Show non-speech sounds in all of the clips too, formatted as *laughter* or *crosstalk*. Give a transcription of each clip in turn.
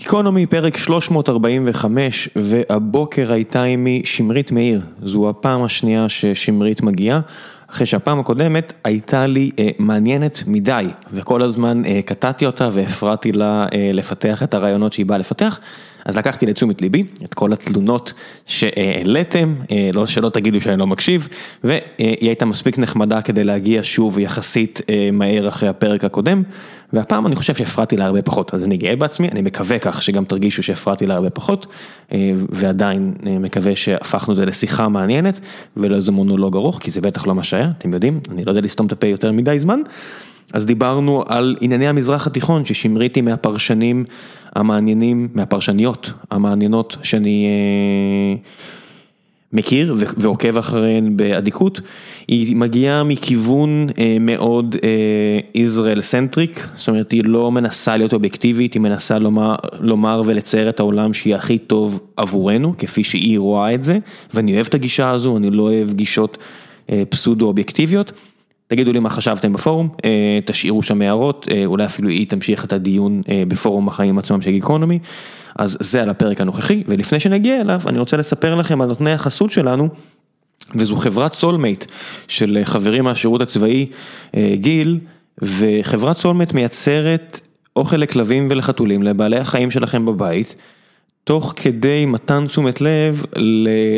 גיקונומי פרק 345 והבוקר הייתה עימי שמרית מאיר, זו הפעם השנייה ששמרית מגיעה, אחרי שהפעם הקודמת הייתה לי אה, מעניינת מדי וכל הזמן אה, קטעתי אותה והפרעתי לה אה, לפתח את הרעיונות שהיא באה לפתח, אז לקחתי לתשומת ליבי את כל התלונות שהעליתם, אה, לא שלא תגידו שאני לא מקשיב, והיא הייתה מספיק נחמדה כדי להגיע שוב יחסית אה, מהר אחרי הפרק הקודם. והפעם אני חושב שהפרעתי לה הרבה פחות, אז אני גאה בעצמי, אני מקווה כך שגם תרגישו שהפרעתי לה הרבה פחות, אה, ועדיין אה, מקווה שהפכנו את זה לשיחה מעניינת ולא איזה מונולוג ארוך, כי זה בטח לא מה שהיה, אתם יודעים, אני לא יודע לסתום את הפה יותר מדי זמן. אז דיברנו על ענייני המזרח התיכון, ששמריתי מהפרשנים המעניינים, מהפרשניות המעניינות שאני... אה, מכיר ועוקב אחריהן באדיקות, היא מגיעה מכיוון אה, מאוד Israel centric, זאת אומרת היא לא מנסה להיות אובייקטיבית, היא מנסה לומר, לומר ולצייר את העולם שיהיה הכי טוב עבורנו, כפי שהיא רואה את זה, ואני אוהב את הגישה הזו, אני לא אוהב גישות אה, פסודו אובייקטיביות. תגידו לי מה חשבתם בפורום, תשאירו שם הערות, אולי אפילו היא תמשיך את הדיון בפורום החיים עצמם של גיקונומי. אז זה על הפרק הנוכחי, ולפני שנגיע אליו, אני רוצה לספר לכם על נותני החסות שלנו, וזו חברת סולמייט של חברים מהשירות הצבאי, אה, גיל, וחברת סולמייט מייצרת אוכל לכלבים ולחתולים, לבעלי החיים שלכם בבית. תוך כדי מתן תשומת לב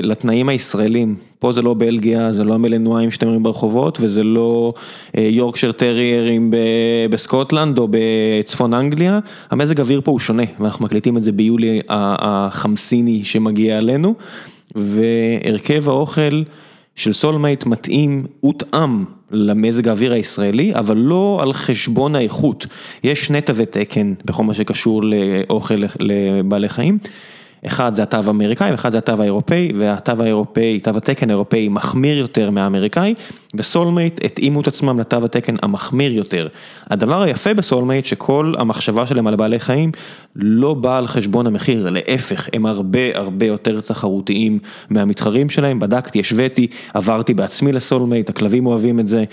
לתנאים הישראלים, פה זה לא בלגיה, זה לא המלנואים שאתם רואים ברחובות וזה לא אה, יורקשר טריירים בסקוטלנד או בצפון אנגליה, המזג אוויר פה הוא שונה ואנחנו מקליטים את זה ביולי החמסיני שמגיע עלינו והרכב האוכל של סולמייט מתאים, הותאם למזג האוויר הישראלי, אבל לא על חשבון האיכות. יש שני תווי תקן בכל מה שקשור לאוכל לבעלי חיים. אחד זה התו האמריקאי ואחד זה התו האירופאי, והתו האירופאי, תו התקן האירופאי מחמיר יותר מהאמריקאי, וסולמייט התאימו את עצמם לתו התקן המחמיר יותר. הדבר היפה בסולמייט שכל המחשבה שלהם על בעלי חיים לא באה על חשבון המחיר, להפך, הם הרבה הרבה יותר תחרותיים מהמתחרים שלהם, בדקתי, השוויתי, עברתי בעצמי לסולמייט, הכלבים אוהבים את זה,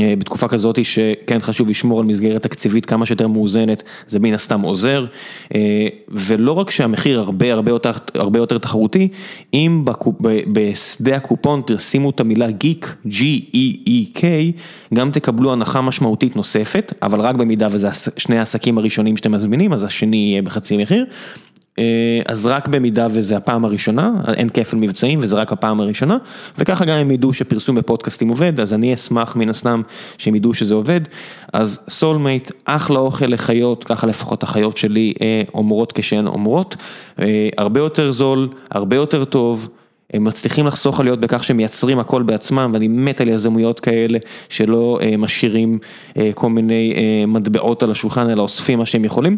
אה, בתקופה כזאת שכן חשוב לשמור על מסגרת תקציבית כמה שיותר מאוזנת, זה מן הסתם עוזר, אה, ולא רק שהמחיר הרבה הרבה יותר, הרבה יותר תחרותי, אם בשדה הקופון תשימו את המילה גיק, G-E-E-K, גם תקבלו הנחה משמעותית נוספת, אבל רק במידה וזה שני העסקים הראשונים שאתם מזמינים, אז השני יהיה בחצי מחיר. אה, אז רק במידה וזה הפעם הראשונה, אין כפל מבצעים וזה רק הפעם הראשונה, וככה גם הם ידעו שפרסום בפודקאסטים עובד, אז אני אשמח מן הסתם שהם ידעו שזה עובד. אז סולמייט, אחלה אוכל לחיות, ככה לפחות החיות שלי אה, אומרות כשהן אומרות, אה, הרבה יותר זול, הרבה יותר טוב. הם מצליחים לחסוך עלויות בכך שהם מייצרים הכל בעצמם ואני מת על יזמויות כאלה שלא משאירים כל מיני מטבעות על השולחן אלא אוספים מה שהם יכולים.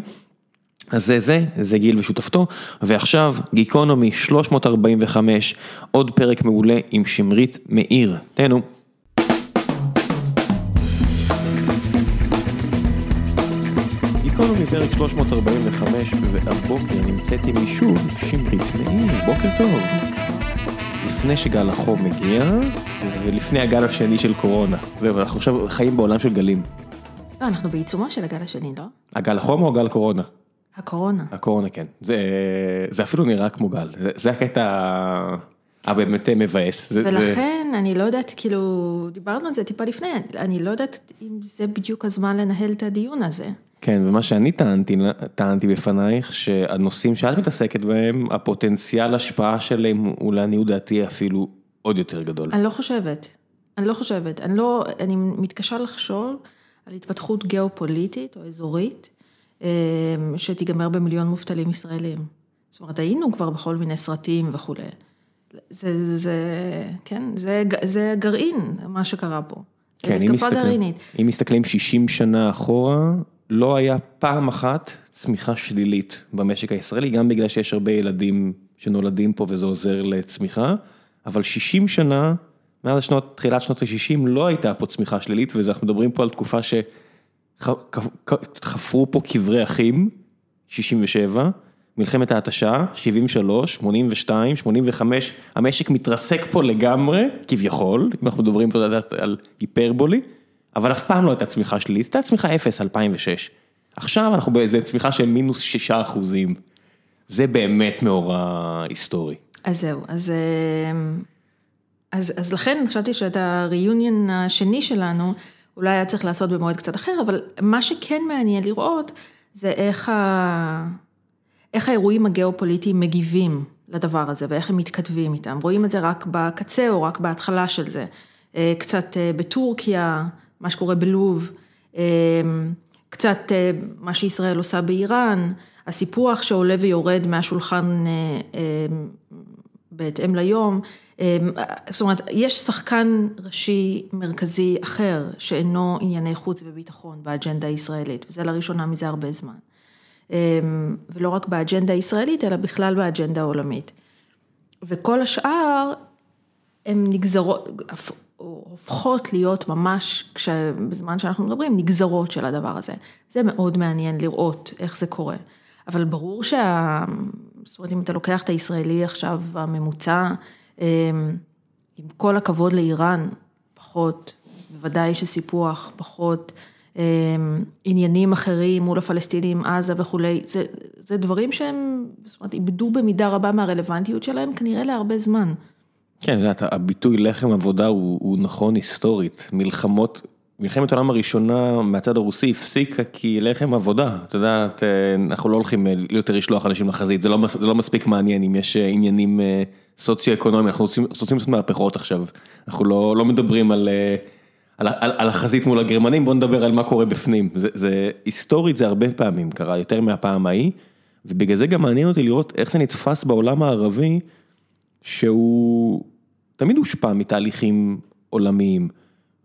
אז זה זה, זה גיל ושותפתו, ועכשיו גיקונומי 345, עוד פרק מעולה עם שמרית מאיר, תהנו. גיקונומי פרק 345, והבוקר נמצאת עימי שוב שמרית מאיר, בוקר טוב. לפני שגל החום מגיע, ולפני הגל השני של קורונה, זהו, אנחנו עכשיו חיים בעולם של גלים. לא, אנחנו בעיצומו של הגל השני, לא? הגל החום או הגל קורונה? הקורונה. הקורונה כן, זה, זה אפילו נראה כמו גל, זה, זה הקטע הבאמת מבאס. זה, ולכן זה... אני לא יודעת, כאילו, דיברנו על זה טיפה לפני, אני לא יודעת אם זה בדיוק הזמן לנהל את הדיון הזה. כן, ומה שאני טענתי, טענתי בפנייך, שהנושאים שאת מתעסקת בהם, הפוטנציאל השפעה שלהם הוא לעניות דעתי אפילו עוד יותר גדול. אני לא חושבת, אני לא חושבת, אני לא, אני מתקשה לחשוב על התפתחות גיאופוליטית או אזורית. אמ, שתיגמר במיליון מובטלים ישראלים. זאת אומרת, היינו כבר בכל מיני סרטים וכולי. זה, זה, כן, זה, זה גרעין, מה שקרה פה. כן, אם מסתכלים, אם מסתכלים 60 שנה אחורה, לא היה פעם אחת צמיחה שלילית במשק הישראלי, גם בגלל שיש הרבה ילדים שנולדים פה וזה עוזר לצמיחה, אבל 60 שנה, מאז שנות, תחילת שנות ה-60 לא הייתה פה צמיחה שלילית, ואנחנו מדברים פה על תקופה ש... חפרו פה קברי אחים, 67, מלחמת ההתשה, 73, 82, 85, המשק מתרסק פה לגמרי, כביכול, אם אנחנו מדברים פה על היפרבולי, אבל אף פעם לא הייתה צמיחה שלילית, הייתה צמיחה 0, 2006. עכשיו אנחנו באיזה צמיחה של מינוס 6 אחוזים. זה באמת מאורע היסטורי. אז זהו, אז, אז, אז לכן חשבתי שאת הריוניון השני שלנו, אולי היה צריך לעשות במועד קצת אחר, אבל מה שכן מעניין לראות, זה איך, ה... איך האירועים הגיאופוליטיים מגיבים לדבר הזה, ואיך הם מתכתבים איתם. רואים את זה רק בקצה או רק בהתחלה של זה. קצת בטורקיה, מה שקורה בלוב, קצת מה שישראל עושה באיראן, הסיפוח שעולה ויורד מהשולחן בהתאם ליום. זאת אומרת, יש שחקן ראשי מרכזי אחר שאינו ענייני חוץ וביטחון באג'נדה הישראלית, וזה לראשונה מזה הרבה זמן. ולא רק באג'נדה הישראלית, אלא בכלל באג'נדה העולמית. וכל השאר, הן נגזרות, הופכות להיות ממש, בזמן שאנחנו מדברים, נגזרות של הדבר הזה. זה מאוד מעניין לראות איך זה קורה. אבל ברור שה... זאת אומרת, אם אתה לוקח את הישראלי עכשיו, הממוצע, עם כל הכבוד לאיראן, פחות, בוודאי שסיפוח, פחות, עניינים אחרים מול הפלסטינים, עזה וכולי, זה, זה דברים שהם, זאת אומרת, איבדו במידה רבה מהרלוונטיות שלהם, כנראה להרבה זמן. כן, את יודעת, הביטוי לחם עבודה הוא, הוא נכון היסטורית, מלחמות, מלחמת העולם הראשונה מהצד הרוסי הפסיקה כי לחם עבודה, את יודעת, אנחנו לא הולכים יותר לשלוח אנשים לחזית, זה לא, זה לא מספיק מעניין אם יש עניינים סוציו-אקונומיים, אנחנו רוצים, רוצים לעשות מהפכות עכשיו, אנחנו לא, לא מדברים על, על, על, על החזית מול הגרמנים, בואו נדבר על מה קורה בפנים, זה, זה היסטורית זה הרבה פעמים קרה, יותר מהפעם ההיא, ובגלל זה גם מעניין אותי לראות איך זה נתפס בעולם הערבי, שהוא תמיד הושפע מתהליכים עולמיים,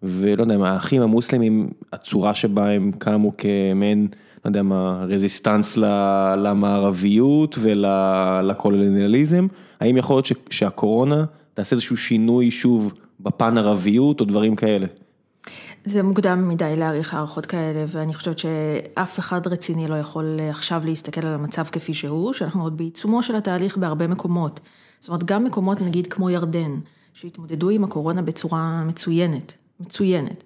ולא יודע, האחים המוסלמים, הצורה שבה הם קמו כמעין, לא יודע מה, רזיסטנס למערביות ולקולוניאליזם, האם יכול להיות שהקורונה תעשה איזשהו שינוי שוב בפן ערביות או דברים כאלה? זה מוקדם מדי להעריך הערכות כאלה, ואני חושבת שאף אחד רציני לא יכול עכשיו להסתכל על המצב כפי שהוא, שאנחנו עוד בעיצומו של התהליך בהרבה מקומות. זאת אומרת, גם מקומות נגיד כמו ירדן, שהתמודדו עם הקורונה בצורה מצוינת, מצוינת.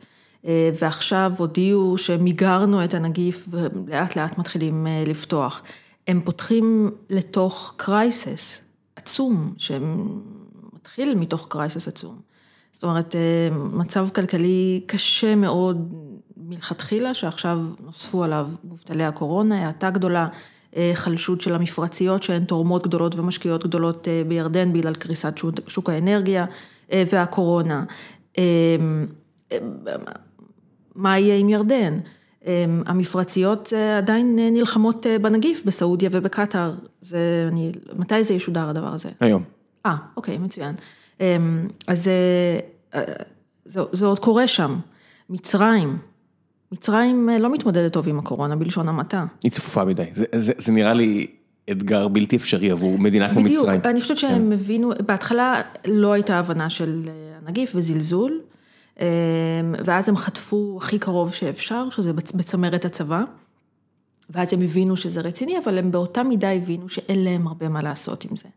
ועכשיו הודיעו שמיגרנו את הנגיף ולאט לאט מתחילים לפתוח. הם פותחים לתוך קרייסס עצום, שמתחיל מתוך קרייסס עצום. זאת אומרת, מצב כלכלי קשה מאוד מלכתחילה, שעכשיו נוספו עליו מובטלי הקורונה, האטה גדולה. חלשות של המפרציות שהן תורמות גדולות ומשקיעות גדולות בירדן בגלל קריסת שוק האנרגיה והקורונה. מה יהיה עם ירדן? המפרציות עדיין נלחמות בנגיף בסעודיה ובקטאר, זה, אני, מתי זה ישודר הדבר הזה? היום. אה, אוקיי, מצוין. אז זה, זה, זה עוד קורה שם. מצרים. מצרים לא מתמודדת טוב עם הקורונה בלשון המעטה. היא צפופה מדי, זה, זה, זה נראה לי אתגר בלתי אפשרי עבור מדינה כמו מצרים. בדיוק, אני חושבת שהם הבינו, בהתחלה לא הייתה הבנה של הנגיף וזלזול, ואז הם חטפו הכי קרוב שאפשר, שזה בצמרת הצבא, ואז הם הבינו שזה רציני, אבל הם באותה מידה הבינו שאין להם הרבה מה לעשות עם זה.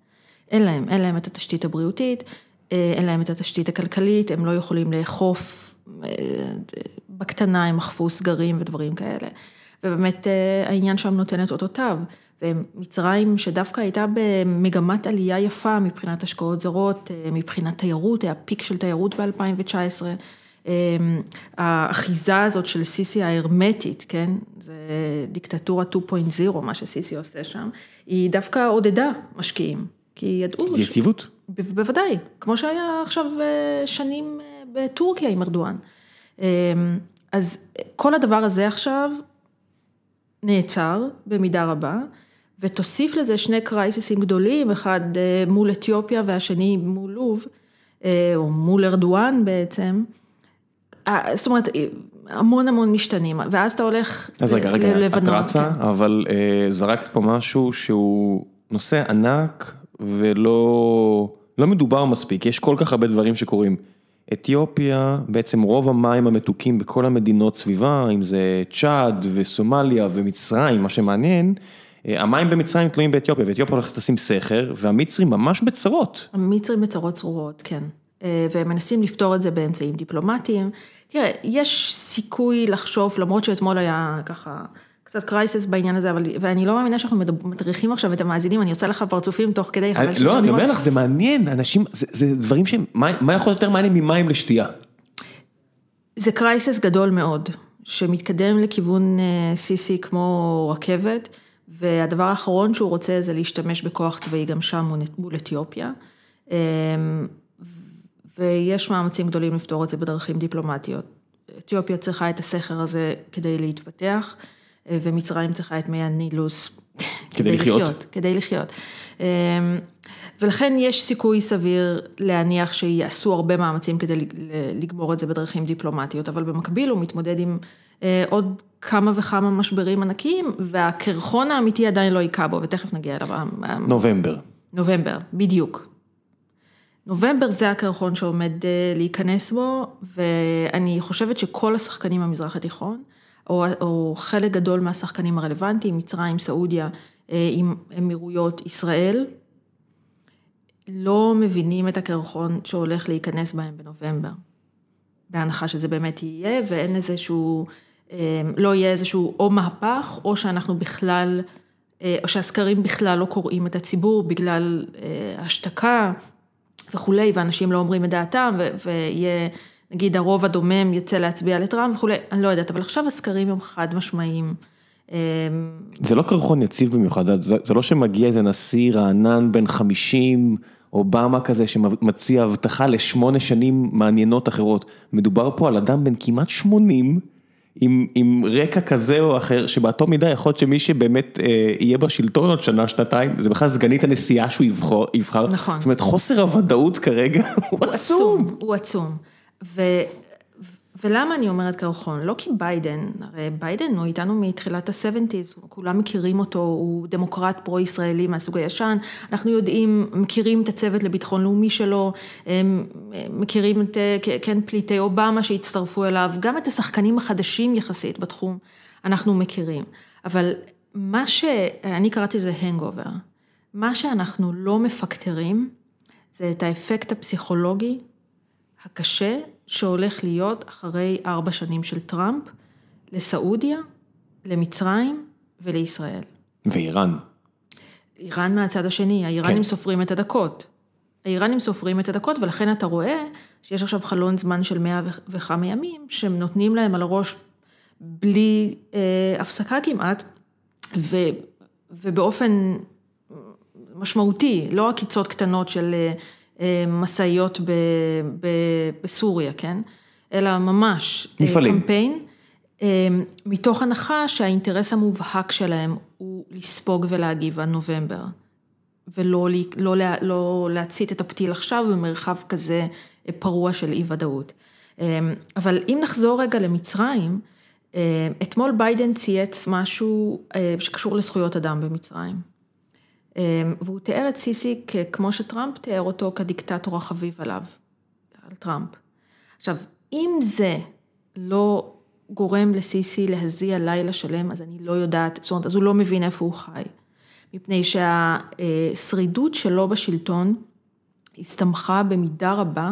אין להם, אין להם את התשתית הבריאותית, אין להם את התשתית הכלכלית, הם לא יכולים לאכוף, בקטנה הם אכפו סגרים ודברים כאלה. ובאמת העניין שם נותן את אותותיו. ומצרים שדווקא הייתה במגמת עלייה יפה מבחינת השקעות זרות, מבחינת תיירות, היה פיק של תיירות ב-2019. האחיזה הזאת של סיסי ההרמטית, כן, זה דיקטטורה 2.0, מה שסיסי עושה שם, היא דווקא עודדה משקיעים, כי ידעו... זה יציבות. בוודאי, כמו שהיה עכשיו שנים בטורקיה עם ארדואן. אז כל הדבר הזה עכשיו נעצר במידה רבה, ותוסיף לזה שני קרייסיסים גדולים, אחד מול אתיופיה והשני מול לוב, או מול ארדואן בעצם. זאת אומרת, המון המון משתנים, ואז אתה הולך ללבנון. אז רגע, רגע, את רצה, אבל זרקת פה משהו שהוא נושא ענק ולא מדובר מספיק, יש כל כך הרבה דברים שקורים. אתיופיה, בעצם רוב המים המתוקים בכל המדינות סביבה, אם זה צ'אד וסומליה ומצרים, מה שמעניין, המים במצרים תלויים באתיופיה, ואתיופיה הולכת לשים סכר, והמצרים ממש בצרות. המצרים בצרות צרורות, כן. והם מנסים לפתור את זה באמצעים דיפלומטיים. תראה, יש סיכוי לחשוב, למרות שאתמול היה ככה קצת קרייסס בעניין הזה, אבל, ואני לא מאמינה שאנחנו מטריחים עכשיו את המאזינים, אני עושה לך פרצופים תוך כדי, חבל לא, אני אומר לך, זה מעניין, אנשים, זה, זה דברים שהם, מה, מה יכול יותר מעניין ממים לשתייה? זה קרייסס גדול מאוד, שמתקדם לכיוון סיסי אה, כמו רכבת, והדבר האחרון שהוא רוצה זה להשתמש בכוח צבאי גם שם מול אתיופיה. אמ, ויש מאמצים גדולים לפתור את זה בדרכים דיפלומטיות. אתיופיה צריכה את הסכר הזה כדי להתפתח, אה, ומצרים צריכה את מי הנילוס כדי לחיות. לחיות. כדי לחיות. אמ, ולכן יש סיכוי סביר להניח שיעשו הרבה מאמצים כדי לגמור את זה בדרכים דיפלומטיות, אבל במקביל הוא מתמודד עם עוד כמה וכמה משברים ענקיים, והקרחון האמיתי עדיין לא היכה בו, ותכף נגיע אליו. נובמבר. נובמבר, בדיוק. נובמבר זה הקרחון שעומד אה, להיכנס בו, ואני חושבת שכל השחקנים במזרח התיכון, או, או חלק גדול מהשחקנים הרלוונטיים, מצרים, סעודיה, אה, עם אמירויות, ישראל, לא מבינים את הקרחון שהולך להיכנס בהם בנובמבר. בהנחה שזה באמת יהיה, ואין איזשהו, אה, לא יהיה איזשהו או מהפך, או שאנחנו בכלל, או שהסקרים בכלל לא קוראים את הציבור בגלל השתקה. וכולי, ואנשים לא אומרים את דעתם, ויהיה, נגיד הרוב הדומם יצא להצביע לטראמפ וכולי, אני לא יודעת, אבל עכשיו הסקרים הם חד משמעיים. אמ, זה לא קרחון יציב במיוחד, זה, זה לא שמגיע איזה נשיא רענן בן 50, אובמה כזה שמציע הבטחה לשמונה שנים מעניינות אחרות. מדובר פה על אדם בן כמעט 80, עם עם רקע כזה או אחר, שבאותו מידה יכול להיות שמי שבאמת אה, יהיה בשלטון עוד שנה, שנתיים, זה בכלל סגנית הנשיאה שהוא יבחר. נכון. זאת אומרת, חוסר הוודאות כרגע *laughs* הוא הוא עצום. עצום. הוא עצום. ולמה אני אומרת קרחון? לא כי ביידן, הרי ביידן הוא איתנו מתחילת ה-70's, כולם מכירים אותו, הוא דמוקרט פרו-ישראלי מהסוג הישן, אנחנו יודעים, מכירים את הצוות לביטחון לאומי שלו, מכירים את, כן, פליטי אובמה שהצטרפו אליו, גם את השחקנים החדשים יחסית בתחום, אנחנו מכירים. אבל מה שאני קראתי לזה הנגובר, מה שאנחנו לא מפקטרים, זה את האפקט הפסיכולוגי הקשה שהולך להיות אחרי ארבע שנים של טראמפ לסעודיה, למצרים ולישראל. ואיראן. איראן מהצד השני, האיראנים כן. סופרים את הדקות. האיראנים סופרים את הדקות ולכן אתה רואה שיש עכשיו חלון זמן של מאה וכמה ימים שהם נותנים להם על הראש בלי אה, הפסקה כמעט ו, ובאופן משמעותי, לא עקיצות קטנות של אה, משאיות בסוריה, כן? אלא ממש אה, מפעלים. קמפיין, אה, מתוך הנחה שהאינטרס המובהק שלהם הוא לספוג ולהגיב עד נובמבר, ולא לא, לא להצית את הפתיל עכשיו במרחב כזה אה, פרוע של אי ודאות. אבל אם נחזור רגע למצרים, אתמול ביידן צייץ משהו שקשור לזכויות אדם במצרים. אמ, והוא תיאר את סיסי כמו שטראמפ תיאר אותו כדיקטטור החביב עליו, על טראמפ. עכשיו, אם זה לא גורם לסיסי להזיע לילה שלם, אז אני לא יודעת, זאת אומרת, אז הוא לא מבין איפה הוא חי. מפני שהשרידות שלו בשלטון הסתמכה במידה רבה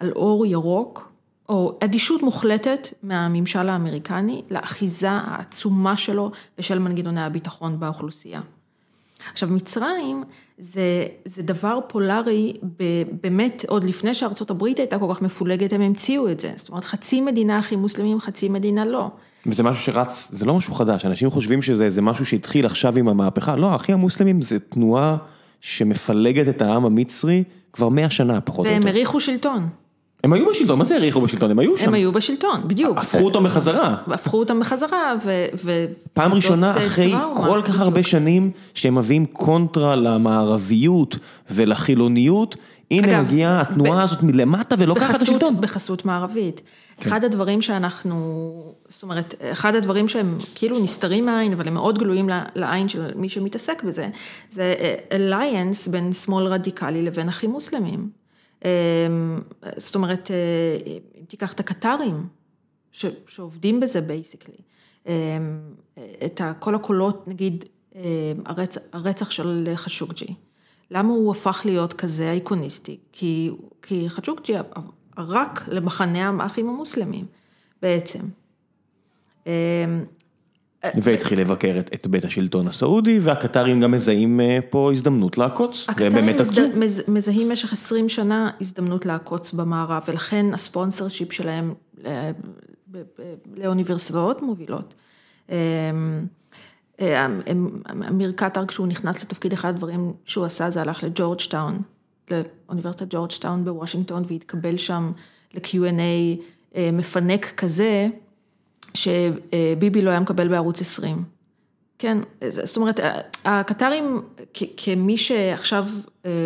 על אור ירוק, או אדישות מוחלטת מהממשל האמריקני לאחיזה העצומה שלו ושל מנגנוני הביטחון באוכלוסייה. עכשיו, מצרים זה, זה דבר פולארי, באמת, עוד לפני שארצות הברית הייתה כל כך מפולגת, הם המציאו את זה. זאת אומרת, חצי מדינה הכי מוסלמים, חצי מדינה לא. וזה משהו שרץ, זה לא משהו חדש, אנשים חושבים שזה משהו שהתחיל עכשיו עם המהפכה, לא, האחים המוסלמים זה תנועה שמפלגת את העם המצרי כבר מאה שנה, פחות או יותר. והם הריחו שלטון. הם היו בשלטון, מה זה האריכו בשלטון? הם היו שם. הם היו בשלטון, בדיוק. הפכו אותם בחזרה. הפכו אותם בחזרה, ו... פעם ראשונה אחרי כל כך הרבה שנים שהם מביאים קונטרה למערביות ולחילוניות, הנה מגיעה התנועה הזאת מלמטה ולוקחת השלטון. בחסות מערבית. כן. אחד הדברים שאנחנו, זאת אומרת, אחד הדברים שהם כאילו נסתרים מהעין, אבל הם מאוד גלויים לעין של מי שמתעסק בזה, זה alliance בין שמאל רדיקלי לבין אחים מוסלמים. אמ, זאת אומרת, אה, אם תיקח את הקטארים, שעובדים בזה basically, אמ, את כל הקולות, נגיד, אמ, הרצח, הרצח של חשוקג'י, למה הוא הפך להיות כזה אייקוניסטי? כי, כי חשוקג'י רק למחנה האחים המוסלמים, בעצם. והתחיל לבקר את בית השלטון הסעודי, והקטארים גם מזהים פה הזדמנות לעקוץ, והם באמת עקצו. הקטארים מזהים במשך 20 שנה הזדמנות לעקוץ במערב, ולכן ה sponsorship שלהם לאוניברסיטאות מובילות. אמיר קטאר, כשהוא נכנס לתפקיד, אחד הדברים שהוא עשה זה הלך לג'ורג'טאון, לאוניברסיטת ג'ורג'טאון בוושינגטון, והתקבל שם ל-Q&A מפנק כזה, שביבי לא היה מקבל בערוץ 20. כן, זאת אומרת, הקטרים, כמי שעכשיו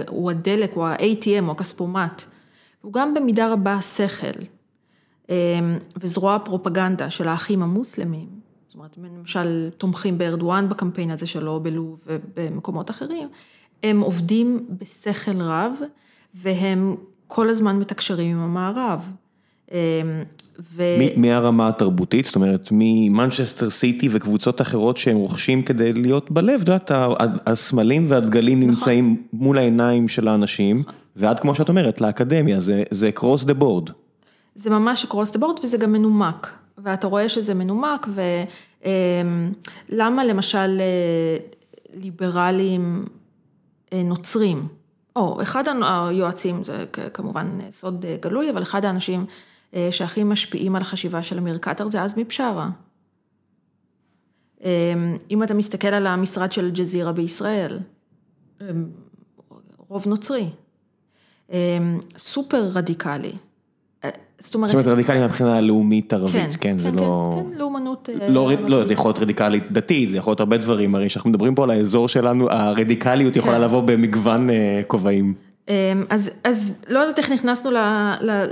הוא הדלק, הוא ה-ATM, הוא הכספומט, הוא גם במידה רבה שכל, וזרוע הפרופגנדה של האחים המוסלמים, זאת אומרת, למשל תומכים בארדואן בקמפיין הזה שלו, בלוב ובמקומות אחרים, הם עובדים בשכל רב, והם כל הזמן מתקשרים עם המערב. ו... מהרמה התרבותית, זאת אומרת, ממנצ'סטר סיטי וקבוצות אחרות שהם רוכשים כדי להיות בלב, את יודעת, הסמלים והדגלים נמצאים מול העיניים של האנשים, ועד כמו שאת אומרת, לאקדמיה, זה cross the board. זה ממש cross the board וזה גם מנומק, ואתה רואה שזה מנומק, ולמה למשל ליברלים נוצרים, או אחד היועצים, זה כמובן סוד גלוי, אבל אחד האנשים שהכי משפיעים על החשיבה של אמיר קטר זה עזמי בשארה. אם אתה מסתכל על המשרד של אל-ג'זירה בישראל, רוב נוצרי, סופר רדיקלי. זאת אומרת רדיקלי מבחינה לאומית ערבית, כן, זה לא... כן, לאומנות... לא, זה יכול להיות רדיקלי דתי, זה יכול להיות הרבה דברים, הרי שאנחנו מדברים פה על האזור שלנו, הרדיקליות יכולה לבוא במגוון כובעים. אז לא יודעת איך נכנסנו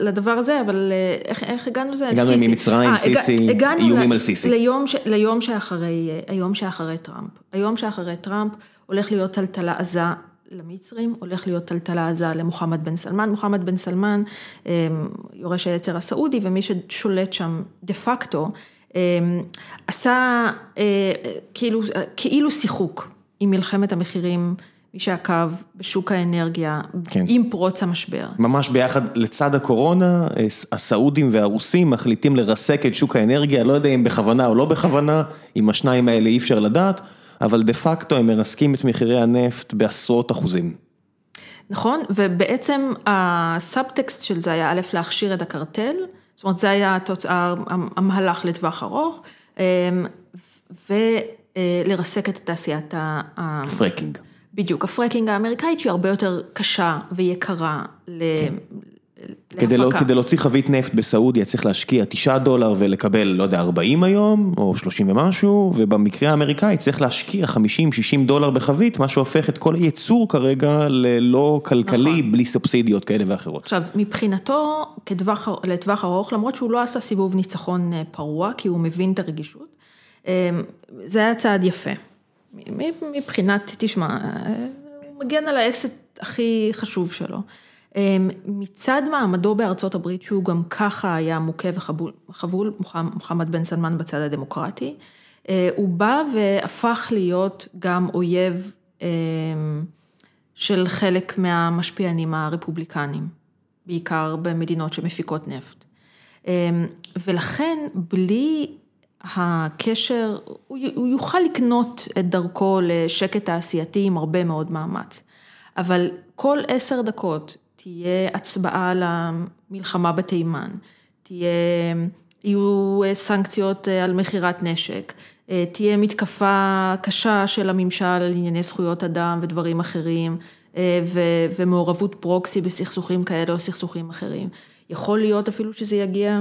לדבר הזה, אבל איך הגענו לזה? הגענו ממצרים, סיסי, איומים על סיסי. ליום שאחרי טראמפ. היום שאחרי טראמפ הולך להיות טלטלה עזה למצרים, הולך להיות טלטלה עזה למוחמד בן סלמן. מוחמד בן סלמן, יורש היצר הסעודי, ומי ששולט שם דה פקטו, עשה כאילו שיחוק עם מלחמת המחירים. מי שעקב בשוק האנרגיה, כן. עם פרוץ המשבר. ממש ביחד, לצד הקורונה, הסעודים והרוסים מחליטים לרסק את שוק האנרגיה, לא יודע אם בכוונה או לא בכוונה, עם השניים האלה אי אפשר לדעת, אבל דה פקטו הם מרסקים את מחירי הנפט בעשרות אחוזים. נכון, ובעצם הסאבטקסט של זה היה א', להכשיר את הקרטל, זאת אומרת, זה היה התוצאה, המהלך לטווח ארוך, ולרסק את תעשיית ה... fracking. בדיוק, ה fracking האמריקאית שהיא הרבה יותר קשה ויקרה להפקה. כדי להוציא חבית נפט בסעודיה צריך להשקיע 9 דולר ולקבל, לא יודע, 40 היום, או 30 ומשהו, ובמקרה האמריקאי צריך להשקיע 50-60 דולר בחבית, מה שהופך את כל הייצור כרגע ללא כלכלי, בלי סובסידיות כאלה ואחרות. עכשיו, מבחינתו, לטווח ארוך, למרות שהוא לא עשה סיבוב ניצחון פרוע, כי הוא מבין את הרגישות, זה היה צעד יפה. מבחינת, תשמע, הוא מגן על העסק הכי חשוב שלו. מצד מעמדו בארצות הברית, שהוא גם ככה היה מוכה וחבול, מוחמד בן סלמן בצד הדמוקרטי, הוא בא והפך להיות גם אויב של חלק מהמשפיענים הרפובליקנים, בעיקר במדינות שמפיקות נפט. ולכן, בלי הקשר, הוא יוכל לקנות את דרכו לשקט תעשייתי עם הרבה מאוד מאמץ. אבל כל עשר דקות תהיה הצבעה על המלחמה בתימן, תהיה, יהיו סנקציות על מכירת נשק, תהיה מתקפה קשה של הממשל על ענייני זכויות אדם ודברים אחרים, ומעורבות פרוקסי בסכסוכים כאלה או סכסוכים אחרים. יכול להיות אפילו שזה יגיע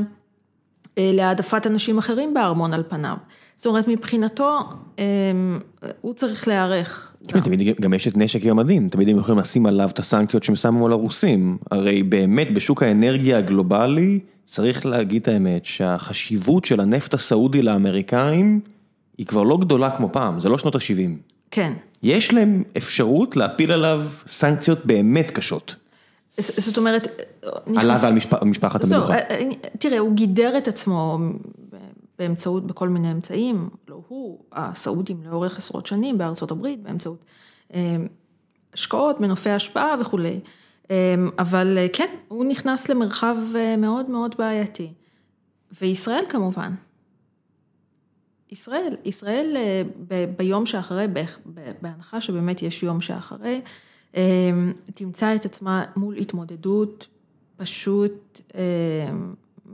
להעדפת אנשים אחרים בארמון על פניו. זאת אומרת, מבחינתו, הוא צריך להיערך. תמיד גם יש את נשק יום הדין, תמיד הם יכולים לשים עליו את הסנקציות שהם שמו על הרוסים. הרי באמת בשוק האנרגיה הגלובלי, צריך להגיד את האמת, שהחשיבות של הנפט הסעודי לאמריקאים, היא כבר לא גדולה כמו פעם, זה לא שנות ה-70. כן. יש להם אפשרות להפיל עליו סנקציות באמת קשות. זאת אומרת, עליו ועל משפחת המלוכה. תראה, הוא גידר את עצמו באמצעות, בכל מיני אמצעים, לא הוא, הסעודים לאורך עשרות שנים בארצות הברית, באמצעות השקעות, מנופי השפעה וכולי. אבל כן, הוא נכנס למרחב מאוד מאוד בעייתי. וישראל כמובן. ישראל, ישראל ביום שאחרי, בהנחה שבאמת יש יום שאחרי, תמצא את עצמה מול התמודדות פשוט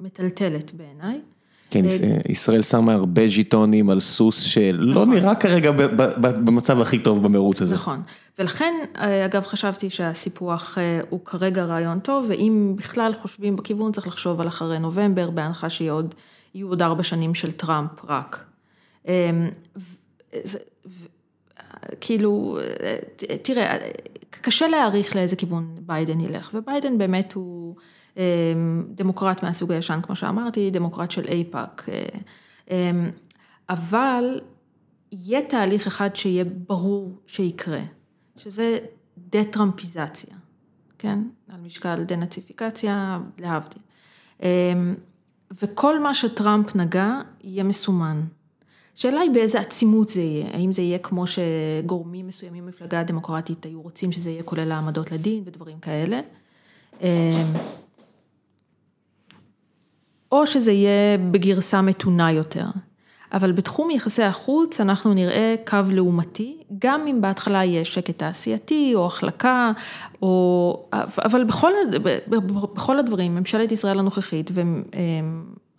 מטלטלת בעיניי. כן, ישראל שמה הרבה ז'יטונים על סוס שלא נראה כרגע במצב הכי טוב במרוץ הזה. נכון, ולכן אגב חשבתי שהסיפוח הוא כרגע רעיון טוב, ואם בכלל חושבים בכיוון צריך לחשוב על אחרי נובמבר, בהנחה שיהיו עוד ארבע שנים של טראמפ רק. כאילו, תראה, קשה להעריך לאיזה כיוון ביידן ילך, וביידן באמת הוא דמוקרט מהסוג הישן, כמו שאמרתי, דמוקרט של אייפאק, אבל יהיה תהליך אחד שיהיה ברור שיקרה, שזה דה-טראמפיזציה, כן? על משקל דה-נאציפיקציה, להבדיל. וכל מה שטראמפ נגע, יהיה מסומן. השאלה היא באיזה עצימות זה יהיה, האם זה יהיה כמו שגורמים מסוימים במפלגה הדמוקרטית היו רוצים שזה יהיה כולל העמדות לדין ודברים כאלה. או שזה יהיה בגרסה מתונה יותר. אבל בתחום יחסי החוץ אנחנו נראה קו לעומתי, גם אם בהתחלה יהיה שקט תעשייתי או החלקה, או, אבל בכל, בכל הדברים, ממשלת ישראל הנוכחית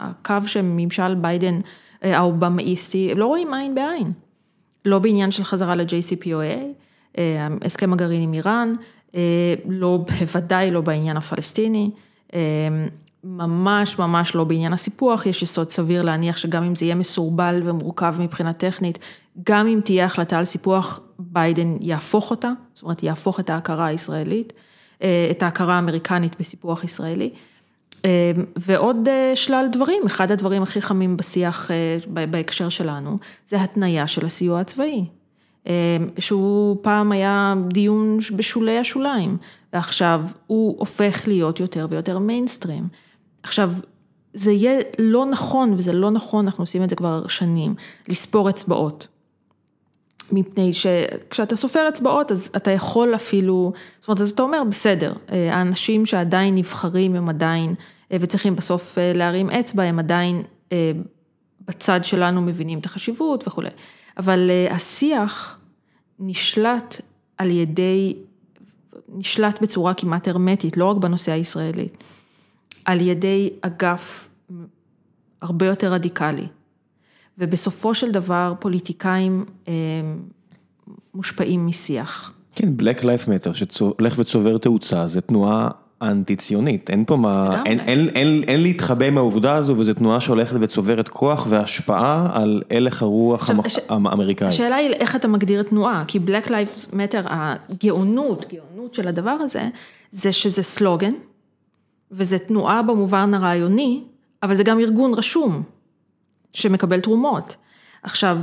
והקו שממשל ביידן האובמאיסטי, הם לא רואים עין בעין. לא בעניין של חזרה ל-JCPOA, הסכם הגרעין עם איראן, לא, בוודאי לא בעניין הפלסטיני. ממש ממש לא בעניין הסיפוח, יש יסוד סביר להניח שגם אם זה יהיה מסורבל ומורכב מבחינה טכנית, גם אם תהיה החלטה על סיפוח, ביידן יהפוך אותה, זאת אומרת יהפוך את ההכרה הישראלית, את ההכרה האמריקנית בסיפוח ישראלי. ועוד שלל דברים, אחד הדברים הכי חמים בשיח בהקשר שלנו, זה התניה של הסיוע הצבאי. שהוא פעם היה דיון בשולי השוליים, ועכשיו הוא הופך להיות יותר ויותר מיינסטרים. עכשיו, זה יהיה לא נכון, וזה לא נכון, אנחנו עושים את זה כבר שנים, לספור אצבעות. מפני שכשאתה סופר אצבעות, אז אתה יכול אפילו, זאת אומרת, אז אתה אומר, בסדר, האנשים שעדיין נבחרים הם עדיין, וצריכים בסוף להרים אצבע, הם עדיין בצד שלנו מבינים את החשיבות וכולי. אבל השיח נשלט על ידי, נשלט בצורה כמעט הרמטית, לא רק בנושא הישראלי. על ידי אגף הרבה יותר רדיקלי. ובסופו של דבר פוליטיקאים מושפעים משיח. כן, Black Life Matter שהולך וצובר תאוצה, זה תנועה אנטי ציונית, אין פה מה, אין, אין, אין, אין להתחבא מהעובדה הזו וזו תנועה שהולכת וצוברת כוח והשפעה על הלך הרוח האמריקאי. השאלה היא איך אתה מגדיר תנועה, כי Black Lives Matter, הגאונות, גאונות של הדבר הזה, זה שזה סלוגן. וזה תנועה במובן הרעיוני, אבל זה גם ארגון רשום, שמקבל תרומות. עכשיו,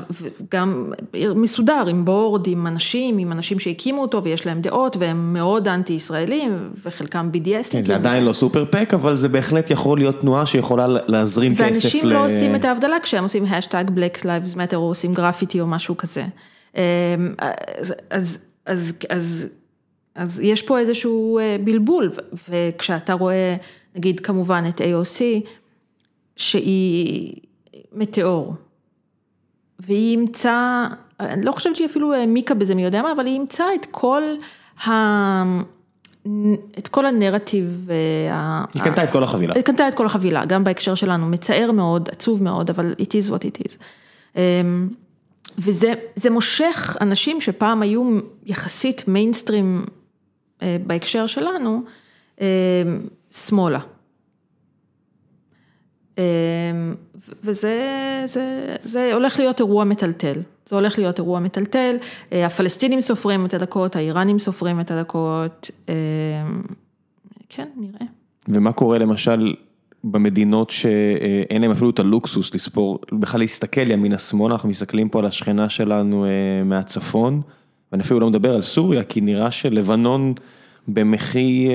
גם מסודר, עם בורד, עם אנשים, עם אנשים שהקימו אותו ויש להם דעות והם מאוד אנטי ישראלים וחלקם BDS. כן, זה עדיין לא סופר פק, אבל זה בהחלט יכול להיות תנועה שיכולה להזרים כסף ל... ואנשים לא עושים את ההבדלה כשהם עושים השטג Black Lives Matter או עושים גרפיטי או משהו כזה. אז, אז, אז, אז אז יש פה איזשהו בלבול, וכשאתה רואה, נגיד כמובן את AOC, שהיא מטאור, והיא אימצה, אני לא חושבת שהיא אפילו העמיקה בזה מי יודע מה, אבל היא אימצה את כל ה... את כל הנרטיב. היא קנתה את כל החבילה. היא קנתה את כל החבילה, גם בהקשר שלנו, מצער מאוד, עצוב מאוד, אבל it is what it is. וזה מושך אנשים שפעם היו יחסית מיינסטרים בהקשר שלנו, שמאלה. וזה זה, זה הולך להיות אירוע מטלטל, זה הולך להיות אירוע מטלטל, הפלסטינים סופרים את הדקות, האיראנים סופרים את הדקות, כן, נראה. ומה קורה למשל במדינות שאין להם אפילו את הלוקסוס לספור, בכלל להסתכל ימינה-שמאלה, אנחנו מסתכלים פה על השכנה שלנו מהצפון. ואני אפילו לא מדבר על סוריה, כי נראה שלבנון במחי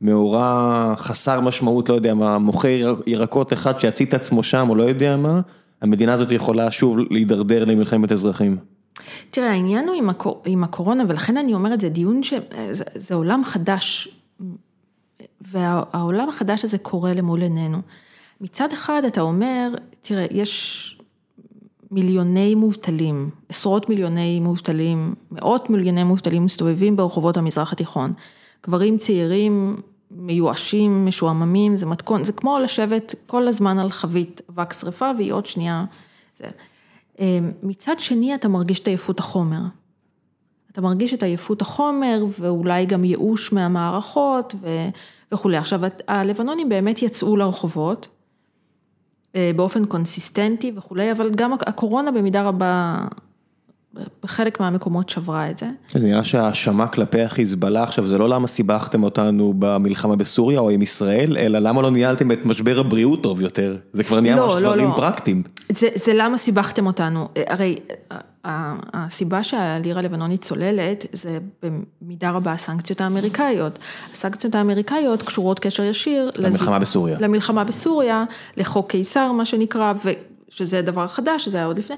מאורע חסר משמעות, לא יודע מה, מוכר ירקות אחד שיצית את עצמו שם, או לא יודע מה, המדינה הזאת יכולה שוב להידרדר למלחמת אזרחים. תראה, העניין הוא עם, הקור... עם הקורונה, ולכן אני אומרת, זה דיון שזה עולם חדש, והעולם החדש הזה קורה למול עינינו. מצד אחד אתה אומר, תראה, יש מיליוני מובטלים, עשרות מיליוני מובטלים, מאות מיליוני מובטלים מסתובבים ברחובות המזרח התיכון. גברים צעירים, מיואשים, משועממים, זה מתכון, זה כמו לשבת כל הזמן על חבית אבק שרפה והיא עוד שנייה. זה. אמ, מצד שני אתה מרגיש את עייפות החומר. אתה מרגיש את עייפות החומר ואולי גם ייאוש מהמערכות וכולי. עכשיו הלבנונים באמת יצאו לרחובות אה, באופן קונסיסטנטי וכולי, אבל גם הקורונה במידה רבה בחלק מהמקומות שברה את זה. זה נראה שהאשמה כלפי החיזבאללה עכשיו זה לא למה סיבכתם אותנו במלחמה בסוריה או עם ישראל, אלא למה לא ניהלתם את משבר הבריאות טוב יותר, זה כבר נהיה לא, ממש לא, דברים לא. פרקטיים. זה, זה למה סיבכתם אותנו, הרי הסיבה שהלירה הלבנונית צוללת זה במידה רבה הסנקציות האמריקאיות. הסנקציות האמריקאיות קשורות קשר ישיר. למלחמה לז... בסוריה. למלחמה בסוריה, לחוק קיסר מה שנקרא, שזה דבר חדש, זה היה עוד לפני.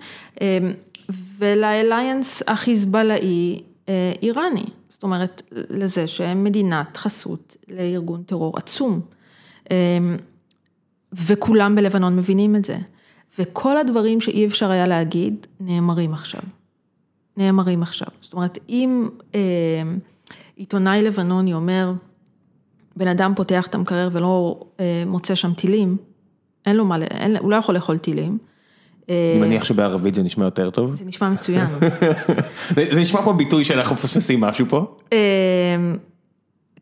אמ, ולאליינס החיזבאללאי אה, איראני, זאת אומרת לזה שהם מדינת חסות לארגון טרור עצום. אה, וכולם בלבנון מבינים את זה. וכל הדברים שאי אפשר היה להגיד, נאמרים עכשיו. נאמרים עכשיו. זאת אומרת, אם אה, עיתונאי לבנוני אומר, בן אדם פותח את המקרר ולא אה, מוצא שם טילים, אין לו מה, אין, הוא לא יכול לאכול טילים. אני מניח שבערבית זה נשמע יותר טוב. זה נשמע מצוין. *laughs* זה נשמע כמו ביטוי שאנחנו מפספסים משהו פה. אמ,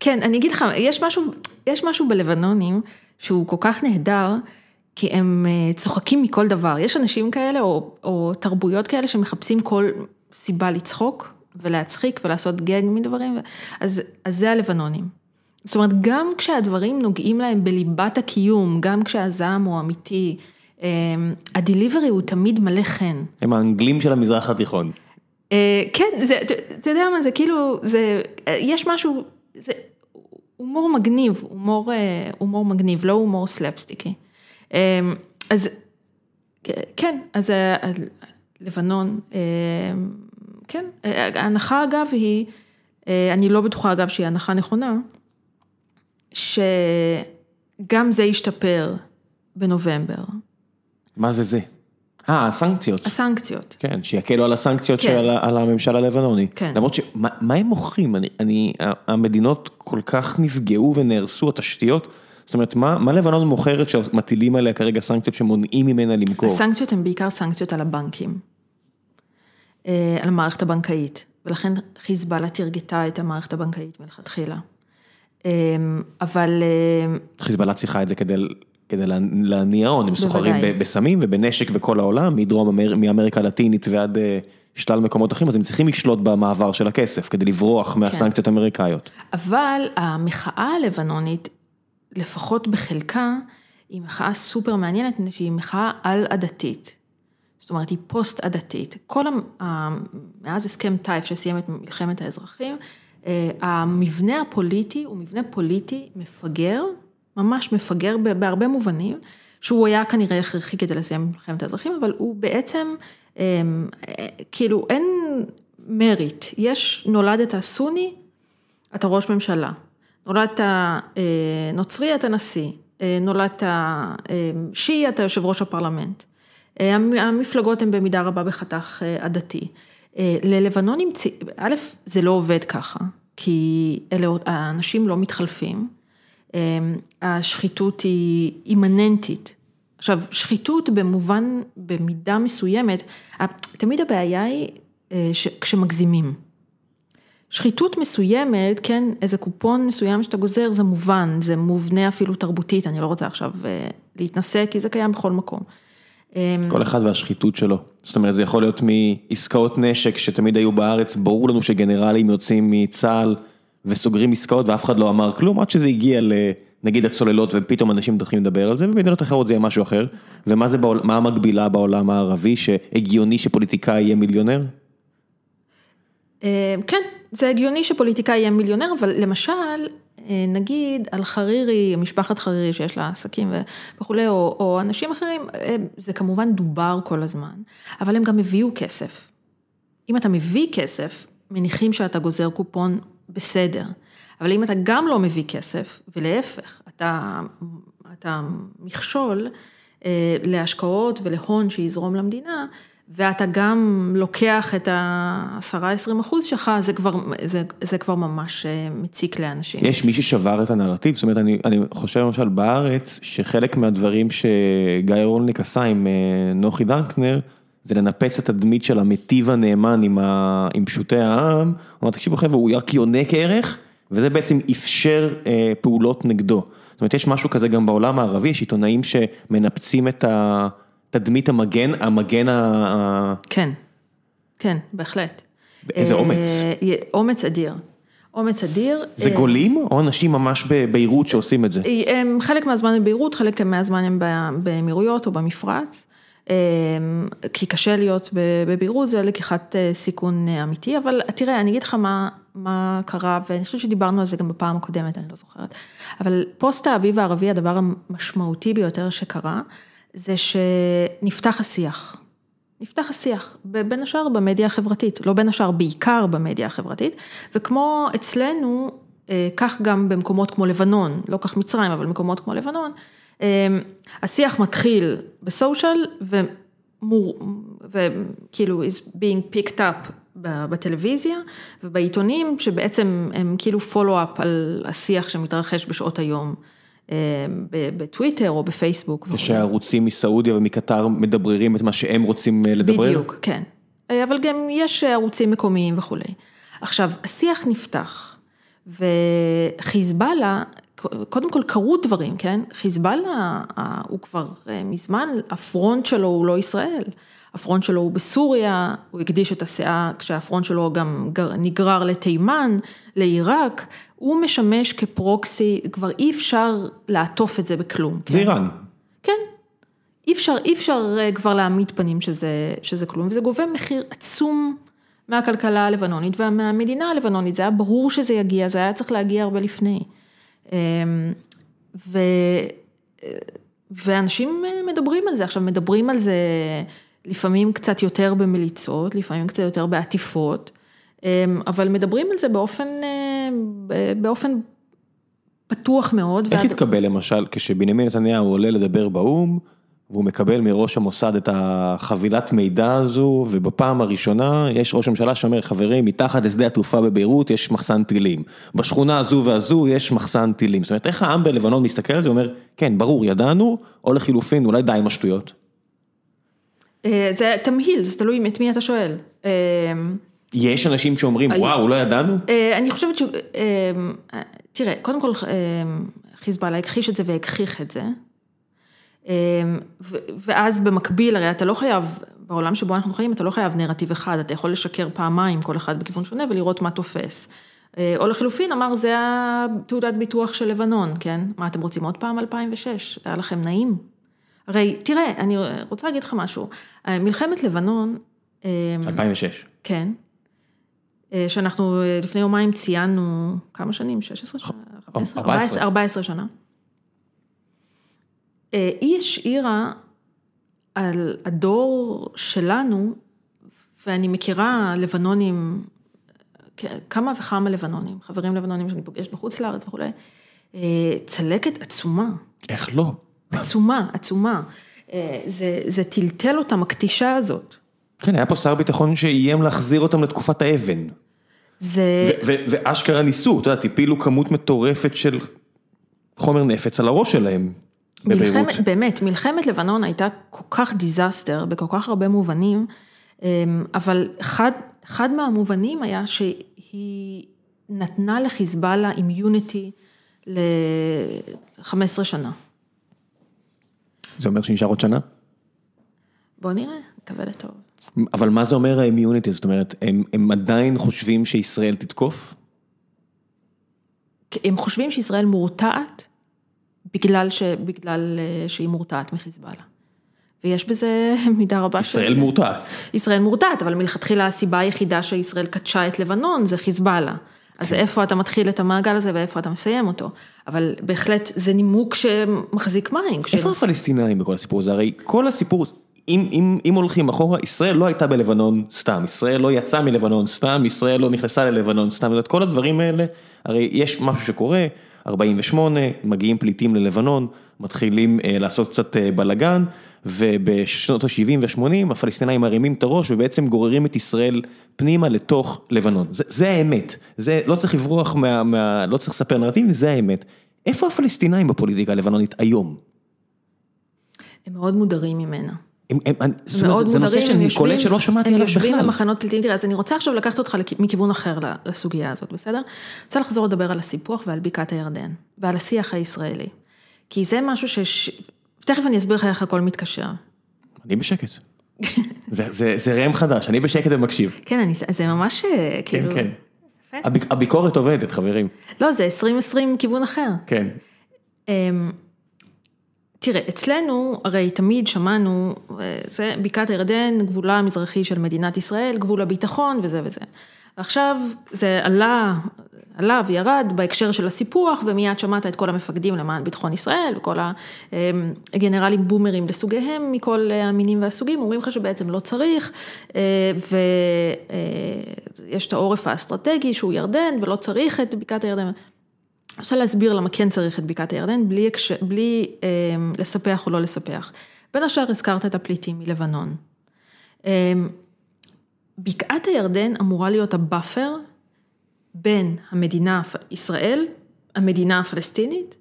כן, אני אגיד לך, יש משהו, יש משהו בלבנונים שהוא כל כך נהדר, כי הם אה, צוחקים מכל דבר. יש אנשים כאלה, או, או תרבויות כאלה שמחפשים כל סיבה לצחוק ולהצחיק ולעשות גג מדברים, אז, אז זה הלבנונים. זאת אומרת, גם כשהדברים נוגעים להם בליבת הקיום, גם כשהזעם הוא אמיתי, אמ, הדיליברי הוא תמיד מלא חן. הם האנגלים של המזרח התיכון. אה, כן, אתה יודע מה, זה כאילו, זה, יש משהו, זה הומור מגניב, הומור, אה, הומור מגניב, לא הומור סלפסטיקי. אז כן, אז אה, לבנון, כן, ההנחה אגב היא, אני לא בטוחה אגב שהיא הנחה נכונה, שגם זה ישתפר בנובמבר. מה זה זה? אה, הסנקציות. הסנקציות. כן, שיקלו על הסנקציות כן. של, על הממשל הלבנוני. כן. למרות שמה הם מוכרים? אני, אני, המדינות כל כך נפגעו ונהרסו, התשתיות. זאת אומרת, מה, מה לבנון מוכרת שמטילים עליה כרגע סנקציות שמונעים ממנה למכור? הסנקציות הן בעיקר סנקציות על הבנקים, אה, על המערכת הבנקאית, ולכן חיזבאללה תרגתה את המערכת הבנקאית מלכתחילה. אה, אבל... אה, חיזבאללה צריכה את זה כדי כדי להניע הון, הם סוחרים בסמים ובנשק בכל העולם, מדרום מאמריקה הלטינית ועד אה, שלל מקומות אחרים, אז הם צריכים לשלוט במעבר של הכסף כדי לברוח כן. מהסנקציות האמריקאיות. אבל המחאה הלבנונית, לפחות בחלקה, היא מחאה סופר מעניינת, שהיא מחאה על-עדתית. זאת אומרת, היא פוסט-עדתית. כל, מאז הסכם טייף שסיים את מלחמת האזרחים, אה, המבנה הפוליטי הוא מבנה פוליטי מפגר, ממש מפגר בהרבה מובנים, שהוא היה כנראה הכרחי כדי לסיים מלחמת האזרחים, אבל הוא בעצם, אמ, כאילו אין מריט, יש, נולדת סוני, אתה ראש ממשלה, נולדת אה, נוצרי, אתה נשיא, אה, נולדת אה, שיעי, אתה יושב ראש הפרלמנט. המפלגות הן במידה רבה בחתך עדתי. ללבנונים, א', זה לא עובד ככה, כי אלה, האנשים לא מתחלפים. אמ, השחיתות היא אימננטית. עכשיו, שחיתות במובן, במידה מסוימת, תמיד הבעיה היא אה, כשמגזימים. שחיתות מסוימת, כן, איזה קופון מסוים שאתה גוזר, זה מובן, זה מובנה אפילו תרבותית, אני לא רוצה עכשיו אה, להתנשא, כי זה קיים בכל מקום. אמ, כל אחד והשחיתות שלו, זאת אומרת זה יכול להיות מעסקאות נשק שתמיד היו בארץ, ברור לנו שגנרלים יוצאים מצה"ל וסוגרים עסקאות ואף אחד לא אמר כלום, עד שזה הגיע לנגיד הצוללות ופתאום אנשים מתחילים לדבר על זה, ובמדינות אחרות זה יהיה משהו אחר. ומה זה, בעול, מה המקבילה בעולם הערבי, שהגיוני שפוליטיקאי יהיה מיליונר? אה, כן, זה הגיוני שפוליטיקאי יהיה מיליונר, אבל למשל, אה, נגיד על חרירי, משפחת חרירי שיש לה עסקים וכולי, או, או אנשים אחרים, אה, זה כמובן דובר כל הזמן, אבל הם גם הביאו כסף. אם אתה מביא כסף, מניחים שאתה גוזר קופון בסדר. אבל אם אתה גם לא מביא כסף, ולהפך, אתה, אתה מכשול אה, להשקעות ולהון שיזרום למדינה, ואתה גם לוקח את ה-10-20 אחוז שלך, זה כבר, זה, זה כבר ממש אה, מציק לאנשים. יש מי ששבר את הנרטיב, זאת אומרת, אני, אני חושב למשל בארץ, שחלק מהדברים שגיא רולניק עשה עם אה, נוחי דנקנר, זה לנפץ את התדמית של המיטיב הנאמן עם, ה, עם פשוטי העם, הוא אמר, תקשיבו חבר'ה, הוא רק יונק ערך, וזה בעצם אפשר אה, פעולות נגדו. זאת אומרת, יש משהו כזה גם בעולם הערבי, יש עיתונאים שמנפצים את ה... תדמית המגן, המגן ה... כן, כן, בהחלט. איזה אומץ. אה, אומץ אדיר. אומץ אדיר. זה אה, גולים או אנשים ממש בביירות שעושים את זה? הם חלק מהזמן הם בביירות, חלק מהזמן הם באמירויות או במפרץ. אה, כי קשה להיות בביירות, זה לקיחת סיכון אמיתי, אבל תראה, אני אגיד לך מה, מה קרה, ואני חושבת שדיברנו על זה גם בפעם הקודמת, אני לא זוכרת, אבל פוסט האביב הערבי, הדבר המשמעותי ביותר שקרה, זה שנפתח השיח. נפתח השיח, בין השאר במדיה החברתית, לא בין השאר, בעיקר במדיה החברתית, וכמו אצלנו, אה, כך גם במקומות כמו לבנון, לא כך מצרים, אבל מקומות כמו לבנון, אה, השיח מתחיל בסושיאל וכאילו is being picked up בטלוויזיה ובעיתונים, שבעצם הם כאילו follow-up על השיח שמתרחש בשעות היום. אה, בטוויטר או בפייסבוק. כשהערוצים מסעודיה ומקטר מדבררים את מה שהם רוצים אה, לדברר? בדיוק, כן. אה, אבל גם יש ערוצים מקומיים וכולי. עכשיו, השיח נפתח, וחיזבאללה, קודם כל קרו דברים, כן? חיזבאללה הוא כבר מזמן, הפרונט שלו הוא לא ישראל. הפרונט שלו הוא בסוריה, הוא הקדיש את הסאה כשהפרונט שלו גם נגרר לתימן, לעיראק, הוא משמש כפרוקסי, כבר אי אפשר לעטוף את זה בכלום. זה איראן. כן, אי אפשר, אי אפשר אה, כבר להעמיד פנים שזה, שזה כלום, וזה גובה מחיר עצום מהכלכלה הלבנונית ומהמדינה הלבנונית, זה היה ברור שזה יגיע, זה היה צריך להגיע הרבה לפני. אמ, ו... ואנשים מדברים על זה, עכשיו מדברים על זה לפעמים קצת יותר במליצות, לפעמים קצת יותר בעטיפות, אמ, אבל מדברים על זה באופן, אה, באופן פתוח מאוד. איך התקבל למשל כשבנימין נתניהו עולה לדבר באו"ם, והוא מקבל מראש המוסד את החבילת מידע הזו, ובפעם הראשונה יש ראש הממשלה שאומר, חברים, מתחת לשדה התעופה בביירות יש מחסן טילים. בשכונה הזו והזו יש מחסן טילים. זאת אומרת, איך העם בלבנון מסתכל על זה ואומר, כן, ברור, ידענו, או לחילופין, אולי די עם השטויות. אה, זה תמהיל, זה תלוי את מי אתה שואל. אה, יש אנשים שאומרים, וואו, לא ידענו? אה, אני חושבת ש... תראה, קודם כל חיזבאללה הכחיש את זה והגחיך את זה. ואז במקביל, הרי אתה לא חייב, בעולם שבו אנחנו חיים, אתה לא חייב נרטיב אחד, אתה יכול לשקר פעמיים, כל אחד בכיוון שונה, ולראות מה תופס. או לחילופין, אמר, זה התעודת ביטוח של לבנון, כן? מה אתם רוצים עוד פעם 2006? היה לכם נעים? הרי, תראה, אני רוצה להגיד לך משהו, מלחמת לבנון... 2006. אמ, כן. אה, שאנחנו אה, לפני יומיים ציינו כמה שנים? 16 שנה? 14. 14 שנה. אה, היא השאירה על הדור שלנו, ואני מכירה לבנונים, כמה וכמה לבנונים, חברים לבנונים שאני פוגשת בחוץ לארץ וכולי, צלקת עצומה. איך לא? עצומה, עצומה. אה, זה, זה טלטל אותם, הכתישה הזאת. כן, היה פה שר ביטחון שאיים להחזיר אותם לתקופת האבן. זה... ואשכרה ניסו, אתה יודע, הפילו כמות מטורפת של חומר נפץ על הראש שלהם. מלחמת, באמת, מלחמת לבנון הייתה כל כך disaster בכל כך הרבה מובנים, אמ, אבל אחד, אחד מהמובנים היה שהיא נתנה לחיזבאללה immunity ל-15 שנה. זה אומר שנשאר עוד שנה? בוא נראה, נקווה לטוב. אבל מה זה אומר האמיוניטי? זאת אומרת, הם, הם עדיין חושבים שישראל תתקוף? הם חושבים שישראל מורתעת בגלל, ש... בגלל אה, שהיא מורתעת מחיזבאללה. ויש בזה *laughs* מידה רבה של... ישראל מורתעת. ישראל מורתעת, אבל מלכתחילה הסיבה היחידה שישראל קדשה את לבנון זה חיזבאללה. אז כן. איפה אתה מתחיל את המעגל הזה ואיפה אתה מסיים אותו. אבל בהחלט זה נימוק שמחזיק מים. איפה הפלסטינאים בכל הסיפור הזה? הרי כל הסיפור, אם, אם, אם הולכים אחורה, ישראל לא הייתה בלבנון סתם, ישראל לא יצאה מלבנון סתם, ישראל לא נכנסה ללבנון סתם, זאת כל הדברים האלה, הרי יש משהו שקורה, 48, מגיעים פליטים ללבנון, מתחילים אה, לעשות קצת אה, בלאגן, ובשנות ה-70 וה-80 הפלסטינאים מרימים את הראש ובעצם גוררים את ישראל פנימה לתוך לבנון. זה, זה האמת, זה לא צריך לברוח מה, מה... לא צריך לספר נרטיב, זה האמת. איפה הפלסטינאים בפוליטיקה הלבנונית היום? הם מאוד מודרים ממנה. הם, הם, אומרת, זה נושא שאני קולט שלא שמעתי עליו בכלל. הם יושבים במחנות פליטים, תראה, אז אני רוצה עכשיו לקחת אותך מכיוון אחר לסוגיה הזאת, בסדר? אני רוצה לחזור לדבר על הסיפוח ועל בקעת הירדן, ועל השיח הישראלי. כי זה משהו ש... תכף אני אסביר לך איך הכל מתקשר. אני בשקט. זה, זה, זה ראם חדש, אני בשקט ומקשיב. כן, אני, זה ממש אה, כאילו... כן, כן. הביק, הביקורת עובדת, חברים. לא, זה 2020 כיוון אחר. כן. אמ, תראה, אצלנו הרי תמיד שמענו, אה, זה בקעת הירדן, גבולה המזרחי של מדינת ישראל, גבול הביטחון וזה וזה. ועכשיו זה עלה, עלה וירד בהקשר של הסיפוח, ומיד שמעת את כל המפקדים למען ביטחון ישראל, וכל הגנרלים בומרים לסוגיהם מכל המינים והסוגים, אומרים לך שבעצם לא צריך, אה, ויש את העורף האסטרטגי שהוא ירדן, ולא צריך את בקעת הירדן. אני רוצה להסביר למה כן צריך את בקעת הירדן, בלי, בלי אה, לספח או לא לספח. בין השאר הזכרת את הפליטים מלבנון. אה, בקעת הירדן אמורה להיות ה buffer בין המדינה, ישראל, המדינה הפלסטינית.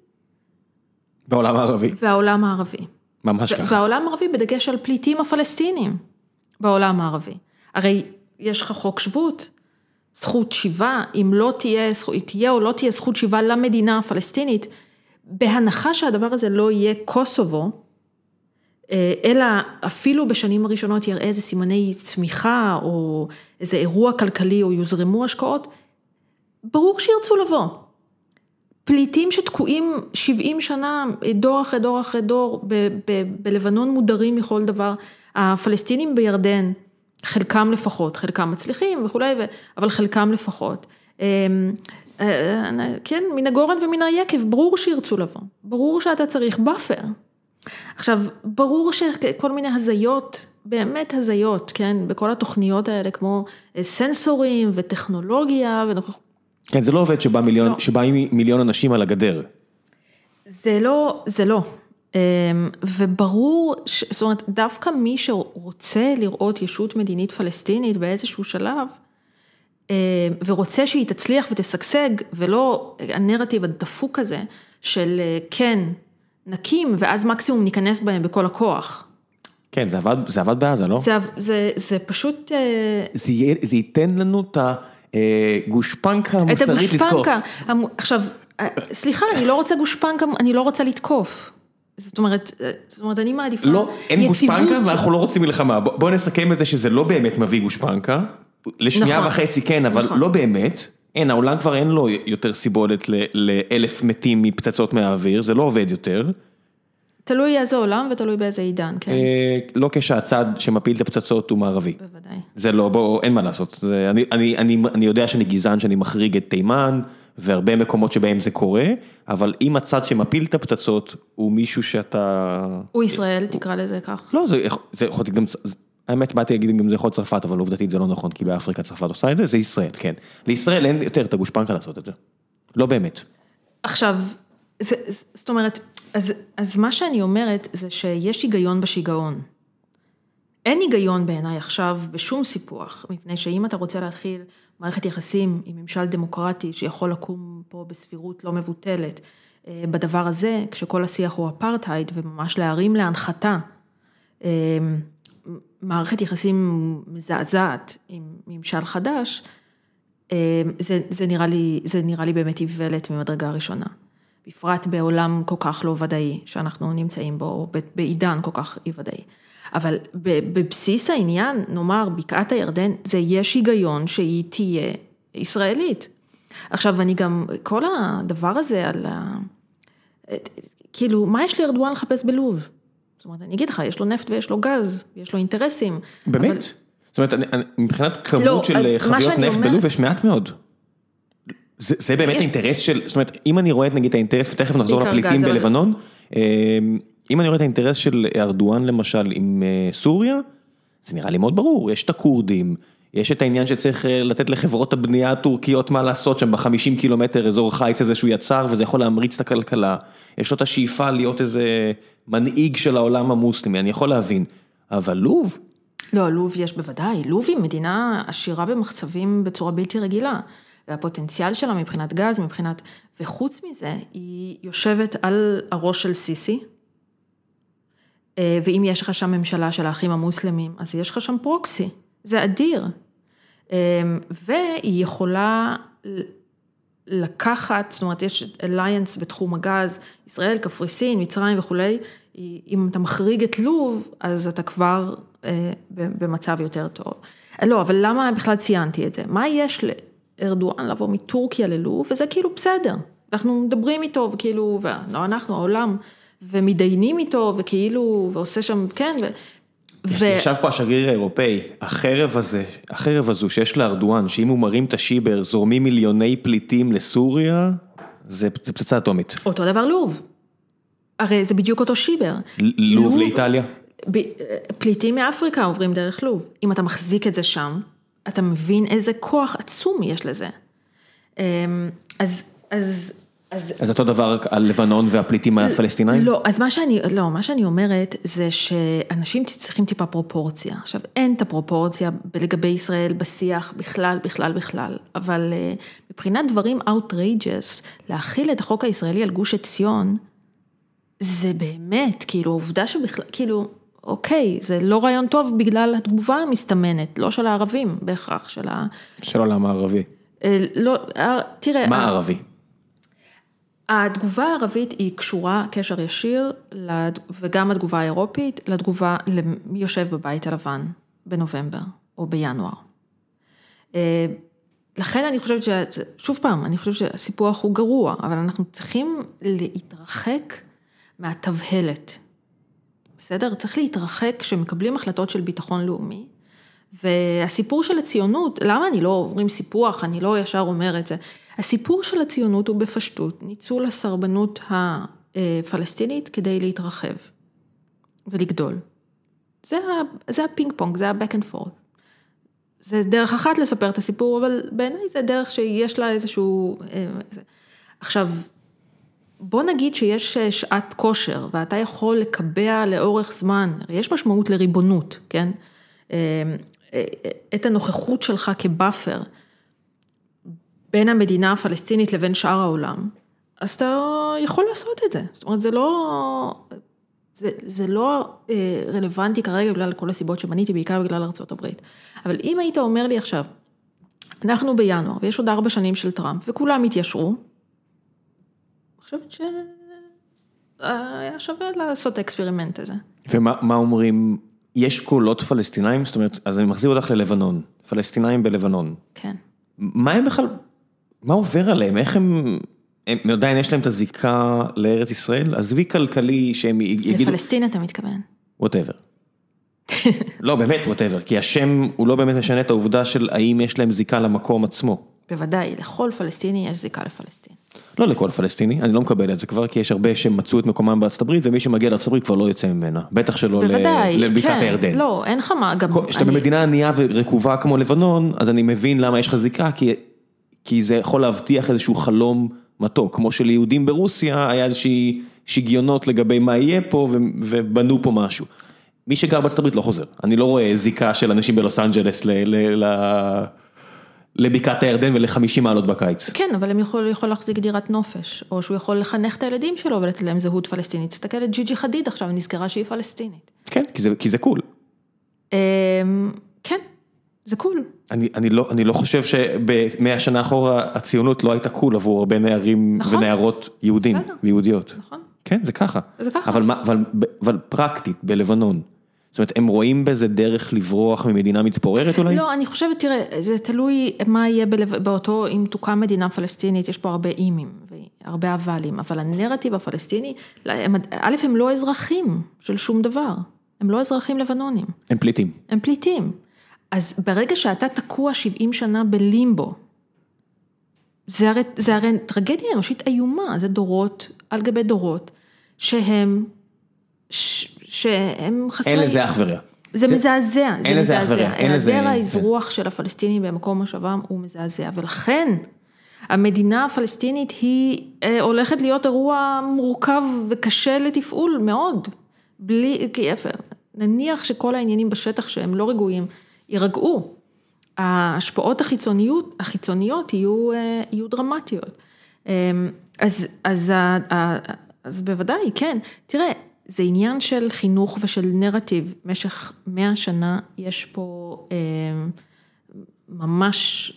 והעולם הערבי. והעולם הערבי. ממש ככה. והעולם הערבי בדגש על פליטים הפלסטינים בעולם הערבי. הרי יש לך חוק שבות, זכות שיבה, אם לא תהיה, תהיה או לא תהיה זכות שיבה למדינה הפלסטינית, בהנחה שהדבר הזה לא יהיה קוסובו, אה, אלא אפילו בשנים הראשונות יראה איזה סימני צמיחה או איזה אירוע כלכלי או יוזרמו השקעות, ברור שירצו לבוא. פליטים שתקועים 70 שנה, דור אחרי דור אחרי דור, ב- ב- בלבנון מודרים מכל דבר, הפלסטינים בירדן, חלקם לפחות, חלקם מצליחים וכולי, אבל חלקם לפחות. אמ, אה, כן, מן הגורן ומן היקב, ברור שירצו לבוא, ברור שאתה צריך buffer. עכשיו, ברור שכל מיני הזיות, באמת הזיות, כן, בכל התוכניות האלה, כמו אה, סנסורים וטכנולוגיה. ונוכח... כן, זה לא עובד שבא מיליון, לא. שבאים מיליון אנשים על הגדר. זה לא, זה לא. אמ, וברור, זאת אומרת, דווקא מי שרוצה לראות ישות מדינית פלסטינית באיזשהו שלב, אמ, ורוצה שהיא תצליח ותשגשג, ולא הנרטיב הדפוק הזה של אה, כן, נקים, ואז מקסימום ניכנס בהם בכל הכוח. כן, זה עבד, זה עבד בעזה, לא? זה, זה, זה פשוט... אה, זה, זה ייתן לנו את הגושפנקה המוסרית לתקוף. את הגושפנקה. עכשיו, אה, סליחה, אני לא רוצה גושפנקה, אני לא רוצה לתקוף. זאת אומרת, זאת אומרת, אני מעדיפה לא, אין יציבות. גושפנקה ואנחנו לא רוצים מלחמה. בוא נסכם את זה שזה לא באמת מביא גושפנקה. לשנייה נכון, וחצי כן, אבל נכון. לא באמת. אין, העולם כבר אין לו יותר סיבולת לאלף מתים מפצצות מהאוויר, זה לא עובד יותר. תלוי איזה עולם ותלוי באיזה עידן, כן. אה, לא כשהצד שמפיל את הפצצות הוא מערבי. בוודאי. זה לא, בוא, אין מה לעשות. זה, אני, אני, אני, אני יודע שאני גזען, שאני מחריג את תימן, והרבה מקומות שבהם זה קורה, אבל אם הצד שמפיל את הפצצות הוא מישהו שאתה... הוא ישראל, תקרא לזה כך. לא, זה, זה יכול להיות גם, האמת באתי להגיד גם זה יכול להיות צרפת, אבל עובדתית זה לא נכון, כי באפריקה צרפת עושה את זה, זה ישראל, כן. לישראל אין יותר את הגושפנקה לעשות את זה. לא באמת. עכשיו, זה, זאת אומרת, אז, אז מה שאני אומרת זה שיש היגיון בשיגעון. אין היגיון בעיניי עכשיו בשום סיפוח, מפני שאם אתה רוצה להתחיל מערכת יחסים עם ממשל דמוקרטי שיכול לקום פה בסבירות לא מבוטלת, אה, בדבר הזה, כשכל השיח הוא אפרטהייד וממש להרים להנחתה, אה, מערכת יחסים מזעזעת עם ממשל חדש, אה, זה, זה, נראה לי, זה נראה לי באמת איוולת ממדרגה ראשונה. בפרט בעולם כל כך לא ודאי שאנחנו נמצאים בו, בעידן כל כך אי ודאי. אבל בבסיס העניין, נאמר, בקעת הירדן, זה יש היגיון שהיא תהיה ישראלית. עכשיו, אני גם, כל הדבר הזה על ה... כאילו, מה יש לארדואן לחפש בלוב? זאת אומרת, אני אגיד לך, יש לו נפט ויש לו גז, יש לו אינטרסים. באמת? אבל... זאת אומרת, אני, אני, מבחינת כמות לא, של חביות נפט אומר... בלוב יש מעט מאוד. זה, זה באמת יש... האינטרס של, זאת אומרת, אם אני רואה נגיד האינטרס, ותכף נחזור לפליטים בלבנון, אבל... אם אני רואה את האינטרס של ארדואן למשל עם אה, סוריה, זה נראה לי מאוד ברור, יש את הכורדים, יש את העניין שצריך לתת לחברות הבנייה הטורקיות מה לעשות שם בחמישים קילומטר אזור חיץ הזה שהוא יצר וזה יכול להמריץ את הכלכלה. יש לו את השאיפה להיות איזה מנהיג של העולם המוסלמי, אני יכול להבין. אבל לוב? לא, לוב יש בוודאי, לוב היא מדינה עשירה במחצבים בצורה בלתי רגילה. והפוטנציאל שלה מבחינת גז, מבחינת... וחוץ מזה, היא יושבת על הראש של סיסי, אה, ואם יש לך שם ממשלה של האחים המוסלמים, אז יש לך שם פרוקסי, זה אדיר. אה, והיא יכולה לקחת, זאת אומרת, יש אליינס בתחום הגז, ישראל, קפריסין, מצרים וכולי, אם אתה מחריג את לוב, אז אתה כבר אה, במצב יותר טוב. לא, אבל למה בכלל ציינתי את זה? מה יש לארדואן לבוא מטורקיה ללוב, וזה כאילו בסדר. אנחנו מדברים איתו, וכאילו, לא אנחנו, העולם, ומתדיינים איתו, וכאילו, ועושה שם, כן, ו... ו... ישב פה השגריר האירופאי, החרב הזה, החרב הזו שיש לארדואן, שאם הוא מרים את השיבר, זורמים מיליוני פליטים לסוריה, זה, זה פצצה אטומית. אותו דבר לוב. הרי זה בדיוק אותו שיבר. לוב, לוב לאיטליה? ב... פליטים מאפריקה עוברים דרך לוב. אם אתה מחזיק את זה שם, אתה מבין איזה כוח עצום יש לזה. אמ, אז, אז אז אז אותו דבר על לבנון והפליטים הפלסטינאים? לא, אז מה שאני, לא, מה שאני אומרת זה שאנשים צריכים טיפה פרופורציה. עכשיו, אין את הפרופורציה לגבי ישראל בשיח בכלל, בכלל, בכלל, אבל אה, מבחינת דברים outrageous, להכיל את החוק הישראלי על גוש עציון, זה באמת, כאילו, עובדה שבכלל, כאילו, אוקיי, זה לא רעיון טוב בגלל התגובה המסתמנת, לא של הערבים בהכרח, של ה... של העולם הערבי. אה, לא, אה, תראה... מה ערבי? התגובה הערבית היא קשורה קשר ישיר, וגם התגובה האירופית, לתגובה למי יושב בבית הלבן בנובמבר או בינואר. אה, לכן אני חושבת ש... שוב פעם, אני חושבת שהסיפוח הוא גרוע, אבל אנחנו צריכים להתרחק מהתבהלת. בסדר? צריך להתרחק כשמקבלים החלטות של ביטחון לאומי. והסיפור של הציונות, למה אני לא אומרים סיפוח, אני לא ישר אומרת זה. הסיפור של הציונות הוא בפשטות ניצול הסרבנות הפלסטינית כדי להתרחב ולגדול. זה, זה הפינג פונג, זה ה-back and forth. זה דרך אחת לספר את הסיפור, אבל בעיניי זה דרך שיש לה איזשהו... אה, עכשיו, בוא נגיד שיש שעת כושר ואתה יכול לקבע לאורך זמן, יש משמעות לריבונות, כן? אה, אה, את הנוכחות שלך כ buffer. בין המדינה הפלסטינית לבין שאר העולם, אז אתה יכול לעשות את זה. זאת אומרת, זה לא, זה, זה לא אה, רלוונטי כרגע בגלל כל הסיבות שמניתי, בעיקר בגלל ארה"ב. אבל אם היית אומר לי עכשיו, אנחנו בינואר, ויש עוד ארבע שנים של טראמפ, וכולם התיישרו, חושבת שהיה שווה לעשות את ה experiment הזה. ומה אומרים, יש קולות פלסטינאים? זאת אומרת, אז אני מחזיר אותך ללבנון, פלסטינאים בלבנון. כן. מה הם בכלל מה עובר עליהם? איך הם... הם עדיין יש להם את הזיקה לארץ ישראל? עזבי כלכלי שהם יגידו... לפלסטין אתה מתכוון. ווטאבר. לא, באמת ווטאבר, כי השם הוא לא באמת משנה את העובדה של האם יש להם זיקה למקום עצמו. בוודאי, לכל פלסטיני יש זיקה לפלסטין. לא לכל פלסטיני, אני לא מקבל את זה כבר, כי יש הרבה שמצאו את מקומם בארצות הברית, ומי שמגיע לארצות הברית כבר לא יוצא ממנה. בטח שלא לבקעת כן, הירדן. לא, אין לך מה, גם... כשאתה אני... במדינה ענייה ורקובה כמו לבנון, אז אני מבין למה יש לך זיקה, כי כי זה יכול להבטיח איזשהו חלום מתוק, כמו שליהודים ברוסיה היה איזושהי שגיונות לגבי מה יהיה פה ובנו פה משהו. מי שגר בארצות הברית לא חוזר, אני לא רואה זיקה של אנשים בלוס אנג'לס לבקעת הירדן ול-50 מעלות בקיץ. כן, אבל הם יכול, יכול להחזיק דירת נופש, או שהוא יכול לחנך את הילדים שלו ולתת להם זהות פלסטינית. תסתכל על ג'י ג'י חדיד עכשיו, נזכרה שהיא פלסטינית. כן, כי זה, כי זה cool. אמ, כן, זה cool. אני אני, לא אני לא חושב שבמאה שנה אחורה הציונות לא הייתה cool עבור הרבה נערים נכון. ונערות יהודים ויהודיות. נכון. כן, זה ככה. זה ככה. אבל מה, אבל אבל פרקטית, בלבנון. זאת אומרת, הם רואים בזה דרך לברוח ממדינה מתפוררת אולי? לא, אני חושבת, תראה, זה תלוי מה יהיה בלב... באותו, אם תוקם מדינה פלסטינית, יש פה הרבה אימים והרבה אבלים, אבל הנרטיב הפלסטיני, הם, א', הם לא אזרחים של שום דבר, הם לא אזרחים לבנונים. הם פליטים. הם פליטים. אז ברגע שאתה תקוע 70 שנה בלימבו, זה הרי, זה הרי טרגדיה אנושית איומה, זה דורות על גבי דורות, שהם, ש, שהם חסרי... אין לזה אח ורע. זה מזעזע, זה לזה אח מזעזע. ורע, אין לזה- היעדר האזרוח של הפלסטינים במקום מושבם הוא מזעזע, ולכן המדינה הפלסטינית היא אה, הולכת להיות אירוע מורכב וקשה לתפעול מאוד. בלי, כי נניח שכל העניינים בשטח שהם לא רגועים, יירגעו. ההשפעות החיצוניות, החיצוניות יהיו, אה, יהיו דרמטיות. אה, אז, אז, אז בוודאי, כן. תראה, זה עניין של חינוך ושל נרטיב. במשך מאה שנה יש פה אה, ממש,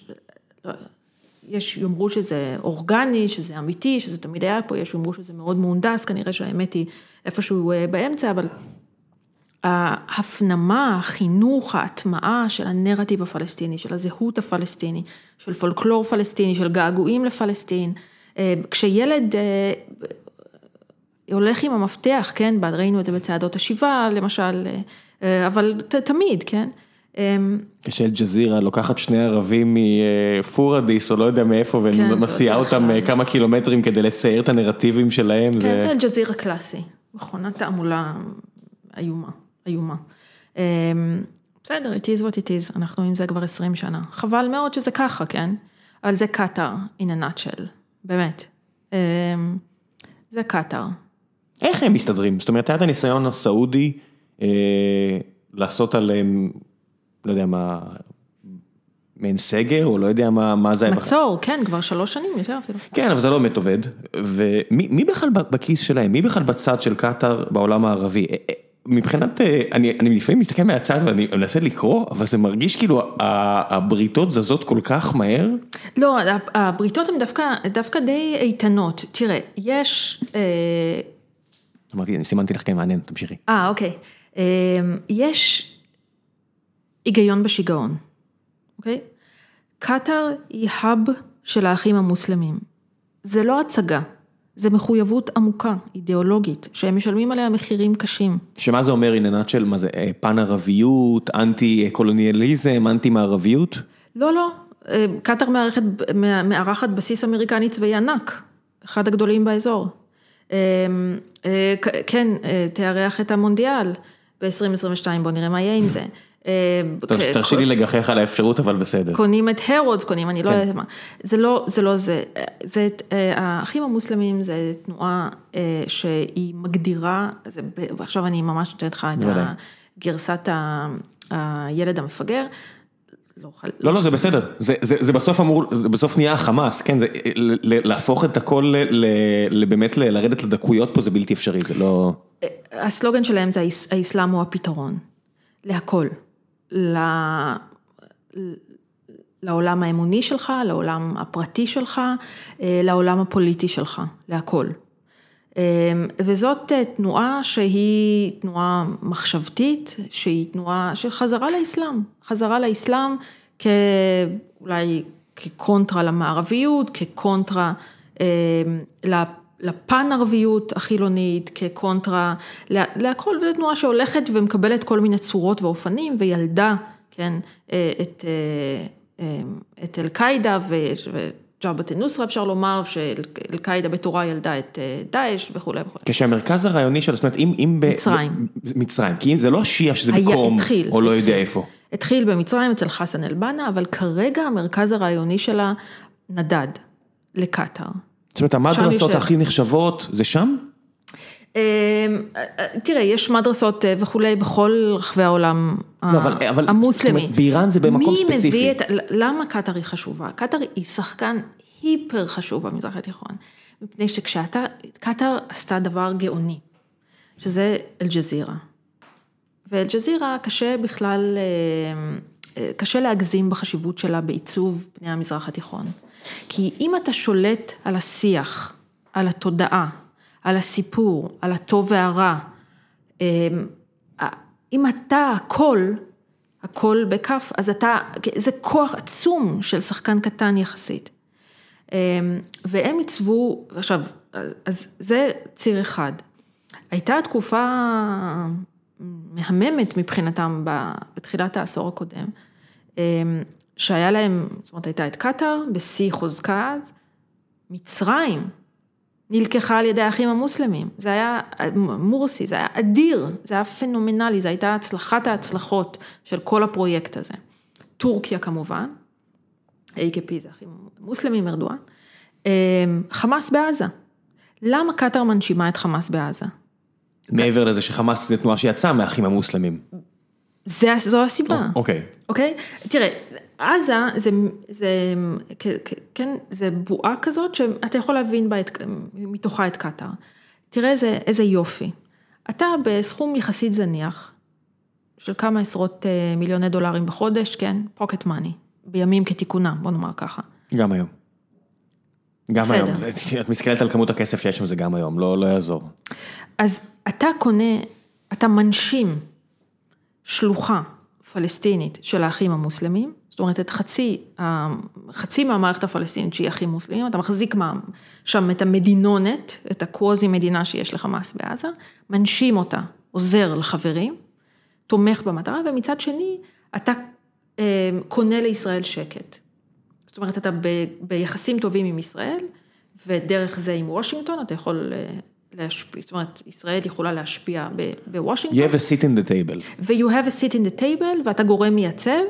לא, יש יאמרו שזה אורגני, שזה אמיתי, שזה תמיד היה פה, יש יאמרו שזה מאוד מהונדס, כנראה שהאמת היא איפשהו אה, באמצע, אבל ההפנמה, החינוך, ההטמעה של הנרטיב הפלסטיני, של הזהות הפלסטיני, של פולקלור פלסטיני, של געגועים לפלסטין. אה, כשילד אה, הולך עם המפתח, כן, ראינו את זה בצעדות השיבה, למשל, אה, אבל ת, תמיד, כן. אה, כשאל-ג'זירה לוקחת שני ערבים מפורדיס או לא יודע מאיפה כן, ומסיעה אותם בכלל. כמה קילומטרים כדי לצייר את הנרטיבים שלהם. כן, זה- זה אל-ג'זירה קלאסי, מכונת תעמולה איומה, איומה. אמ, בסדר, it is what it is, אנחנו עם זה כבר 20 שנה. חבל מאוד שזה ככה, כן? אבל זה קטאר, in a nutshell, באמת. אמ, זה קטאר. איך הם מסתדרים? זאת אומרת, היה את הניסיון הסעודי אה, לעשות עליהם, לא יודע מה, מעין סגר, או לא יודע מה, מה זה היה. מצור, כן, כבר שלוש שנים יותר אפילו. כן, אבל זה לא באמת עובד. ומי מי בכלל בכיס שלהם? מי בכלל בצד של קטאר בעולם הערבי? אה, אה, מבחינת, אה, אני, אני לפעמים מסתכל מהצד ואני מנסה לקרוא, אבל זה מרגיש כאילו הבריתות זזות כל כך מהר. לא, הבריתות הן דווקא, דווקא די איתנות. תראה, יש... אה, אמרתי, אני סימנתי לך כן מעניין, תמשיכי. אה, אוקיי. אמ, יש היגיון בשיגעון, אוקיי? קטאר היא האב של האחים המוסלמים. זה לא הצגה, זה מחויבות עמוקה, אידיאולוגית, שהם משלמים עליה מחירים קשים. שמה זה אומר עניינת של, מה זה, אה, פן ערביות, אנטי קולוניאליזם, אנטי מערביות? לא, לא, אה, קטאר מארחת, מארחת בסיס אמריקני צבאי ענק, אחד הגדולים באזור. אה, כן, תארח את המונדיאל ב-2022, בוא נראה מה יהיה עם זה. אה, תרשי לי לגחך על האפשרות, אבל בסדר. קונים את הרודס, קונים, אני לא כן. יודעת מה. זה לא, זה לא זה. זה, אה, האחים המוסלמים זה תנועה אה, שהיא מגדירה, ועכשיו אני ממש נותנת לך את. גרסת הילד המפגר. לא, לא, לא, זה בסדר, זה, בסוף אמור, זה בסוף נהיה החמאס, כן, להפוך את הכל, באמת לרדת לדקויות פה זה בלתי אפשרי, זה לא... הסלוגן שלהם זה האס- האסלאם הוא הפתרון, להכל, ל... לעולם האמוני שלך, לעולם הפרטי שלך, אה, לעולם הפוליטי שלך, להכל. אה, וזאת אה, תנועה שהיא תנועה מחשבתית, שהיא תנועה של חזרה לאסלאם, חזרה לאסלאם כאולי כקונטרה למערביות, כקונטרה אה, לפן ערביות החילונית, כקונטרה לה- להכל, וזו תנועה שהולכת ומקבלת כל מיני צורות ואופנים, וילדה, כן, אה, את, אה, אה, את אל-קאעידה. וג'אבת א-נוסרה אפשר לומר, שאל-קאעידה בתורה ילדה את דאעש וכולי וכולי. כשהמרכז הרעיוני של, זאת אומרת, אם... אם ב- מצרים. מצרים, כי זה לא שיעה שזה היה- בקום, התחיל, או לא התחיל. יודע איפה. התחיל במצרים אצל חסן אל-בנה, אבל כרגע המרכז הרעיוני שלה נדד לקטאר. זאת אומרת, המדרסות. הכי נחשבות, זה שם? אה, תראה, יש מדרסות אה, וכולי בכל רחבי העולם לא, המוסלמי. באיראן זה במקום מי ספציפי. למה קטאר היא חשובה? קטאר היא שחקן היפר חשוב במזרח התיכון, מפני שכשאתה, קטאר עשתה דבר גאוני, שזה אל-ג'זירה. ואל-ג'זירה קשה בכלל, אה, אה, קשה להגזים בחשיבות שלה בעיצוב פני המזרח התיכון. כי אם אתה שולט על השיח, על התודעה, על הסיפור, על הטוב והרע, אה, אם אתה הכל, הכל בכף, אז אתה, זה כוח עצום של שחקן קטן יחסית. אה, והם עיצבו, עכשיו, אז- זה ציר אחד. הייתה תקופה מהממת מבחינתם בתחילת העשור הקודם, אה, שהיה להם, זאת אומרת הייתה את קטאר בשיא חוזקה אז, מצרים נלקחה על ידי האחים המוסלמים. זה היה מורסי, זה היה אדיר, זה היה פנומנלי, זו הייתה הצלחת ההצלחות של כל הפרויקט הזה. טורקיה כמובן, AKP זה אחים מוסלמים, ארדואן. אמ, חמאס בעזה. למה קטאר מנשימה את חמאס בעזה? מעבר לזה שחמאס זה תנועה שיצאה מהאחים המוסלמים. זה, זו הסיבה. אוקיי. אוקיי? תראה, עזה זה, זה, כן, זה בועה כזאת שאתה יכול להבין בה את, מתוכה את קטאר. תראה איזה, איזה יופי. אתה בסכום יחסית זניח, של כמה עשרות אה, מיליוני דולרים בחודש, כן? פוקט מאני, בימים כתיקונם, בוא נאמר ככה. גם היום. גם בסדר. היום, את מסתכלת על כמות הכסף שיש שם זה גם היום, לא, לא יעזור. אז אתה קונה, אתה מנשים שלוחה פלסטינית של האחים המוסלמים, זאת אומרת את חצי, חצי מהמערכת הפלסטינית שהיא אחים מוסלמים, אתה מחזיק שם את המדינונת, את הקווזי מדינה שיש לחמאס בעזה, מנשים אותה, עוזר לחברים, תומך במטרה, ומצד שני, אתה אה, קונה לישראל שקט. זאת אומרת, אתה ב, ביחסים טובים עם ישראל, ודרך זה עם וושינגטון, אתה יכול אה, להשפיע, זאת אומרת, ישראל יכולה להשפיע בוושינגטון. You have a seat in the table. ו-you have a seat in the table, ואתה גורם מייצב,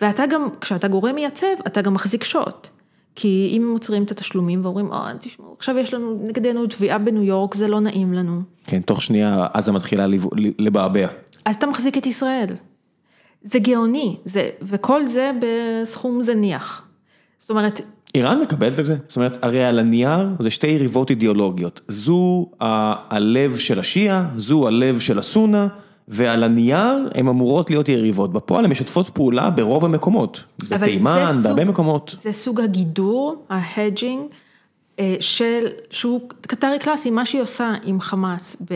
ואתה גם, כשאתה גורם מייצב, אתה גם מחזיק שוט. כי אם הם עוצרים את התשלומים ואומרים, אה, תשמעו, עכשיו יש לנו נגדנו תביעה בניו יורק, זה לא נעים לנו. כן, תוך שנייה עזה מתחילה לבעבע. אז אתה מחזיק את ישראל. זה גאוני, זה, וכל זה בסכום זניח. זאת אומרת... איראן מקבלת את זה? זאת אומרת, הרי על הנייר זה שתי יריבות אידיאולוגיות. זו ה- הלב של השיעה, זו הלב של הסונה, ועל הנייר הן אמורות להיות יריבות. בפועל הן משתפות פעולה ברוב המקומות. בתימן, בהרבה מקומות. זה סוג הגידור, ה hedging, אה, של, שהוא קטרי קלאסי, מה שהיא עושה עם חמאס, ב,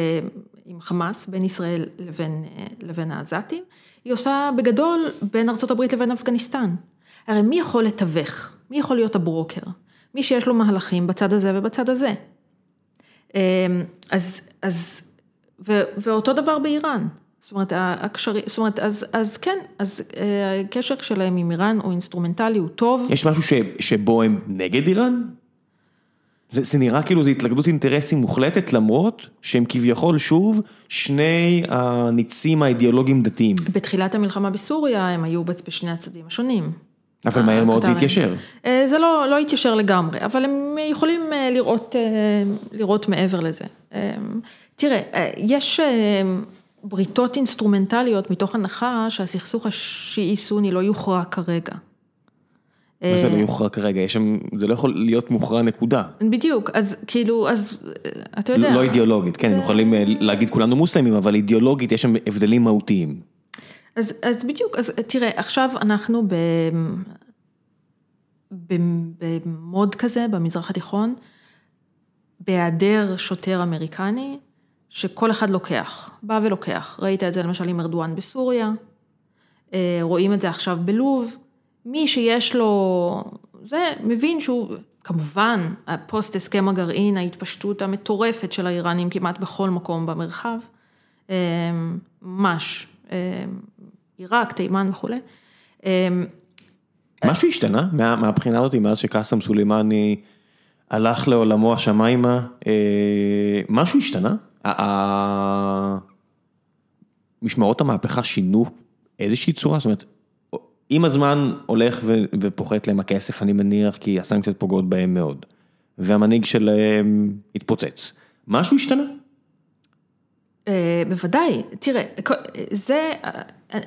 עם חמאס, בין ישראל לבין, אה, לבין העזתים, היא עושה בגדול בין ארה"ב לבין אפגניסטן. הרי מי יכול לתווך? מי יכול להיות ה broker? מי שיש לו מהלכים בצד הזה ובצד הזה. אה, אז, אז, ו, ואותו דבר באיראן. זאת אומרת, הקשרים, זאת אומרת, אז, אז כן, אז אה, הקשר שלהם עם איראן הוא אינסטרומנטלי, הוא טוב. יש משהו ש, שבו הם נגד איראן? זה, זה נראה כאילו זו התלכדות אינטרסים מוחלטת, למרות שהם כביכול שוב שני הניצים האידיאולוגיים דתיים. בתחילת המלחמה בסוריה הם היו בשני הצדדים השונים. אבל מהר מאוד זה. התיישר. אה, זה לא, לא התיישר לגמרי, אבל הם יכולים אה, לראות, אה, לראות מעבר לזה. אה, תראה, אה, יש בריתות אינסטרומנטליות מתוך הנחה שהסכסוך השיעי-סוני לא יוכרע כרגע. מה זה לא יוכרע כרגע? יש שם, זה לא יכול להיות מוכרע נקודה. בדיוק, אז כאילו, אז אתה יודע. לא אידיאולוגית, כן, הם יכולים להגיד כולנו מוסלמים, אבל אידיאולוגית יש שם הבדלים מהותיים. אז, אז בדיוק, אז תראה, עכשיו אנחנו ב, במוד כזה במזרח התיכון, בהיעדר שוטר אמריקני, שכל אחד לוקח, בא ולוקח. ראית את זה למשל עם ארדואן בסוריה, אה, רואים את זה עכשיו בלוב, מי שיש לו, זה מבין שהוא, כמובן, הפוסט הסכם הגרעין, ההתפשטות המטורפת של האיראנים כמעט בכל מקום במרחב, אה, ממש. עיראק, תימן וכולי. משהו השתנה מה, מהבחינה הזאת מאז שקאסם סולימני הלך לעולמו השמיימה, אה, משהו השתנה? משמרות המהפכה שינו איזושהי צורה? זאת אומרת, עם הזמן הולך ופוחת להם הכסף, אני מניח, כי הסנקציות פוגעות בהם מאוד, והמנהיג שלהם התפוצץ. משהו השתנה? אה, בוודאי, תראה, זה,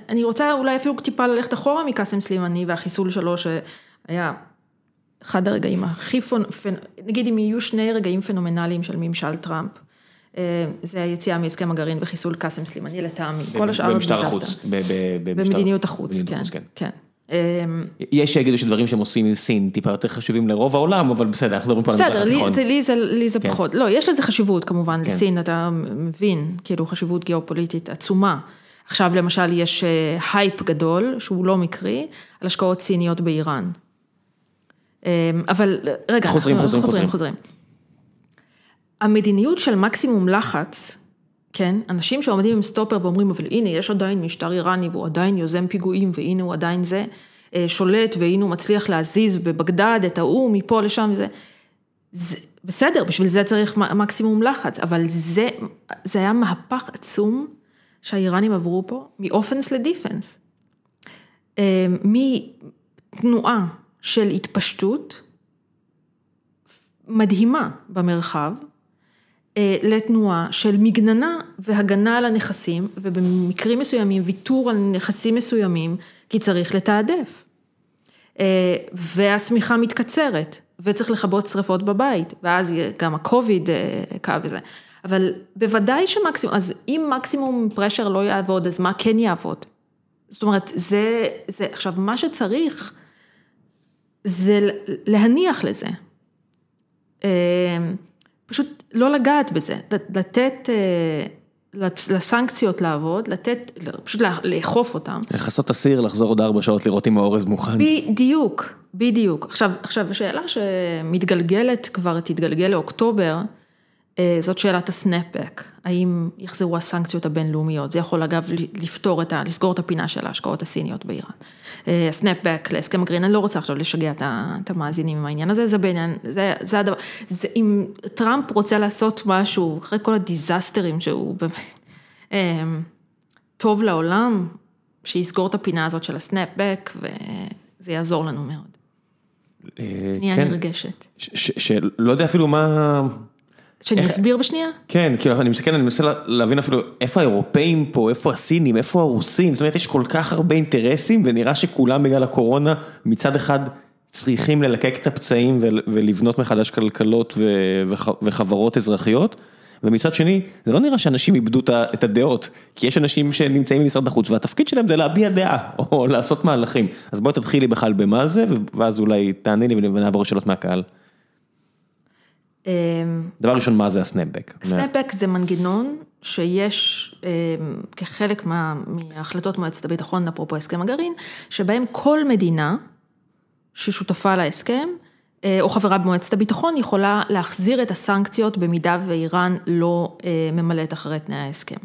אני רוצה אולי אפילו טיפה ללכת אחורה מקאסם סלימני והחיסול שלו שהיה אחד הרגעים הכי, פונ... נגיד אם יהיו שני רגעים פנומנליים של ממשל טראמפ, אה, זה היציאה מהסכם הגרעין וחיסול קאסם סולימאני לטעמי, כל השאר במשטר. החוץ. במדיניות החוץ, כן, החוץ, כן. אה, יש שיגידו שדברים שהם עושים עם סין טיפה יותר חשובים לרוב העולם, אבל בסדר, אנחנו מדברים פה על המזרח בסדר, התיכון. זה, לי זה, לי זה כן. פחות, לא, יש לזה חשיבות כמובן, כן. לסין אתה מבין, כאילו חשיבות גיאופוליטית עצומה. עכשיו למשל יש אה, הייפ גדול, שהוא לא מקרי, על השקעות סיניות באיראן. אה, אבל רגע, חוזרים, אנחנו- חוזרים, חוזרים. חוזרים. המדיניות של מקסימום לחץ, כן, אנשים שעומדים עם סטופר ואומרים, אבל הנה, יש עדיין משטר איראני והוא עדיין יוזם פיגועים, והנה הוא עדיין זה, אה, שולט, והנה הוא מצליח להזיז בבגדד את ההוא מפה לשם וזה. זה, בסדר, בשביל זה צריך מקסימום לחץ, אבל זה, זה היה מהפך עצום שהאיראנים עברו פה, מאופנס לדיפנס. אה, מתנועה של התפשטות מדהימה במרחב, לתנועה של מגננה והגנה על הנכסים, ובמקרים מסוימים ויתור על נכסים מסוימים, כי צריך לתעדף. אה, והשמיכה מתקצרת, וצריך לכבות שרפות בבית, ואז גם הקוביד קו וזה. אבל בוודאי שמקסימום, אז אם מקסימום פרשר לא יעבוד, אז מה כן יעבוד? זאת אומרת, זה, זה, עכשיו, מה שצריך, זה להניח לזה. פשוט לא לגעת בזה, לתת אה, לסנקציות לעבוד, לתת, פשוט לאכוף אותם. לכסות אסיר, לחזור עוד ארבע שעות לראות אם האורז מוכן. בדיוק, בדיוק. עכשיו, עכשיו, השאלה שמתגלגלת כבר, תתגלגל לאוקטובר, אה, זאת שאלת הסנאפבק, האם יחזרו הסנקציות הבינלאומיות, זה יכול אגב לפתור את ה... לסגור את הפינה של ההשקעות הסיניות באיראן. הסנאפבק אה, להסכם הגרעין, אני לא רוצה עכשיו לשגע את המאזינים עם העניין הזה, זה בעניין, זה, זה הדבר, זה, אם טראמפ רוצה לעשות משהו, אחרי כל הדיזסטרים שהוא באמת אה, טוב לעולם, שיסגור את הפינה הזאת של הסנאפבק, וזה יעזור לנו מאוד. פנייה כן. נרגשת. שלא יודע אפילו מה... שאני אסביר בשנייה? כן, כאילו אני מסתכל, אני מנסה להבין אפילו איפה האירופאים פה, איפה הסינים, איפה הרוסים, זאת אומרת יש כל כך הרבה אינטרסים ונראה שכולם בגלל הקורונה מצד אחד צריכים ללקק את הפצעים ולבנות מחדש כלכלות וחברות אזרחיות. ומצד שני, זה לא נראה שאנשים איבדו את הדעות, כי יש אנשים שנמצאים במשרד החוץ והתפקיד שלהם זה להביע דעה, *laughs* או לעשות מהלכים. אז בואי תתחילי בכלל במה זה, ואז אולי תעני לי ונעבור שאלות מהקהל. אמ, דבר ראשון, מה זה הסנאפבק? הסנאפבק זה מנגנון שיש אמ, כחלק מהחלטות מועצת הביטחון, אפרופו הסכם הגרעין, שבהם כל מדינה ששותפה להסכם, אה, או חברה במועצת הביטחון, יכולה להחזיר את הסנקציות במידה ואיראן לא אה, ממלאת אחרי תנאי ההסכם.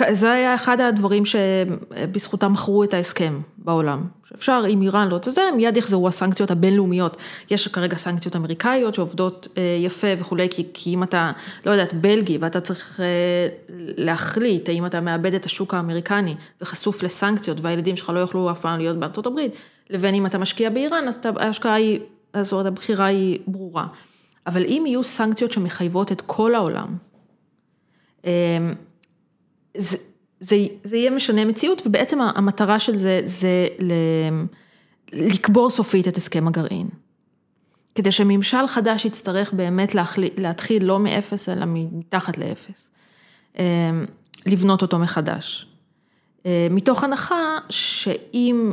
אמ, זה היה אחד הדברים שבזכותם מכרו את ההסכם בעולם. שאפשר, אם איראן לא תזה, מיד יחזרו הסנקציות הבינלאומיות. יש כרגע סנקציות אמריקאיות שעובדות אה, יפה וכולי, כי, כי אם אתה, לא יודעת, בלגי, ואתה צריך אה, להחליט האם אתה מאבד את השוק האמריקני וחשוף לסנקציות, והילדים שלך לא יוכלו אף פעם להיות בארצות הברית, לבין אם אתה משקיע באיראן, אז ההשקעה היא, אז הבחירה היא ברורה. אבל אם יהיו סנקציות שמחייבות את כל העולם, אה, זה, זה, יהיה משנה מציאות, ובעצם המטרה של זה, זה ל, לקבור סופית את הסכם הגרעין. כדי שממשל חדש יצטרך באמת להחל, להתחיל לא מאפס, אלא מתחת לאפס. אמ, לבנות אותו מחדש. אמ, מתוך הנחה שאם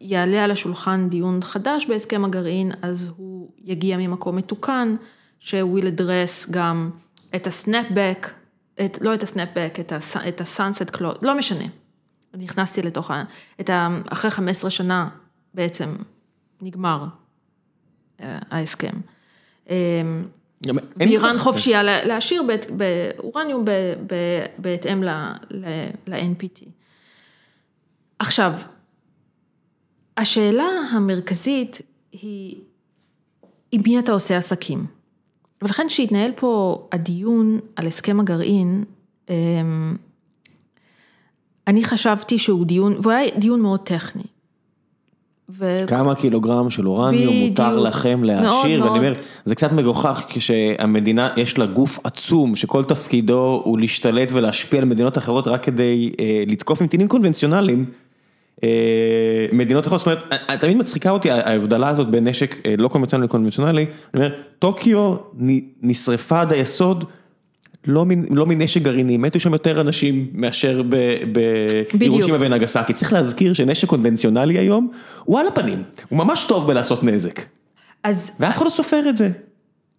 יעלה על השולחן דיון חדש בהסכם הגרעין, אז הוא יגיע ממקום מתוקן, שהוא will גם את הסנאפבק, את, לא את הסנאפבק, את, הס, את הסאנסט קלוד, לא משנה. נכנסתי לתוך ה... את ה... אחרי 15 שנה בעצם נגמר אה, ההסכם. באיראן חופשייה להשאיר באורניום בהתאם ל-NPT. עכשיו, השאלה המרכזית היא עם מי אתה עושה עסקים. ולכן כשהתנהל פה הדיון על הסכם הגרעין, אמ, אני חשבתי שהוא דיון, והוא היה דיון מאוד טכני. ו... כמה קילוגרם של אורניום מותר לכם להשאיר, ואני אומר, זה קצת מגוחך כשהמדינה, יש לה גוף עצום שכל תפקידו הוא להשתלט ולהשפיע על מדינות אחרות רק כדי אה, לתקוף נתינים קונבנציונליים. אה, מדינות אחרות, זאת אומרת, אה, תמיד מצחיקה אותי ההבדלה הזאת בין נשק אה, לא קונבנציונלי לקונבנציונלי, אני אומר, טוקיו נשרפה עד היסוד, לא, לא מנשק גרעיני, מתו שם יותר אנשים מאשר בירושימה ונגסקי, צריך להזכיר שנשק קונבנציונלי היום הוא על הפנים, הוא ממש טוב בלעשות נזק, אז, ואף אחד לא סופר את זה.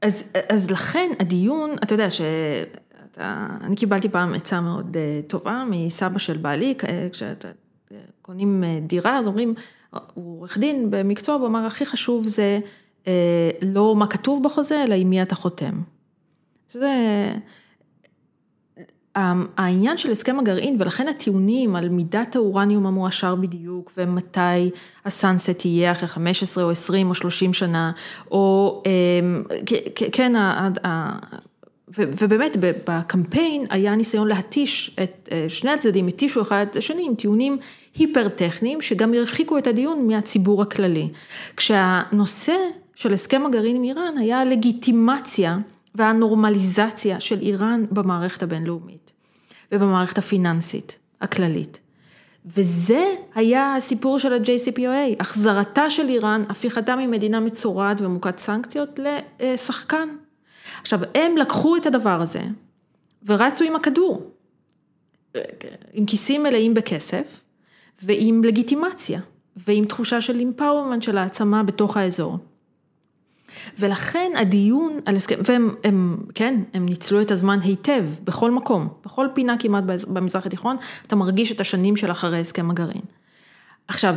אז, אז לכן הדיון, אתה יודע שאני קיבלתי פעם עצה מאוד טובה מסבא של בעלי, כשאתה קונים אה, דירה, אז אומרים, הוא עורך דין במקצוע, הוא אמר, הכי חשוב זה אה, לא מה כתוב בחוזה, אלא עם מי אתה חותם. זה... העניין של הסכם הגרעין, ולכן הטיעונים על מידת האורניום המועשר בדיוק, ומתי הסאנסט יהיה אחרי 15 או 20 או 30 שנה, או כן, ובאמת בקמפיין היה ניסיון להתיש את שני הצדדים, התישו אחד את השני עם טיעונים היפר-טכניים, שגם הרחיקו את הדיון מהציבור הכללי. כשהנושא של הסכם הגרעין עם איראן היה הלגיטימציה והנורמליזציה של איראן במערכת הבינלאומית ובמערכת הפיננסית הכללית. וזה היה הסיפור של ה-JCPOA, החזרתה של איראן, הפיכתה ממדינה מצורעת ומוכת סנקציות לשחקן. עכשיו, הם לקחו את הדבר הזה ורצו עם הכדור, עם כיסים מלאים בכסף ועם לגיטימציה ועם תחושה של אימפאורמנט של העצמה בתוך האזור. ולכן הדיון על הסכם, והם, הם, כן, הם ניצלו את הזמן היטב, בכל מקום, בכל פינה כמעט במזרח התיכון, אתה מרגיש את השנים של אחרי הסכם הגרעין. עכשיו,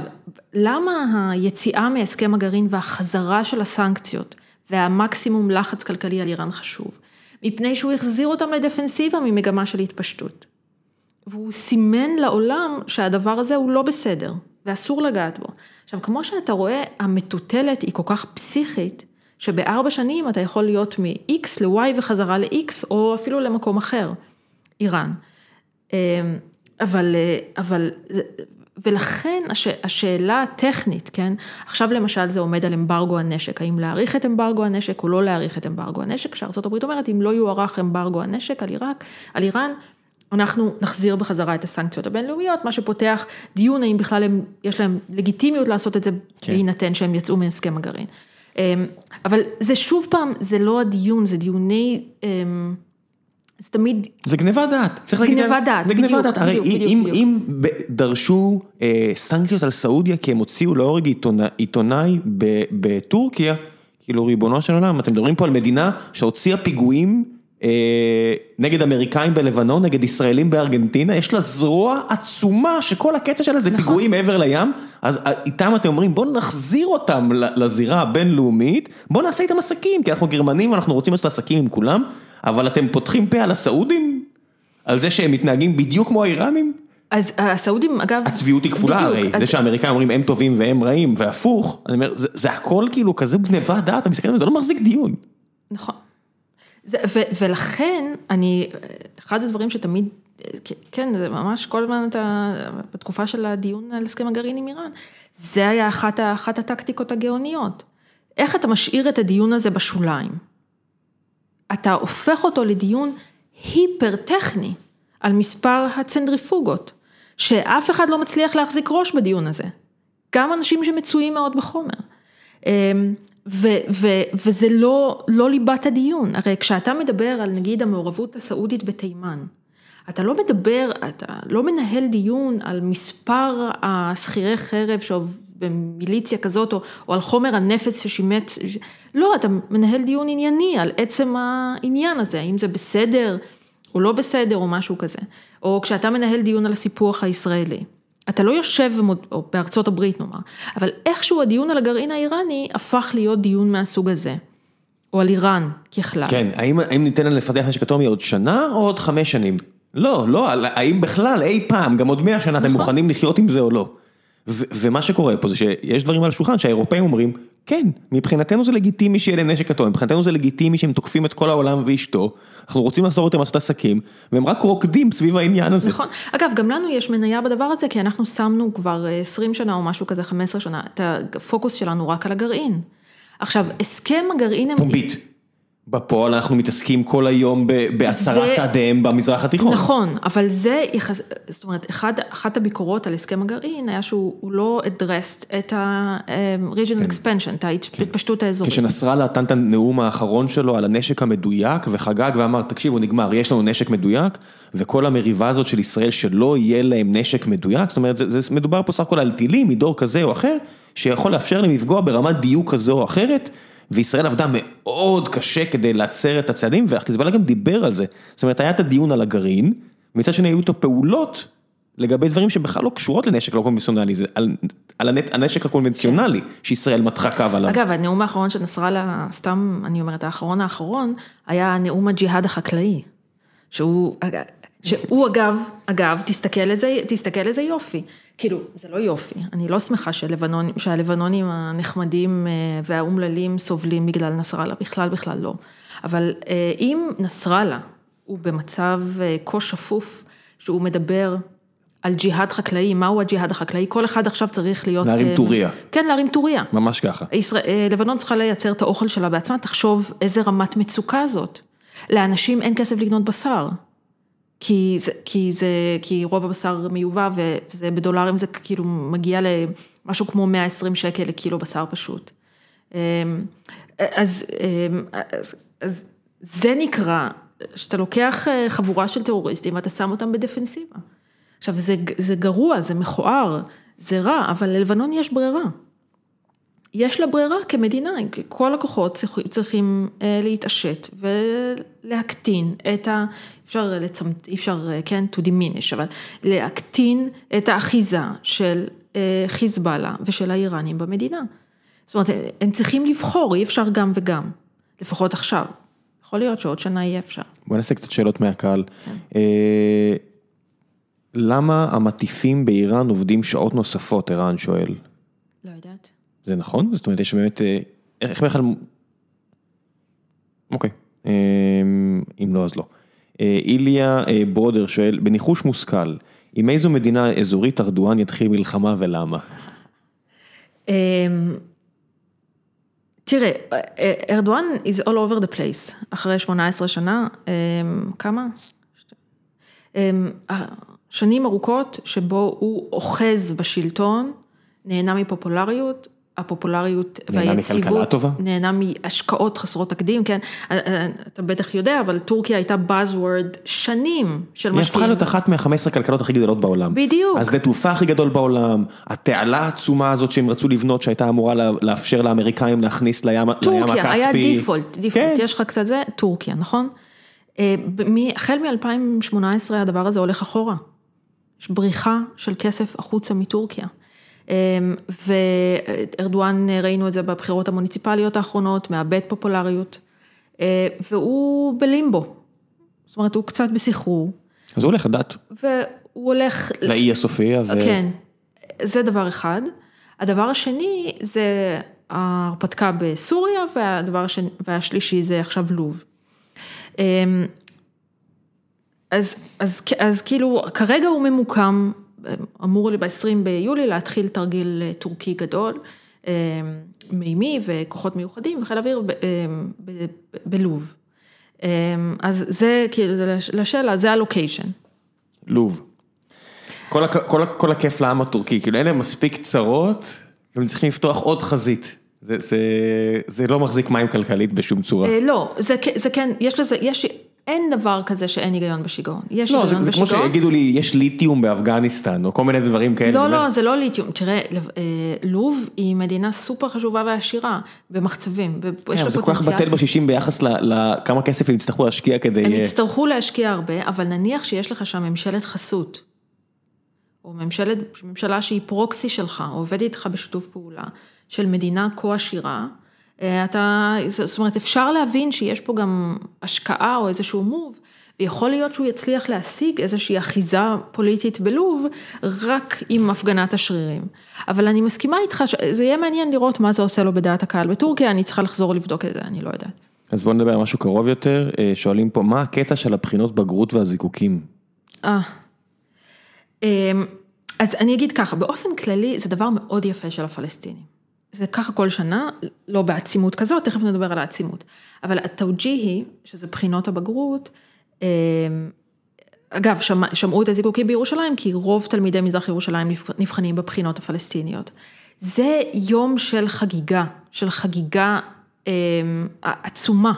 למה היציאה מהסכם הגרעין והחזרה של הסנקציות והמקסימום לחץ כלכלי על איראן חשוב? מפני שהוא החזיר אותם לדפנסיבה ממגמה של התפשטות. והוא סימן לעולם שהדבר הזה הוא לא בסדר, ואסור לגעת בו. עכשיו, כמו שאתה רואה, המטוטלת היא כל כך פסיכית, שבארבע שנים אתה יכול להיות מ-X ל-Y וחזרה ל-X, או אפילו למקום אחר, איראן. אמ, אבל, אבל, ולכן הש, השאלה הטכנית, כן, עכשיו למשל זה עומד על אמברגו הנשק, האם להאריך את אמברגו הנשק או לא להאריך את אמברגו הנשק, כשארה"ב אומרת, אם לא יוארך אמברגו הנשק על עיראק, על איראן, אנחנו נחזיר בחזרה את הסנקציות הבינלאומיות, מה שפותח דיון האם בכלל הם, יש להם לגיטימיות לעשות את זה, כן. בהינתן שהם יצאו מהסכם הגרעין. אמ, אבל זה שוב פעם, זה לא הדיון, זה דיוני, אמ, זה תמיד... זה גניבת דעת, צריך להגיד... גניבת דעת, בדיוק, בדיוק, בדיוק. הרי בדיוק, אם, בדיוק. אם דרשו אה, סנקציות על סעודיה כי הם הוציאו להורג עיתונאי, עיתונאי בטורקיה, כאילו ריבונו של עולם, אתם מדברים פה על מדינה שהוציאה פיגועים נגד אמריקאים בלבנון, נגד ישראלים בארגנטינה, יש לה זרוע עצומה שכל הקטע שלה זה נכון. פיגועים מעבר לים, אז אה, איתם אתם אומרים בואו נחזיר אותם לזירה הבינלאומית, בואו נעשה איתם עסקים, כי אנחנו גרמנים, אנחנו רוצים לעשות עסקים עם כולם, אבל אתם פותחים פה על הסעודים? על זה שהם מתנהגים בדיוק כמו האיראנים? אז הסעודים אגב, הצביעות היא כפולה בדיוק, הרי, אז... זה שהאמריקאים אומרים הם טובים והם רעים, והפוך, אני אומר, זה, זה הכל כאילו כזה גניבה דעת, אתה מסתכל על זה, זה לא מחזיק דיון. נכון. זה, ו, ולכן, אני, אחד הדברים שתמיד, כן, זה ממש כל הזמן אתה, בתקופה של הדיון על הסכם הגרעין עם איראן, זה היה אחת, אחת הטקטיקות הגאוניות. איך אתה משאיר את הדיון הזה בשוליים? אתה הופך אותו לדיון היפר טכני על מספר הצנטריפוגות, שאף אחד לא מצליח להחזיק ראש בדיון הזה. גם אנשים שמצויים מאוד בחומר. ו, ו, וזה לא, לא ליבת הדיון, הרי כשאתה מדבר על נגיד המעורבות הסעודית בתימן, אתה לא מדבר, אתה לא מנהל דיון על מספר השכירי חרב במיליציה כזאת, או, או על חומר הנפץ ששימץ, לא, אתה מנהל דיון ענייני על עצם העניין הזה, האם זה בסדר או לא בסדר או משהו כזה, או כשאתה מנהל דיון על הסיפוח הישראלי. אתה לא יושב, או בארצות הברית נאמר, אבל איכשהו הדיון על הגרעין האיראני הפך להיות דיון מהסוג הזה, או על איראן ככלל. כן, האם, האם ניתן לפתח נשק אטומי עוד שנה או עוד חמש שנים? לא, לא, האם בכלל אי פעם, גם עוד מאה שנה, נכון. אתם מוכנים לחיות עם זה או לא? ומה שקורה פה זה שיש דברים על השולחן שהאירופאים אומרים, כן, מבחינתנו זה לגיטימי שיהיה לנשק אטומי, מבחינתנו זה לגיטימי שהם תוקפים את כל העולם ואשתו, אנחנו רוצים לעזור אותם לעשות עסקים, והם רק רוקדים סביב העניין הזה. נכון, אגב, גם לנו יש מניה בדבר הזה, כי אנחנו שמנו כבר 20 שנה או משהו כזה, 15 שנה, את הפוקוס שלנו רק על הגרעין. עכשיו, הסכם הגרעין... פומבית. בפועל אנחנו מתעסקים כל היום בהצהרת צעדיהם במזרח התיכון. נכון, אבל זה, יחס... זאת אומרת, אחד, אחת הביקורות על הסכם הגרעין היה שהוא לא אדרסט את ה-regional כן. expansion, את ההתפשטות כן. האזורית. כשנסראללה נתן את הנאום האחרון שלו על הנשק המדויק וחגג ואמר, תקשיבו, נגמר, יש לנו נשק מדויק, וכל המריבה הזאת של ישראל שלא יהיה להם נשק מדויק, זאת אומרת, זה, זה מדובר פה סך הכל על טילים מדור כזה או אחר, שיכול לאפשר להם לפגוע ברמת דיוק כזו או אחרת. וישראל עבדה מאוד קשה כדי לעצר את הצעדים, והחיזבאללה גם דיבר על זה. זאת אומרת, היה את הדיון על הגרעין, ומצד שני היו את הפעולות לגבי דברים שבכלל לא קשורות לנשק לא קונבנציונלי, זה על, על הנ, הנשק הקונבנציונלי שישראל מתחה קו עליו. אגב, הנאום האחרון של נסראללה, סתם, אני אומרת, האחרון האחרון, היה נאום הג'יהאד החקלאי, שהוא... שהוא אגב, אגב, תסתכל איזה, תסתכל איזה יופי. כאילו, זה לא יופי, אני לא שמחה שלבנון, שהלבנונים הנחמדים והאומללים סובלים בגלל נסראללה, בכלל בכלל לא. אבל אם נסראללה הוא במצב כה שפוף, שהוא מדבר על ג'יהאד חקלאי, מהו הג'יהאד החקלאי, כל אחד עכשיו צריך להיות... להרים טוריה. כן, להרים טוריה. ממש ככה. ישראל, לבנון צריכה לייצר את האוכל שלה בעצמה, תחשוב איזה רמת מצוקה זאת. לאנשים אין כסף לקנות בשר. כי זה, כי זה, כי רוב הבשר מיובא וזה בדולרים זה כאילו מגיע למשהו כמו 120 שקל לקילו בשר פשוט. אז, אז, אז זה נקרא שאתה לוקח חבורה של טרוריסטים ואתה שם אותם בדפנסיבה. עכשיו זה, זה גרוע, זה מכוער, זה רע, אבל ללבנון יש ברירה. יש לה ברירה כמדינה, כל הכוחות צריכים להתעשת ולהקטין את ה... אפשר לצמצם, אפשר כן to diminish, אבל להקטין את האחיזה של חיזבאללה ושל האיראנים במדינה. זאת אומרת, הם צריכים לבחור, אי אפשר גם וגם, לפחות עכשיו. יכול להיות שעוד שנה יהיה אפשר. בוא נעשה קצת שאלות מהקהל. למה המטיפים באיראן עובדים שעות נוספות, ערן שואל? זה נכון? זאת אומרת, יש באמת, איך בכלל... אוקיי, אם לא אז לא. איליה ברודר שואל, בניחוש מושכל, עם איזו מדינה אזורית ארדואן יתחיל מלחמה ולמה? תראה, ארדואן is all over the place, אחרי 18 שנה, כמה? שנים ארוכות שבו הוא אוחז בשלטון, נהנה מפופולריות, הפופולריות והיציבות. נהנה מכלכלה טובה? נהנה מהשקעות חסרות תקדים, כן, אתה בטח יודע, אבל טורקיה הייתה Buzzword שנים של משקיעים. היא הפכה להיות אחת מה-15 הכלכלות הכי גדולות בעולם. בדיוק. השדה תעופה הכי גדול בעולם, התעלה העצומה הזאת שהם רצו לבנות, שהייתה אמורה לאפשר לאמריקאים להכניס לים הכספי. טורקיה, היה דיפולט, דיפולט, יש לך קצת זה, טורקיה, נכון? החל מ-2018 הדבר הזה הולך אחורה. יש בריחה של כסף החוצה מטורקיה. וארדואן, ראינו את זה בבחירות המוניציפליות האחרונות, מאבד פופולריות, והוא בלימבו. זאת אומרת, הוא קצת בסחרור. אז הוא הולך לדת. והוא הולך... לאי הסופי. ו... כן, זה דבר אחד. הדבר השני זה ההרפתקה בסוריה, והדבר השני, והשלישי זה עכשיו לוב. אז, אז, אז כאילו, כרגע הוא ממוקם, אמור לי ב-20 ביולי להתחיל תרגיל טורקי גדול, מימי וכוחות מיוחדים וחיל אוויר בלוב. אז זה כאילו, זה לשאלה, זה הלוקיישן. לוב. כל, כל, כל הכיף לעם הטורקי, כאילו אין להם מספיק צרות, הם צריכים לפתוח עוד חזית. זה, זה, זה לא מחזיק מים כלכלית בשום צורה. לא, זה, זה כן, יש לזה, יש... אין דבר כזה שאין היגיון בשיגעון, יש לא, היגיון בשיגעון. זה כמו שיגידו לי, יש ליתיום באפגניסטן, או כל מיני דברים כאלה. לא, לא, זה לא ליתיום, תראה, לוב היא מדינה סופר חשובה ועשירה, במחצבים, כן, אבל זה כל כך בטל בשישים ביחס לכמה כסף הם יצטרכו להשקיע כדי... הם יצטרכו להשקיע הרבה, אבל נניח שיש לך שם ממשלת חסות, או ממשלת, ממשלה שהיא פרוקסי שלך, או עובדת איתך בשיתוף פעולה, של מדינה כה עשירה, אתה, זאת אומרת, אפשר להבין שיש פה גם השקעה או איזשהו מוב, ויכול להיות שהוא יצליח להשיג איזושהי אחיזה פוליטית בלוב, רק עם הפגנת השרירים. אבל אני מסכימה איתך, זה יהיה מעניין לראות מה זה עושה לו בדעת הקהל בטורקיה, אני צריכה לחזור לבדוק את זה, אני לא יודעת. אז בוא נדבר על משהו קרוב יותר, שואלים פה, מה הקטע של הבחינות בגרות והזיקוקים? אה, אז אני אגיד ככה, באופן כללי זה דבר מאוד יפה של הפלסטינים. זה ככה כל שנה, לא בעצימות כזאת, תכף נדבר על העצימות. אבל התאוג'יהי, שזה בחינות הבגרות, אגב, שמע, שמעו את הזיקוקים בירושלים, כי רוב תלמידי מזרח ירושלים נבחנים בבחינות הפלסטיניות. זה יום של חגיגה, של חגיגה עצומה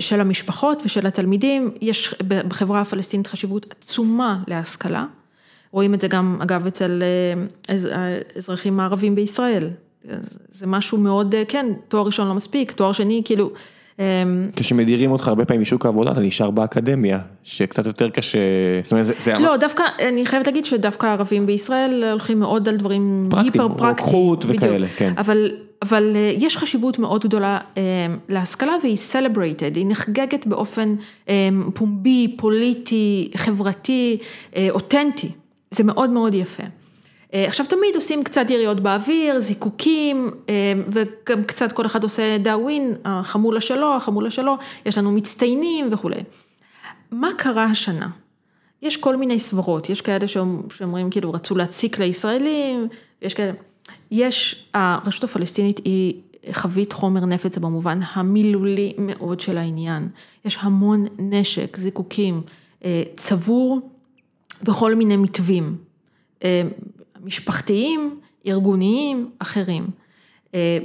של המשפחות ושל התלמידים. יש בחברה הפלסטינית חשיבות עצומה להשכלה. רואים את זה גם, אגב, אצל אזרחים הערבים בישראל. זה משהו מאוד, כן, תואר ראשון לא מספיק, תואר שני, כאילו, כשמדירים אותך הרבה פעמים משוק העבודה, אתה נשאר באקדמיה, שקצת יותר קשה, זאת אומרת, זה... לא, דווקא, אני חייבת להגיד שדווקא הערבים בישראל הולכים מאוד על דברים היפר פרקטיים. רוקחות וכאלה, כן. אבל, אבל יש חשיבות מאוד גדולה להשכלה והיא celebrated, היא נחגגת באופן פומבי, פוליטי, חברתי, אותנטי, זה מאוד מאוד יפה. עכשיו תמיד עושים קצת יריות באוויר, זיקוקים, וגם קצת כל אחד עושה דאווין, החמולה שלו, החמולה שלו, יש לנו מצטיינים וכולי. מה קרה השנה? יש כל מיני סברות, יש כאלה שאומרים כאילו רצו להציק לישראלים, יש כאלה, יש, הרשות הפלסטינית היא חבית חומר נפץ במובן המילולי מאוד של העניין, יש המון נשק, זיקוקים, צבור בכל מיני מתווים. משפחתיים, ארגוניים, אחרים.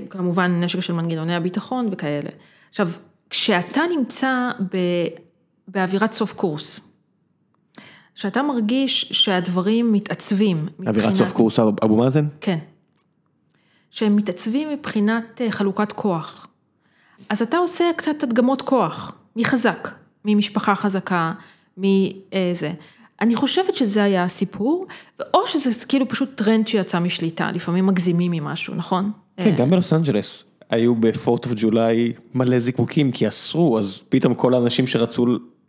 כמובן נשק של מנגנוני הביטחון וכאלה. עכשיו, כשאתה נמצא באווירת סוף קורס, כשאתה מרגיש שהדברים מתעצבים מבחינת... אווירת סוף קורס אבו מאזן? כן. שהם מתעצבים מבחינת חלוקת כוח. אז אתה עושה קצת הדגמות כוח, מי חזק, ממשפחה חזקה, מזה. אני חושבת שזה היה הסיפור, או שזה כאילו פשוט טרנד שיצא משליטה, לפעמים מגזימים ממשהו, נכון? כן, גם בלוס אנג'לס, היו ב Fourth of July מלא זיקוקים, כי אסרו, אז פתאום כל האנשים שרצו...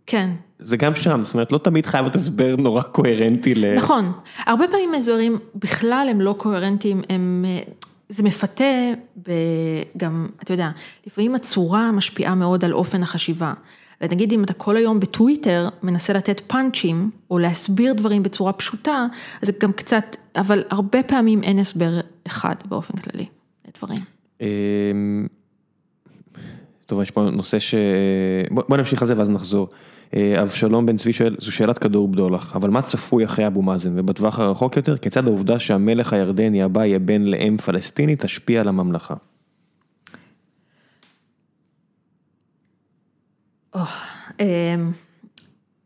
כן. זה גם שם, זאת אומרת, לא תמיד חייב להיות הסבר נורא קוהרנטי ל... נכון, הרבה פעמים הסברים בכלל הם לא קוהרנטיים, הם... זה מפתה גם, אתה יודע, לפעמים הצורה משפיעה מאוד על אופן החשיבה. ונגיד אם אתה כל היום בטוויטר מנסה לתת פאנצ'ים, או להסביר דברים בצורה פשוטה, אז זה גם קצת, אבל הרבה פעמים אין הסבר אחד באופן כללי לדברים. טוב, יש פה נושא ש... בוא נמשיך על זה ואז נחזור. אבשלום בן צבי שואל, זו שאלת כדור בדולח, אבל מה צפוי אחרי אבו מאזן, ובטווח הרחוק יותר, כיצד העובדה שהמלך הירדני הבא יהיה בן לאם פלסטינית תשפיע על הממלכה?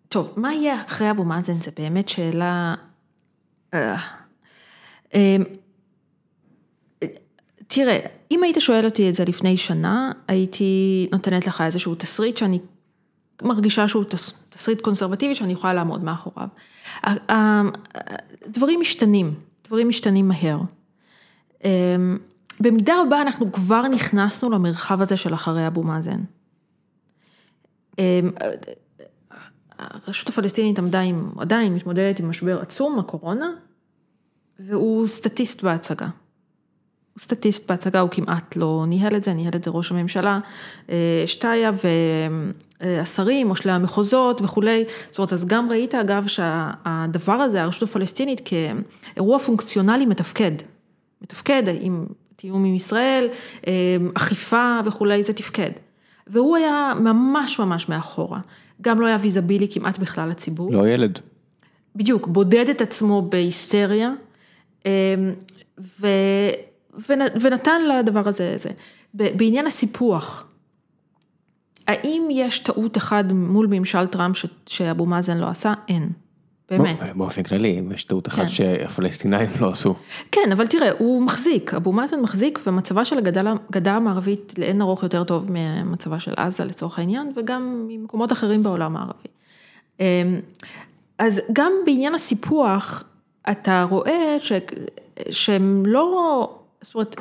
טוב, מה יהיה אחרי אבו מאזן, זה באמת שאלה... תראה, אם היית שואל אותי את זה לפני שנה, הייתי נותנת לך איזשהו תסריט שאני מרגישה שהוא תסריט קונסרבטיבי שאני יכולה לעמוד מאחוריו. דברים משתנים, דברים משתנים מהר. במידה רבה אנחנו כבר נכנסנו למרחב הזה של אחרי אבו מאזן. הרשות הפלסטינית עמדה עם, עדיין מתמודדת עם משבר עצום, הקורונה, והוא סטטיסט בהצגה. הוא סטטיסט בהצגה, הוא כמעט לא ניהל את זה, ניהל את זה ראש הממשלה, שטיה והשרים, מושלי המחוזות וכולי. זאת אומרת, אז גם ראית אגב שהדבר הזה, הרשות הפלסטינית כאירוע פונקציונלי מתפקד. מתפקד עם תיאום עם ישראל, אכיפה וכולי, זה תפקד. והוא היה ממש ממש מאחורה, גם לא היה ויזבילי כמעט בכלל לציבור. לא ילד. בדיוק, בודד את עצמו בהיסטריה, ו, ונתן לדבר הזה, זה. בעניין הסיפוח, האם יש טעות אחת מול ממשל טראמפ שאבו מאזן לא עשה? אין. באמת. באופן כללי, יש טעות אחת שהפלסטינאים לא עשו. כן, אבל תראה, הוא מחזיק, אבו מאזן מחזיק, ומצבה של הגדה המערבית לאין ארוך יותר טוב ממצבה של עזה לצורך העניין, וגם ממקומות אחרים בעולם הערבי. אז גם בעניין הסיפוח, אתה רואה שהם לא, זאת אומרת,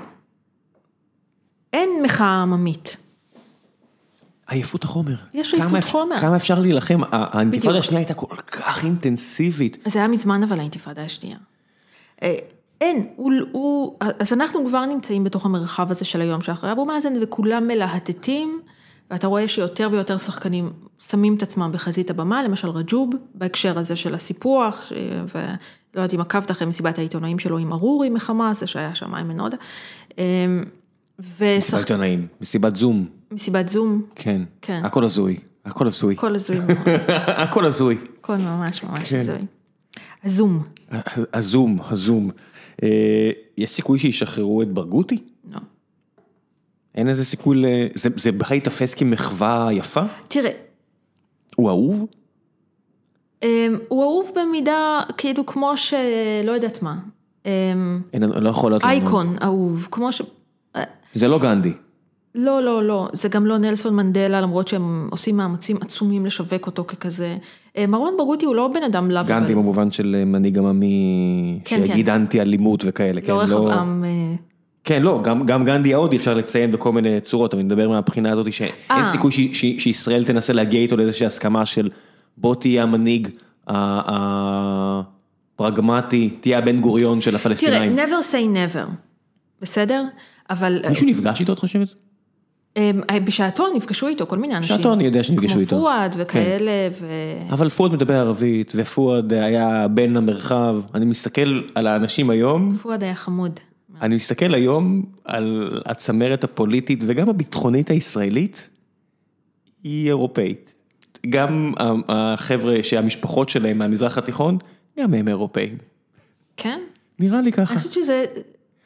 אין מחאה עממית. עייפות החומר. יש עייפות חומר. כמה אפשר להילחם, האינתיפאדה השנייה הייתה כל כך אינטנסיבית. זה היה מזמן אבל האינתיפאדה השנייה. אין, הוא, הוא, אז אנחנו כבר נמצאים בתוך המרחב הזה של היום שאחרי אבו מאזן וכולם מלהטטים, ואתה רואה שיותר ויותר שחקנים שמים את עצמם בחזית הבמה, למשל רג'וב, בהקשר הזה של הסיפוח, ולא יודעת אם עקבת אחרי מסיבת העיתונאים שלו עם ארורי מחמאס, זה שהיה שם איימן עודה. מסיבת עיתונאים, מסיבת זום. מסיבת זום. כן, כן. הכל הזוי, הכל הזוי. הכל הזוי מאוד. *laughs* הכל הזוי. הכל ממש ממש הזוי. הזום. הזום, הזום. יש סיכוי שישחררו את ברגותי? לא. אין איזה סיכוי, זה בכלל ייתפס כמחווה יפה? תראה. הוא אהוב? הוא אהוב במידה, כאילו כמו ש... לא יודעת מה. אין, לא יכול להיות... אייקון אהוב, כמו ש... זה לא גנדי. לא, לא, לא, זה גם לא נלסון מנדלה, למרות שהם עושים מאמצים עצומים לשווק אותו ככזה. אה, מרואן ברגותי הוא לא בן אדם לאו. גנדי במובן של אה, מנהיג עממי, כן, שיגיד כן. אנטי אלימות וכאלה, כן, לא רחב לא... עם. כן, לא, גם, גם גנדי ההודי אפשר לציין בכל מיני צורות, אני מדבר מהבחינה הזאת שאין אה. סיכוי ש, ש, שישראל תנסה להגיע איתו לאיזושהי הסכמה של בוא תהיה המנהיג הפרגמטי, תהיה הבן גוריון של תראה, הפלסטינאים. never say never, בסדר? אבל מישהו נפגש איתו את חושבת? אה, בשעתו נפגשו איתו כל מיני אנשים. בשעתו אני יודע שנפגשו איתו. כמו פואד וכאלה, ו... אבל פואד מדבר ערבית, ופואד היה בן המרחב, אני מסתכל על האנשים היום, פואד היה חמוד. אני מסתכל היום על הצמרת הפוליטית וגם הביטחונית הישראלית, היא אירופאית. גם החבר'ה שהמשפחות שלהם מהמזרח התיכון, גם הם אירופאים. כן? נראה לי ככה. אני חושבת שזה...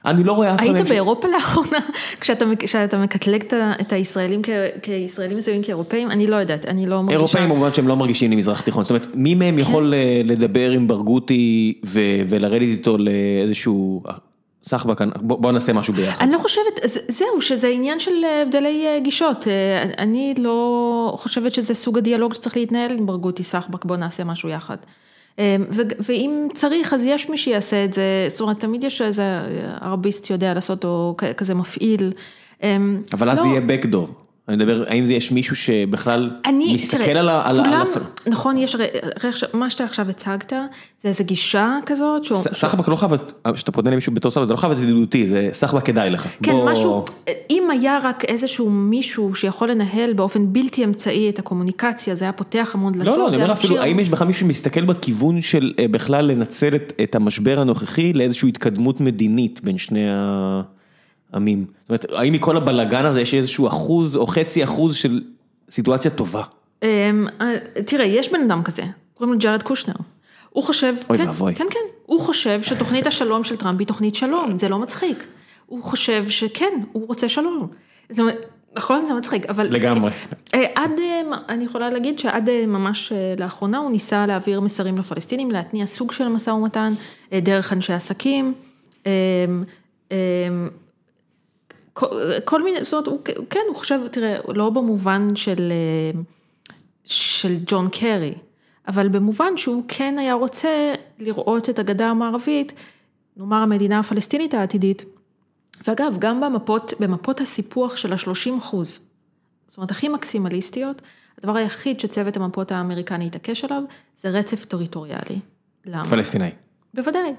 אני לא רואה אף אחד היית באירופה לאחרונה, *laughs* כשאתה מק- כשאתה מקטלג את הישראלים כ- כישראלים מסוימים כאירופאים? אני לא יודעת, אני לא מרגישה... אירופאים במובן שהם לא מרגישים לי מזרח תיכון, זאת אומרת, מי מהם יכול אה, לדבר עם ברגותי ו- ולרדת איתו לאיזשהו סחבק, בוא נעשה משהו ביחד. אני לא חושבת, זהו, שזה עניין של אה, הבדלי אה, גישות. אני לא חושבת שזה סוג הדיאלוג שצריך להתנהל עם ברגותי סחבק, בוא נעשה משהו יחד. אה, ו- ואם צריך, אז יש מי שיעשה את זה, זאת אומרת, תמיד יש איזה ערביסט יודע לעשות, או כזה מפעיל. אה, אבל אז לא, יהיה backdoor. אני מדבר, האם זה יש מישהו שבכלל אני, מסתכל תראה, על ה... על ה- על כולם, הפ- נכון, יש, מה שאתה עכשיו הצגת, זה איזו גישה כזאת, ס- סחבק לא חייב, כשאתה פונה למישהו בתור סחבק, זה לא חייב להיות ידידותי, זה סחבק כדאי לך. כן, בוא- משהו, אם היה רק איזשהו מישהו שיכול לנהל באופן בלתי אמצעי את הקומוניקציה, זה היה פותח המון דלתות, לא, לא, אני אומר אפילו, האם יש בכלל מישהו שמסתכל בכיוון של אה, בכלל לנצל את, את המשבר הנוכחי לאיזושהי התקדמות מדינית בין שני העמים? זאת אומרת, האם מכל הבלגן הזה יש איזשהו אחוז או חצי אחוז של סיטואציה טובה? אמ, אה, תראה, יש בן אדם כזה, קוראים לו ג'ארד קושנר. הוא חושב, אוי כן, ואבוי. כן, כן, הוא חושב שתוכנית השלום של טראמפ היא תוכנית שלום, זה לא מצחיק. הוא חושב שכן, הוא רוצה שלום. אומרת, נכון, זה מצחיק, אבל... לגמרי. אה, עד, אה, אני יכולה להגיד שעד ממש לאחרונה הוא ניסה להעביר מסרים לפלסטינים, להתניע סוג של משא ומתן דרך אנשי עסקים. כל, כל מיני, זאת אומרת, הוא, כן, הוא חושב, תראה, לא במובן של, אה, של ג'ון קרי, אבל במובן שהוא כן היה רוצה לראות את הגדה המערבית, נאמר המדינה הפלסטינית העתידית. ואגב, גם במפות, במפות הסיפוח של ה-30 אחוז, זאת אומרת, הכי מקסימליסטיות, הדבר היחיד שצוות המפות האמריקני התעקש עליו, זה רצף טריטוריאלי. למה? פלסטיני. בוודאי.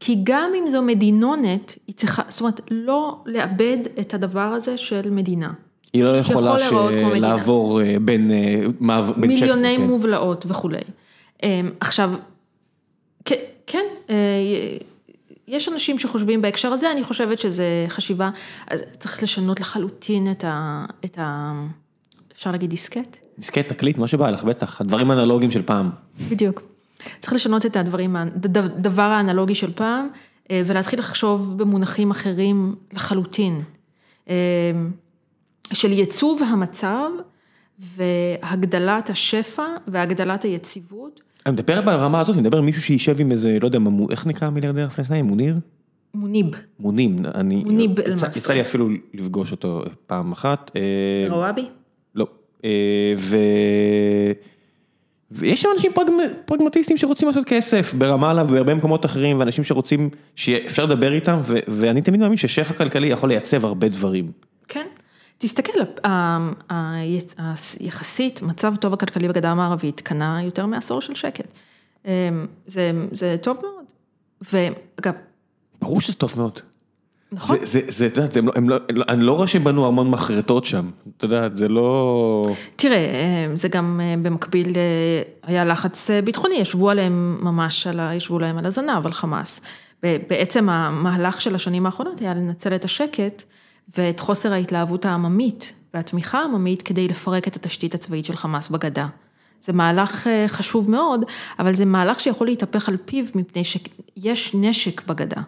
כי גם אם זו מדינונת, היא צריכה, זאת אומרת, לא לאבד את הדבר הזה של מדינה. היא לא יכולה מדינה. לעבור אה, בין... אה, בין מיליוני כן. מובלעות וכולי. אמ, עכשיו, כ- כן, אה, יש אנשים שחושבים בהקשר הזה, אני חושבת שזה חשיבה, אז צריך לשנות לחלוטין את ה... את ה אפשר להגיד דיסקט? דיסקט, תקליט, מה שבא לך, בטח, הדברים האנלוגיים של פעם. בדיוק. צריך לשנות את הדברים, הדבר האנלוגי של פעם, אה, ולהתחיל לחשוב במונחים אחרים לחלוטין. אה, של ייצוב המצב והגדלת השפע והגדלת היציבות. אני מדבר ברמה הזאת, אני מדבר עם מישהו שישב עם איזה, לא יודע, איך נקרא המיליארדר הפלסטיני? מוניר? מוניב, מונים, אני... מוניב אל-מסרי. יצא לי אפילו לפגוש אותו פעם אחת. אה, רוואבי? לא. אה, ו... ויש שם אנשים פרגמ... פרגמטיסטים שרוצים לעשות כסף ברמאללה ובהרבה מקומות אחרים, ואנשים שרוצים שאפשר לדבר איתם, ו... ואני תמיד מאמין ששפע כלכלי יכול לייצב הרבה דברים. כן. תסתכל, ה- ה- ה- יחסית מצב טוב הכלכלי בגדה המערבית קנה יותר מעשור של שקט. אמ, זה, זה טוב מאוד. ואגב, ברור שזה טוב מאוד. נכון? זה, זה, זה, את יודעת, הם לא, הם לא, אני לא רואה שהם בנו המון מחרטות שם, את יודעת, זה לא... תראה, אה, זה גם אה, במקביל אה, היה לחץ ביטחוני, ישבו עליהם ממש, על ה- ישבו להם על הזנב, על חמאס. בעצם המהלך של השנים האחרונות היה לנצל את השקט ואת חוסר ההתלהבות העממית והתמיכה העממית כדי לפרק את התשתית הצבאית של חמאס בגדה. זה מהלך חשוב מאוד, אבל זה מהלך שיכול להתהפך על פיו מפני שיש נשק בגדה.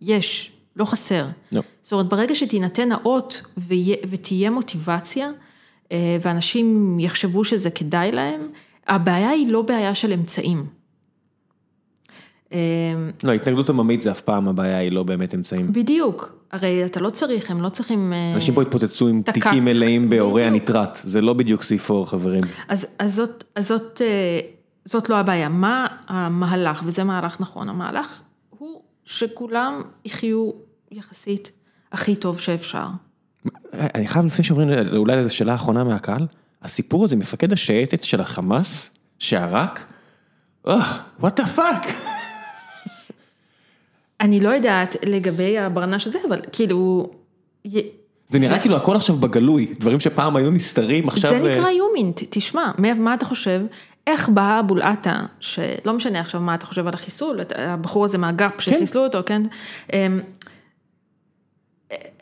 יש, לא חסר. לא. זאת אומרת, ברגע שתינתן האות ויה- ותהיה מוטיבציה, אה, ואנשים יחשבו שזה כדאי להם, הבעיה היא לא בעיה של אמצעים. לא, התנגדות עממית זה אף פעם הבעיה, היא לא באמת אמצעים. בדיוק, הרי אתה לא צריך, הם לא צריכים... אה, אנשים פה התפוצצו עם דקה. תיקים מלאים בדיוק. הניטרט, זה לא בדיוק C4 חברים. אז, אז, זאת, אז זאת, אה, זאת לא הבעיה. מה המהלך, וזה מהלך נכון, המהלך הוא שכולם יחיו יחסית הכי טוב שאפשר. אני חייב לפני שעוברים אולי לאיזו שאלה אחרונה מהקהל, הסיפור הזה, מפקד השייטת של החמאס, שערק, אה, what the fuck. אני לא יודעת לגבי הברנש הזה, אבל כאילו... זה נראה כאילו הכל עכשיו בגלוי, דברים שפעם היו נסתרים, עכשיו... זה אה, נקרא יומינט, תשמע, מה, מה אתה חושב? איך באה אבול עטה, שלא משנה עכשיו מה אתה חושב על החיסול, הבחור הזה מהגאפ שחיסלו אותו, כן?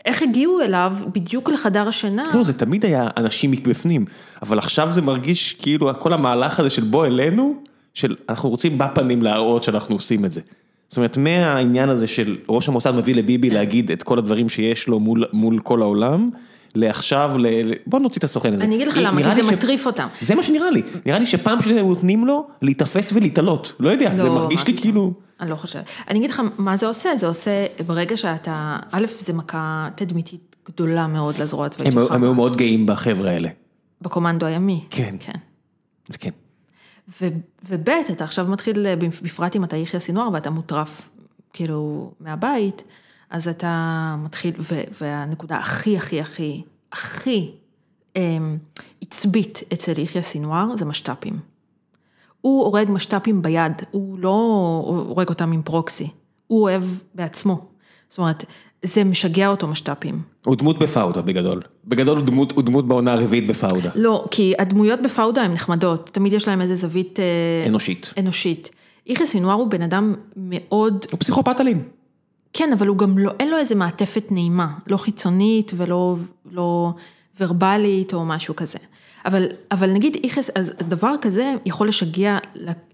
איך הגיעו אליו בדיוק לחדר השינה? לא, זה תמיד היה אנשים מבפנים, אבל עכשיו זה מרגיש כאילו כל המהלך הזה של בוא אלינו, של אנחנו רוצים בפנים להראות שאנחנו עושים את זה. זאת אומרת, מהעניין הזה של ראש המוסד מביא לביבי להגיד את כל הדברים שיש לו מול, מול כל העולם, לעכשיו, ל... בוא נוציא את הסוכן הזה. אני אגיד לך למה, כי זה ש- מטריף אותם. זה מה שנראה לי, נראה לי שפעם שנייה נותנים לו להיתפס ולהתעלות, לא יודע, זה לא, מרגיש מה לי. כאילו... אני לא חושבת. אני אגיד לך מה זה עושה, זה עושה ברגע שאתה, א', זה מכה תדמיתית גדולה מאוד לזרוע הצבאית שלך. הם היו מאוד גאים בחבר'ה האלה. בקומנדו הימי. כן. כן. אז כן. ו- וב' אתה עכשיו מתחיל, בפרט אם אתה יחיא סינואר ואתה מוטרף כאילו מהבית, אז אתה מתחיל, ו- והנקודה הכי הכי הכי הכי אמ, עצבית אצל יחיא סינואר זה משת"פים. הוא הורג משת"פים ביד, הוא לא הורג אותם עם פרוקסי, הוא אוהב בעצמו. זאת אומרת, זה משגע אותו משת"פים. הוא דמות בפאודה בגדול. בגדול הוא דמות, הוא דמות בעונה הרביעית בפאודה. לא, כי הדמויות בפאודה הן נחמדות, תמיד יש להם איזה זווית... אה, אנושית. אנושית. יחיא סינואר הוא בן אדם מאוד, הוא פסיכופת אלים. כן, אבל הוא גם לא, אין לו איזה מעטפת נעימה, לא חיצונית ולא לא ורבלית או משהו כזה. אבל, אבל נגיד יחיא, אז דבר כזה יכול לשגע,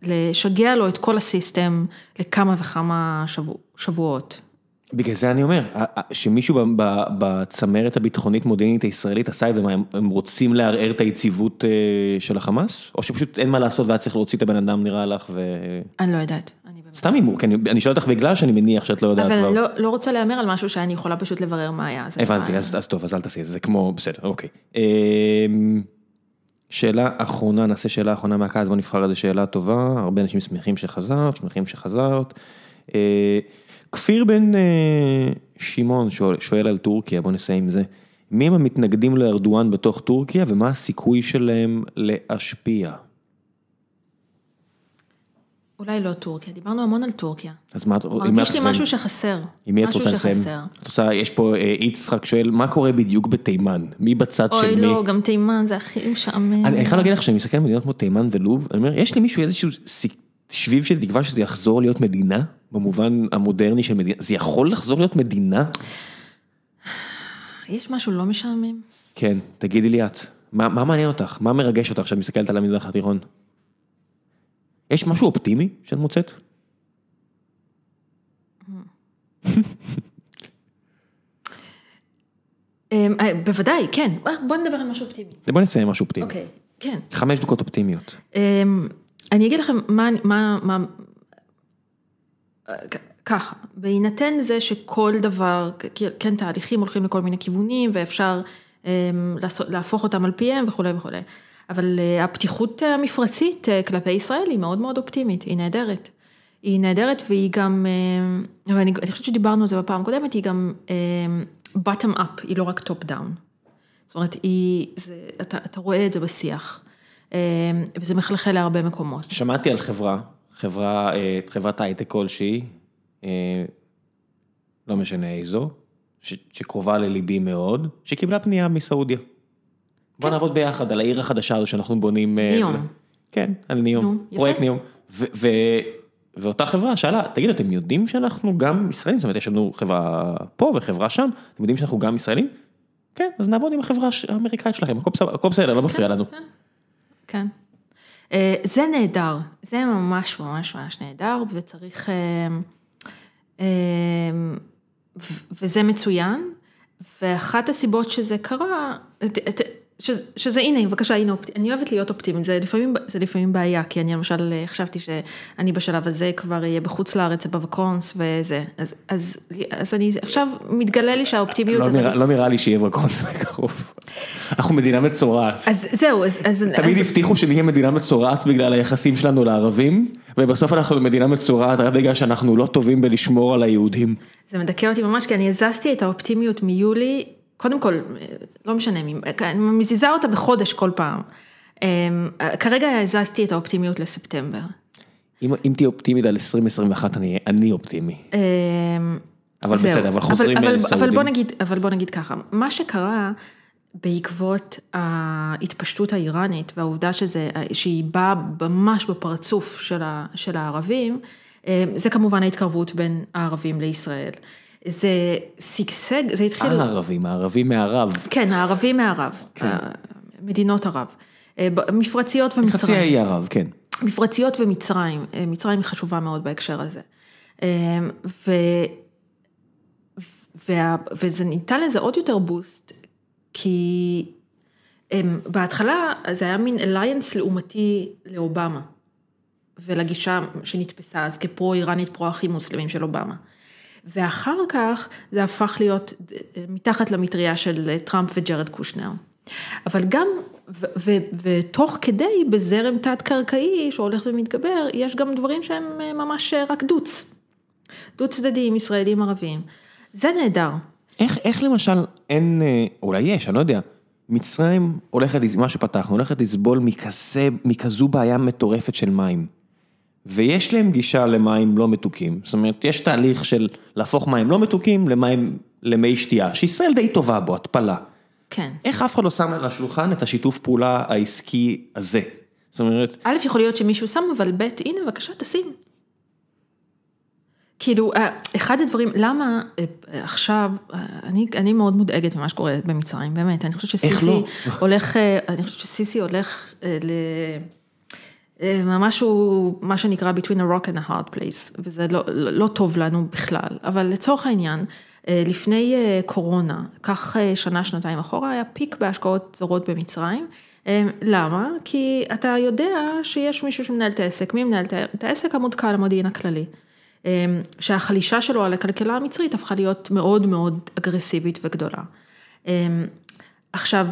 לשגע לו את כל הסיסטם לכמה וכמה שבוע, שבועות. בגלל זה אני אומר, שמישהו בצמרת הביטחונית מודיעינית הישראלית עשה את זה, מה, הם, רוצים לערער את היציבות אה, של החמאס? או שפשוט אין מה לעשות והיה צריך להוציא את הבן אדם נראה לך ו... אני לא יודעת. סתם הימור, כי אני, אני שואל אותך בגלל שאני מניח שאת לא יודעת אבל כבר. אני לא, לא רוצה להמר על משהו שאני יכולה פשוט לברר מה היה. הבנתי, אז, אז טוב, אז אל תעשי את זה, זה כמו, בסדר, אוקיי. שאלה אחרונה, נעשה שאלה אחרונה מהקהל, אז בוא נבחר איזה שאלה טובה, הרבה אנשים שמחים שחזרת, שמחים שחזרת. אה, כפיר בן אה, שמעון שואל, שואל על טורקיה, בוא נסיים עם זה. מי הם המתנגדים לארדואן בתוך טורקיה ומה הסיכוי שלהם להשפיע? אולי לא טורקיה, דיברנו המון על טורקיה. אז מה את מי מרגיש לי רוצה- משהו שחסר. עם מי את רוצה לסיים? שחסר. את רוצה, יש פה אה, יצחק שואל, מה קורה בדיוק בתימן? מי בצד אוי של מי? לא, גם תימן זה הכי משעמם. אני חייב להגיד לך שאני מסתכל על מדינות כמו תימן ולוב, אני אומר, יש למישהו איזשהו שביב של תקווה שזה יחזור להיות מדינה, במובן המודרני של מדינה, זה יכול לחזור להיות מדינה? יש משהו לא משעמם? כן, תגידי לי את, מה מעניין אותך? מה מרגש אותך כשאת מסתכלת על המזרח התיכון? יש משהו אופטימי שאת מוצאת? אמ, אה, בוודאי, כן. אה, בוא נדבר על משהו אופטימי. בוא נסיים עם משהו אופטימי. אוקיי, כן. חמש דקות אופטימיות. אמ, אני אגיד לכם מה, אה, ככה, בהינתן זה שכל דבר, כן, תהליכים הולכים לכל מיני כיוונים ואפשר אמ, להפוך אותם על פיהם וכולי וכולי, אבל אה, הפתיחות המפרצית אה, כלפי ישראל היא מאוד מאוד אופטימית, היא נהדרת. היא נהדרת והיא גם, אמ, אבל אני, חושבת שדיברנו על זה בפעם הקודמת, היא גם bottom up, היא לא רק top down. זאת אומרת, היא, זה, אתה, אתה רואה את זה בשיח, וזה מחלחל להרבה מקומות. שמעתי על חברה, חברה, אה, חברת הייטק כלשהי, אה, לא משנה איזו, ש- שקרובה לליבי מאוד, שקיבלה פנייה מסעודיה. בוא נעבוד ביחד על העיר החדשה הזו שאנחנו בונים. אה, ניום. כן, על ניום. פרויקט ניום. ו- ו- ואותה חברה שאלה, תגידו, אתם יודעים שאנחנו גם ישראלים? זאת אומרת, יש לנו חברה פה וחברה שם, אתם יודעים שאנחנו גם ישראלים? כן, אז נעבוד עם החברה האמריקאית שלכם, הכל בסדר, לא מפריע לנו. כן. אה, זה נהדר, זה ממש ממש ממש נהדר, וצריך, אה, וזה מצוין, ואחת הסיבות שזה קרה, ת- שזה הנה, בבקשה, הנה, אני אוהבת להיות אופטימית, זה לפעמים, זה לפעמים בעיה, כי אני למשל חשבתי שאני בשלב הזה כבר אהיה בחוץ לארץ, בווקונס וזה, אז, אז, אז אני עכשיו מתגלה לי שהאופטימיות הזאת... לא נראה לי שיהיה ווקונס בקרוב, אנחנו מדינה מצורעת. אז זהו, אז... אז תמיד אז... הבטיחו שנהיה מדינה מצורעת בגלל היחסים שלנו לערבים, ובסוף אנחנו מדינה מצורעת רק בגלל שאנחנו לא טובים בלשמור על היהודים. זה מדכא אותי ממש, כי אני הזזתי את האופטימיות מיולי. קודם כל, לא משנה, אני מזיזה אותה בחודש כל פעם. אמ, כרגע הזזתי את האופטימיות לספטמבר. אם, אם תהיה אופטימית על 2021, אני, אני אופטימי. אמ, אבל זהו. בסדר, אבל חוזרים אבל, אבל, אבל בוא נגיד, אבל בוא נגיד ככה, מה שקרה בעקבות ההתפשטות האיראנית והעובדה שזה, שהיא באה ממש בפרצוף של, ה, של הערבים, אמ, זה כמובן ההתקרבות בין הערבים לישראל. זה שגשג, זה התחיל... הערבים, הערבים מערב. כן, הערבים מערב, כן. אה, מדינות ערב. אה, מפרציות ומצרים. חצי האי ערב, כן. מפרציות ומצרים, אה, מצרים היא חשובה מאוד בהקשר הזה. ו... וה... וזה ניתן לזה עוד יותר בוסט, כי בהתחלה זה היה מין אליינס לעומתי לאובמה, ולגישה שנתפסה אז כפרו-איראנית, פרו-אחים מוסלמים של אובמה. ואחר כך זה הפך להיות מתחת למטריה של טראמפ וג'רד קושנר. אבל גם, ותוך כדי, בזרם תת-קרקעי שהולך ומתגבר, יש גם דברים שהם אה, ממש אה, רק דוץ. דו צדדיים, ישראלים ערבים. זה נהדר. איך, איך למשל אין, אה, אולי יש, אני לא יודע, מצרים הולכת, מה שפתחנו, הולכת לסבול מכזה, מכזו בעיה מטורפת של מים. ויש להם גישה למים לא מתוקים, זאת אומרת, יש תהליך של להפוך מים לא מתוקים למים, למי שתייה, שישראל די טובה בו, התפלה. כן. איך אף אחד לא שם על השולחן את השיתוף פעולה העסקי הזה? זאת אומרת... א', יכול להיות שמישהו שם, אבל ב', הנה, בבקשה, תשים. כאילו, אה, אחד הדברים, למה אה, עכשיו, אה, אני, אני מאוד מודאגת ממה שקורה במצרים, באמת, אני חושבת שסיסי לא? הולך, אני חושבת שסיסי הולך ל... ממש הוא, מה שנקרא between a rock and a hard place, וזה לא, לא טוב לנו בכלל, אבל לצורך העניין, לפני קורונה, כך שנה, שנתיים אחורה, היה פיק בהשקעות זרות במצרים. למה? כי אתה יודע שיש מישהו שמנהל את העסק, מי מנהל את העסק? המודקה למודיעין הכללי. שהחלישה שלו על הכלכלה המצרית הפכה להיות מאוד מאוד אגרסיבית וגדולה. עכשיו,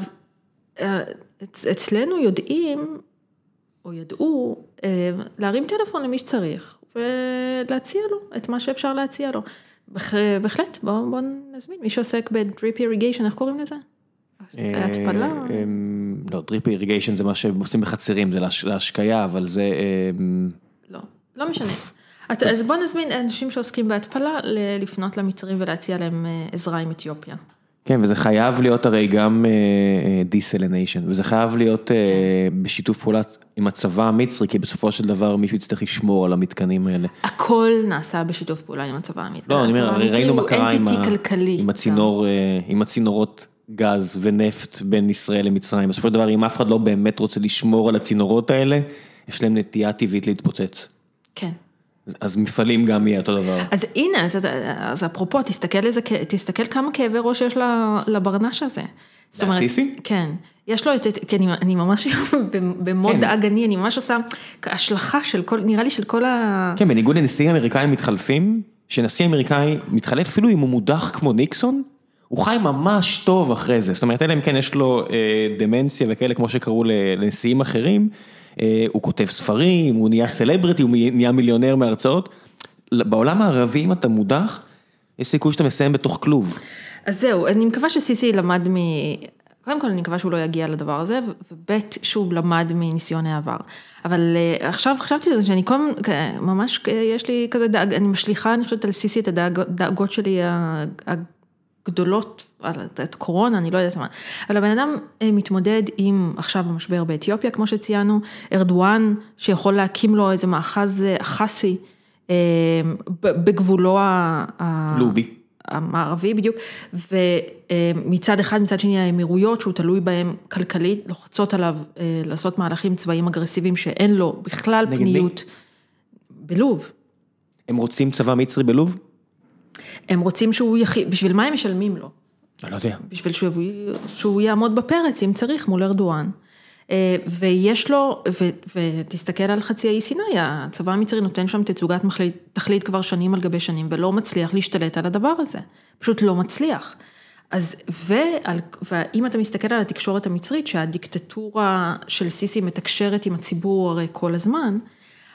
אצלנו יודעים או ידעו אה, להרים טלפון למי שצריך ולהציע לו את מה שאפשר להציע לו. בהחלט, בואו בוא נזמין מי שעוסק בדריפ איריגיישן, איך קוראים לזה? אה, התפלה? אה, לא, דריפ איריגיישן זה מה שהם עושים בחצרים, זה להשקיה, אבל זה... לא, לא משנה. אז בוא נזמין אנשים שעוסקים בהתפלה לפנות למצרים ולהציע להם עזרה עם אתיופיה. כן, וזה חייב להיות הרי גם דיסלניישן, וזה חייב להיות כן. בשיתוף פעולה עם הצבא המצרי, כי בסופו של דבר מישהו יצטרך לשמור על המתקנים האלה. הכל נעשה בשיתוף פעולה עם הצבא המצרי. לא, אני אומר, הרי ראינו מה קרה עם הצינור, עם הצינורות גז ונפט בין ישראל למצרים, בסופו של דבר אם אף אחד לא באמת רוצה לשמור על הצינורות האלה, יש להם נטייה טבעית להתפוצץ. כן. אז מפעלים גם יהיה אותו דבר. אז הנה, אז, אז אפרופו, תסתכל, איזה, תסתכל כמה כאבי ראש יש לברנש הזה. זאת אומרת, סיסי? כן. יש לו את, כי אני, אני ממש *laughs* במוד כן. דאגני, אני ממש עושה השלכה של כל, נראה לי של כל ה... כן, בניגוד לנשיאים אמריקאים מתחלפים, שנשיא אמריקאי מתחלף אפילו אם הוא מודח כמו ניקסון, הוא חי ממש טוב אחרי זה, זאת אומרת, אלא אם כן יש לו אה, דמנציה וכאלה כמו שקראו לנשיאים אחרים. אה, הוא כותב ספרים, הוא נהיה סלבריטי, הוא נהיה מיליונר מהרצאות. בעולם הערבי, אם אתה מודח, יש סיכוי שאתה מסיים בתוך כלוב. אז זהו, אני מקווה שסיסי למד מ... קודם כל אני מקווה שהוא לא יגיע לדבר הזה, וב' שהוא למד מניסיון העבר. אבל אה, עכשיו חשבתי על זה שאני כל ממש, אה, יש לי כזה דאג, אני משליכה, אני חושבת על סיסי את הדאגות שלי הגדולות, על את קורונה, אני לא יודעת מה. אבל הבן אדם אה, מתמודד עם עכשיו המשבר באתיופיה, כמו שציינו, ארדואן, שיכול להקים לו איזה מאחז אחסי אה, בגבולו. לובי. המערבי בדיוק, ומצד אחד, מצד שני האמירויות, שהוא תלוי בהם כלכלית, לוחצות עליו אה, לעשות מהלכים צבאיים אגרסיביים שאין לו בכלל פניות. בלוב. הם רוצים צבא מצרי בלוב? הם רוצים שהוא יחיד, בשביל מה הם משלמים לו? אני לא יודע. בשביל שהוא, שהוא יעמוד בפרץ אם צריך מול ארדואן. אה, ויש לו, ו, ותסתכל על חצי האי סיני, הצבא המצרי נותן שם תצוגת מחליט, תכלית כבר שנים על גבי שנים ולא מצליח להשתלט על הדבר הזה, פשוט לא מצליח. אז, ועל, ואם אתה מסתכל על התקשורת המצרית, שהדיקטטורה של סיסי מתקשרת עם הציבור הרי כל הזמן,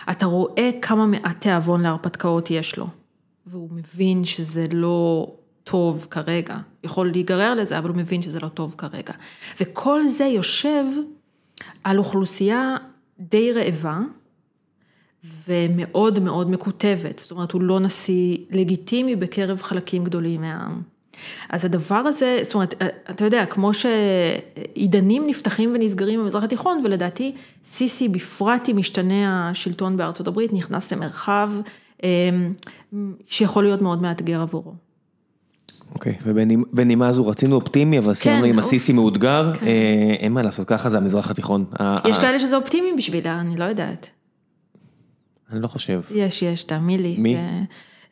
אתה רואה כמה מעט תיאבון להרפתקאות יש לו. והוא מבין שזה לא טוב כרגע, יכול להיגרר לזה, אבל הוא מבין שזה לא טוב כרגע. וכל זה יושב על אוכלוסייה די רעבה, ומאוד מאוד מקוטבת, זאת אומרת, הוא לא נשיא לגיטימי בקרב חלקים גדולים מהעם. אז הדבר הזה, זאת אומרת, אתה יודע, כמו שעידנים נפתחים ונסגרים במזרח התיכון, ולדעתי סיסי בפרט עם משתנה השלטון בארצות הברית, נכנס למרחב שיכול להיות מאוד מאתגר עבורו. אוקיי, ובנימה זו רצינו אופטימי, אבל סיימנו עם הסיסי מאותגר, כן. אה, אין מה לעשות, ככה זה המזרח התיכון. יש כאלה שזה אופטימי בשבילה, אני לא יודעת. אני לא חושב. יש, יש, תאמין לי. מי?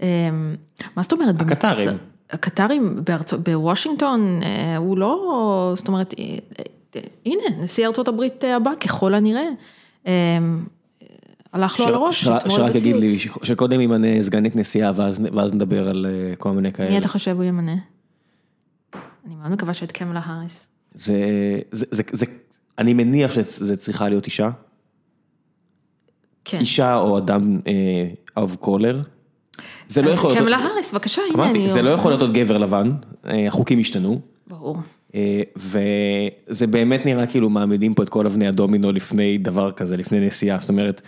אמ, מה זאת אומרת? הקטרים. הקטרים בוושינגטון, אה, הוא לא, זאת אומרת, אה, הנה, נשיא ארצות הברית הבא, ככל הנראה. הלך לו על הראש, שרק יגיד לי, שקודם ימנה סגנית נשיאה ואז נדבר על כל מיני כאלה. מי אתה חושב הוא ימנה? אני מאוד מקווה שאת קמלה האריס. זה, זה, זה, זה, אני מניח שזה צריכה להיות אישה. כן. אישה או אדם אב קולר. זה לא יכול להיות... אז קמלה האריס, בבקשה, הנה אני... זה לא יכול להיות עוד גבר לבן, החוקים השתנו. ברור. וזה באמת נראה כאילו מעמידים פה את כל אבני הדומינו לפני דבר כזה, לפני נסיעה, זאת אומרת,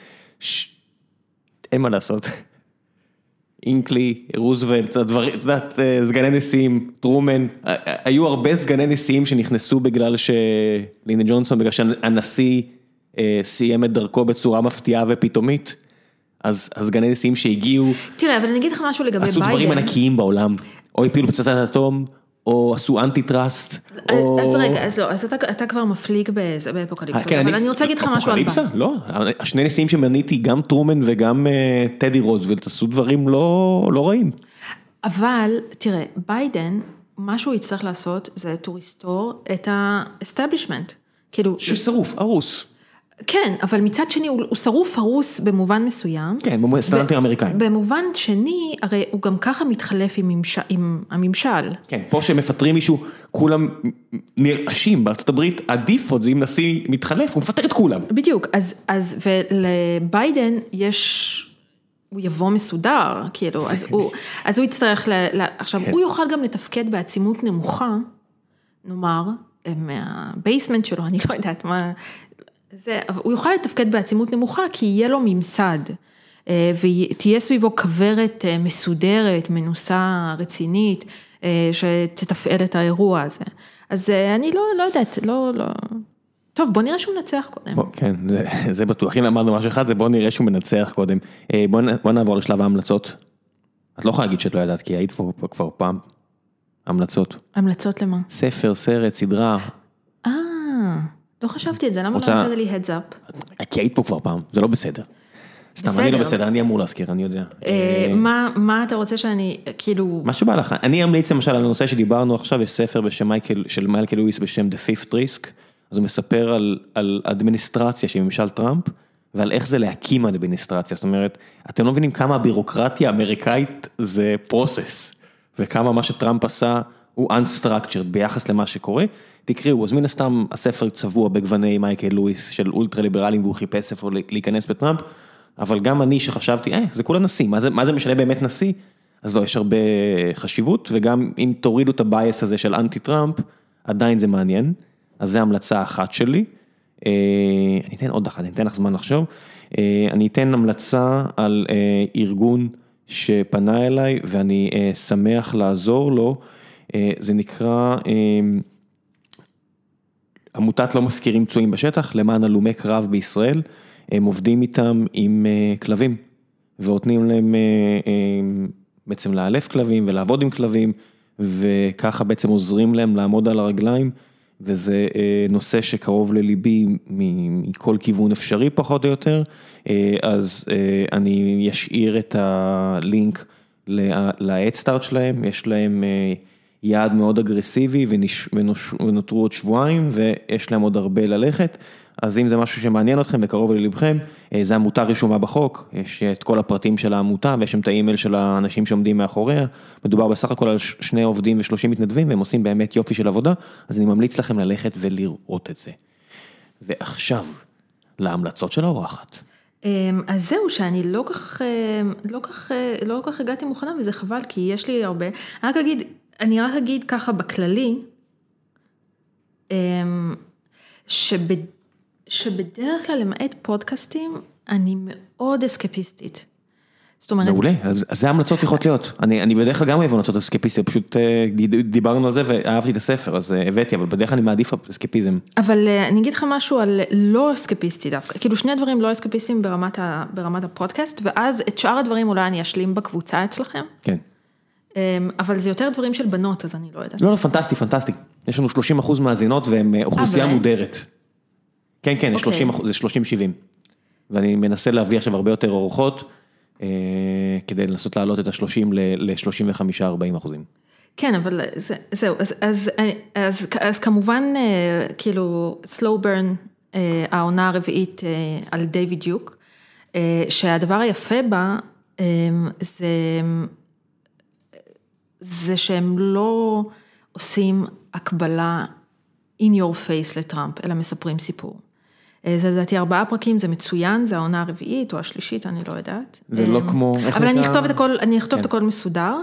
אין מה לעשות. מקינלי, רוזוולט, הדברים, את יודעת, סגני נשיאים, טרומן, היו הרבה סגני נשיאים שנכנסו בגלל שלינדון ג'ונסון, בגלל שהנשיא סיים את דרכו בצורה מפתיעה ופתאומית. אז הסגני נשיאים שהגיעו, תראה, אבל אני אגיד לך משהו לגבי ביידן. עשו דברים ענקיים בעולם, או הפילו פצצת אטום, או עשו antitrust, או... אז רגע, אז לא, אז אתה כבר מפליג באפוקליפסה, כן, אבל אני רוצה להגיד לך משהו על אפוקליפסה? לא, השני נשיאים שמניתי, גם טרומן וגם טדי רוזוולט, עשו דברים לא רעים. אבל, תראה, ביידן, מה שהוא יצטרך לעשות זה to restore את ה-establishment. כאילו... ששרוף, הרוס. כן, אבל מצד שני הוא שרוף הרוס במובן מסוים. כן, בסטנדרטים האמריקאים. במובן שני, הרי הוא גם ככה מתחלף עם, ממש, עם הממשל. כן, פה שמפטרים מישהו, כולם נרעשים, בארצות הברית ה default זה אם נשיא מתחלף, הוא מפטר את כולם. בדיוק, אז, אז ולביידן יש... הוא יבוא מסודר, כאילו, אז הוא, *laughs* אז הוא יצטרך, ל, ל, עכשיו, כן. הוא יוכל גם לתפקד בעצימות נמוכה, נאמר, מה basement שלו, אני לא יודעת מה, זה, הוא יוכל לתפקד בעצימות נמוכה כי יהיה לו ממסד אה, ותהיה סביבו כוורת אה, מסודרת, מנוסה, רצינית, אה, שתתפעל את האירוע הזה. אז אני לא, לא יודעת, לא, לא... טוב, בוא נראה שהוא מנצח קודם. בוא, כן, זה, *laughs* זה בטוח. אם למדנו משהו אחד, זה בוא נראה שהוא מנצח קודם. בוא, בוא נעבור לשלב ההמלצות. את לא יכולה להגיד שאת לא ידעת, כי היית פה כבר פעם. המלצות. המלצות למה? ספר, סרט, סדרה. אה. לא חשבתי את זה, למה לא נתת לי heads up? כי היית פה כבר פעם, זה לא בסדר. סתם, אני לא בסדר, אני אמור להזכיר, אני יודע. אה, מה אתה רוצה שאני, כאילו... מה שבא לך, אני אמליץ למשל על הנושא שדיברנו עכשיו, יש ספר בשם מייקל, של מייקל לואיס בשם The Fifth Risk, אז הוא מספר על אדמיניסטרציה של ממשל טראמפ, ועל איך זה להקים אדמיניסטרציה, זאת אומרת, אתם לא מבינים כמה הבירוקרטיה האמריקאית זה פרוסס, וכמה מה שטראמפ עשה הוא unstructured ביחס למה שקורה. תקראו, אז מן הסתם הספר צבוע בגווני מייקל לואיס של אולטרה ליברלים והוא חיפש איפה להיכנס בטראמפ, אבל גם אני שחשבתי, אה, זה כולה נשיא, מה זה, מה זה משנה באמת נשיא? אז לא, יש הרבה חשיבות, וגם אם תורידו את ה bias הזה של אנטי טראמפ, עדיין זה מעניין, אז זו המלצה אחת שלי. אה, אני אתן עוד אחת, אני אתן לך זמן לחשוב. אה, אני אתן המלצה על אה, ארגון שפנה אליי ואני שמח לעזור לו, זה נקרא עמותת לא מפקירים פצועים בשטח למען הלומי קרב בישראל, הם עובדים איתם עם אה, כלבים ונותנים להם אה, אה, בעצם לאלף כלבים ולעבוד עם כלבים וככה בעצם עוזרים להם לעמוד על הרגליים וזה נושא שקרוב לליבי מכל כיוון אפשרי פחות או יותר, אז אני אשאיר את הלינק להדסטארט שלהם, יש להם יעד מאוד אגרסיבי ונש... ונוש... ונותרו עוד שבועיים ויש להם עוד הרבה ללכת. אז אם זה משהו שמעניין אתכם וקרוב ללבכם, אה, זה עמותה רשומה בחוק, יש את כל הפרטים של העמותה ויש שם את האימייל של האנשים שעומדים מאחוריה. מדובר בסך הכל על שני עובדים ושלושים מתנדבים והם עושים באמת יופי של עבודה, אז אני ממליץ לכם ללכת ולראות את זה. ועכשיו, להמלצות של האורחת. אמ, אז זהו, שאני לא כך, אמ, לא כך, לא כך הגעתי מוכנה וזה חבל, כי יש לי הרבה. אני רק אגיד, אני רק אגיד ככה בכללי, אמ, שבד... שבדרך כלל למעט פודקאסטים, אני מאוד אסקפיסטית. זאת אומרת... מעולה, אז זה המלצות צריכות להיות. אני, אני בדרך כלל גם אוהב המלצות אסקפיסטיות, פשוט אה, דיברנו על זה ואהבתי את הספר, אז אה, הבאתי, אבל בדרך כלל אני מעדיף אסקפיזם. אבל אה, אני אגיד לך משהו על לא אסקפיסטי דווקא, כאילו שני דברים לא אסקפיסטיים ברמת, ה, ברמת הפודקאסט, ואז את שאר הדברים אולי אני אשלים בקבוצה אצלכם. כן. אמ, אבל זה יותר דברים של בנות, אז אני לא יודעת. לא, לא, פנטסטי, פנטסטי. יש לנו 30 אחוז מאזינות והן אוכלוסייה באמת? מודרת. כן, כן, אוקיי. 30 אחוז, זה 30-70. ואני מנסה להביא עכשיו הרבה יותר אורחות, אה, כדי לנסות להעלות את ה-30 ל-35-40 אחוזים. כן, אבל זה, זהו, אז, אז, אז, אז כמובן, אה, כאילו, slow burn, אה, העונה הרביעית אה, על דיוויד דיוק, אה, שהדבר היפה בה, אה, זה, זה שהם לא עושים הקבלה in your face לטראמפ, אלא מספרים סיפור. אה, זה לדעתי ארבעה פרקים, זה מצוין, זה העונה הרביעית או השלישית, אני לא יודעת. זה לא אה, כמו, אבל אני? אכתוב את הכל, אני אכתוב את כן. הכל מסודר.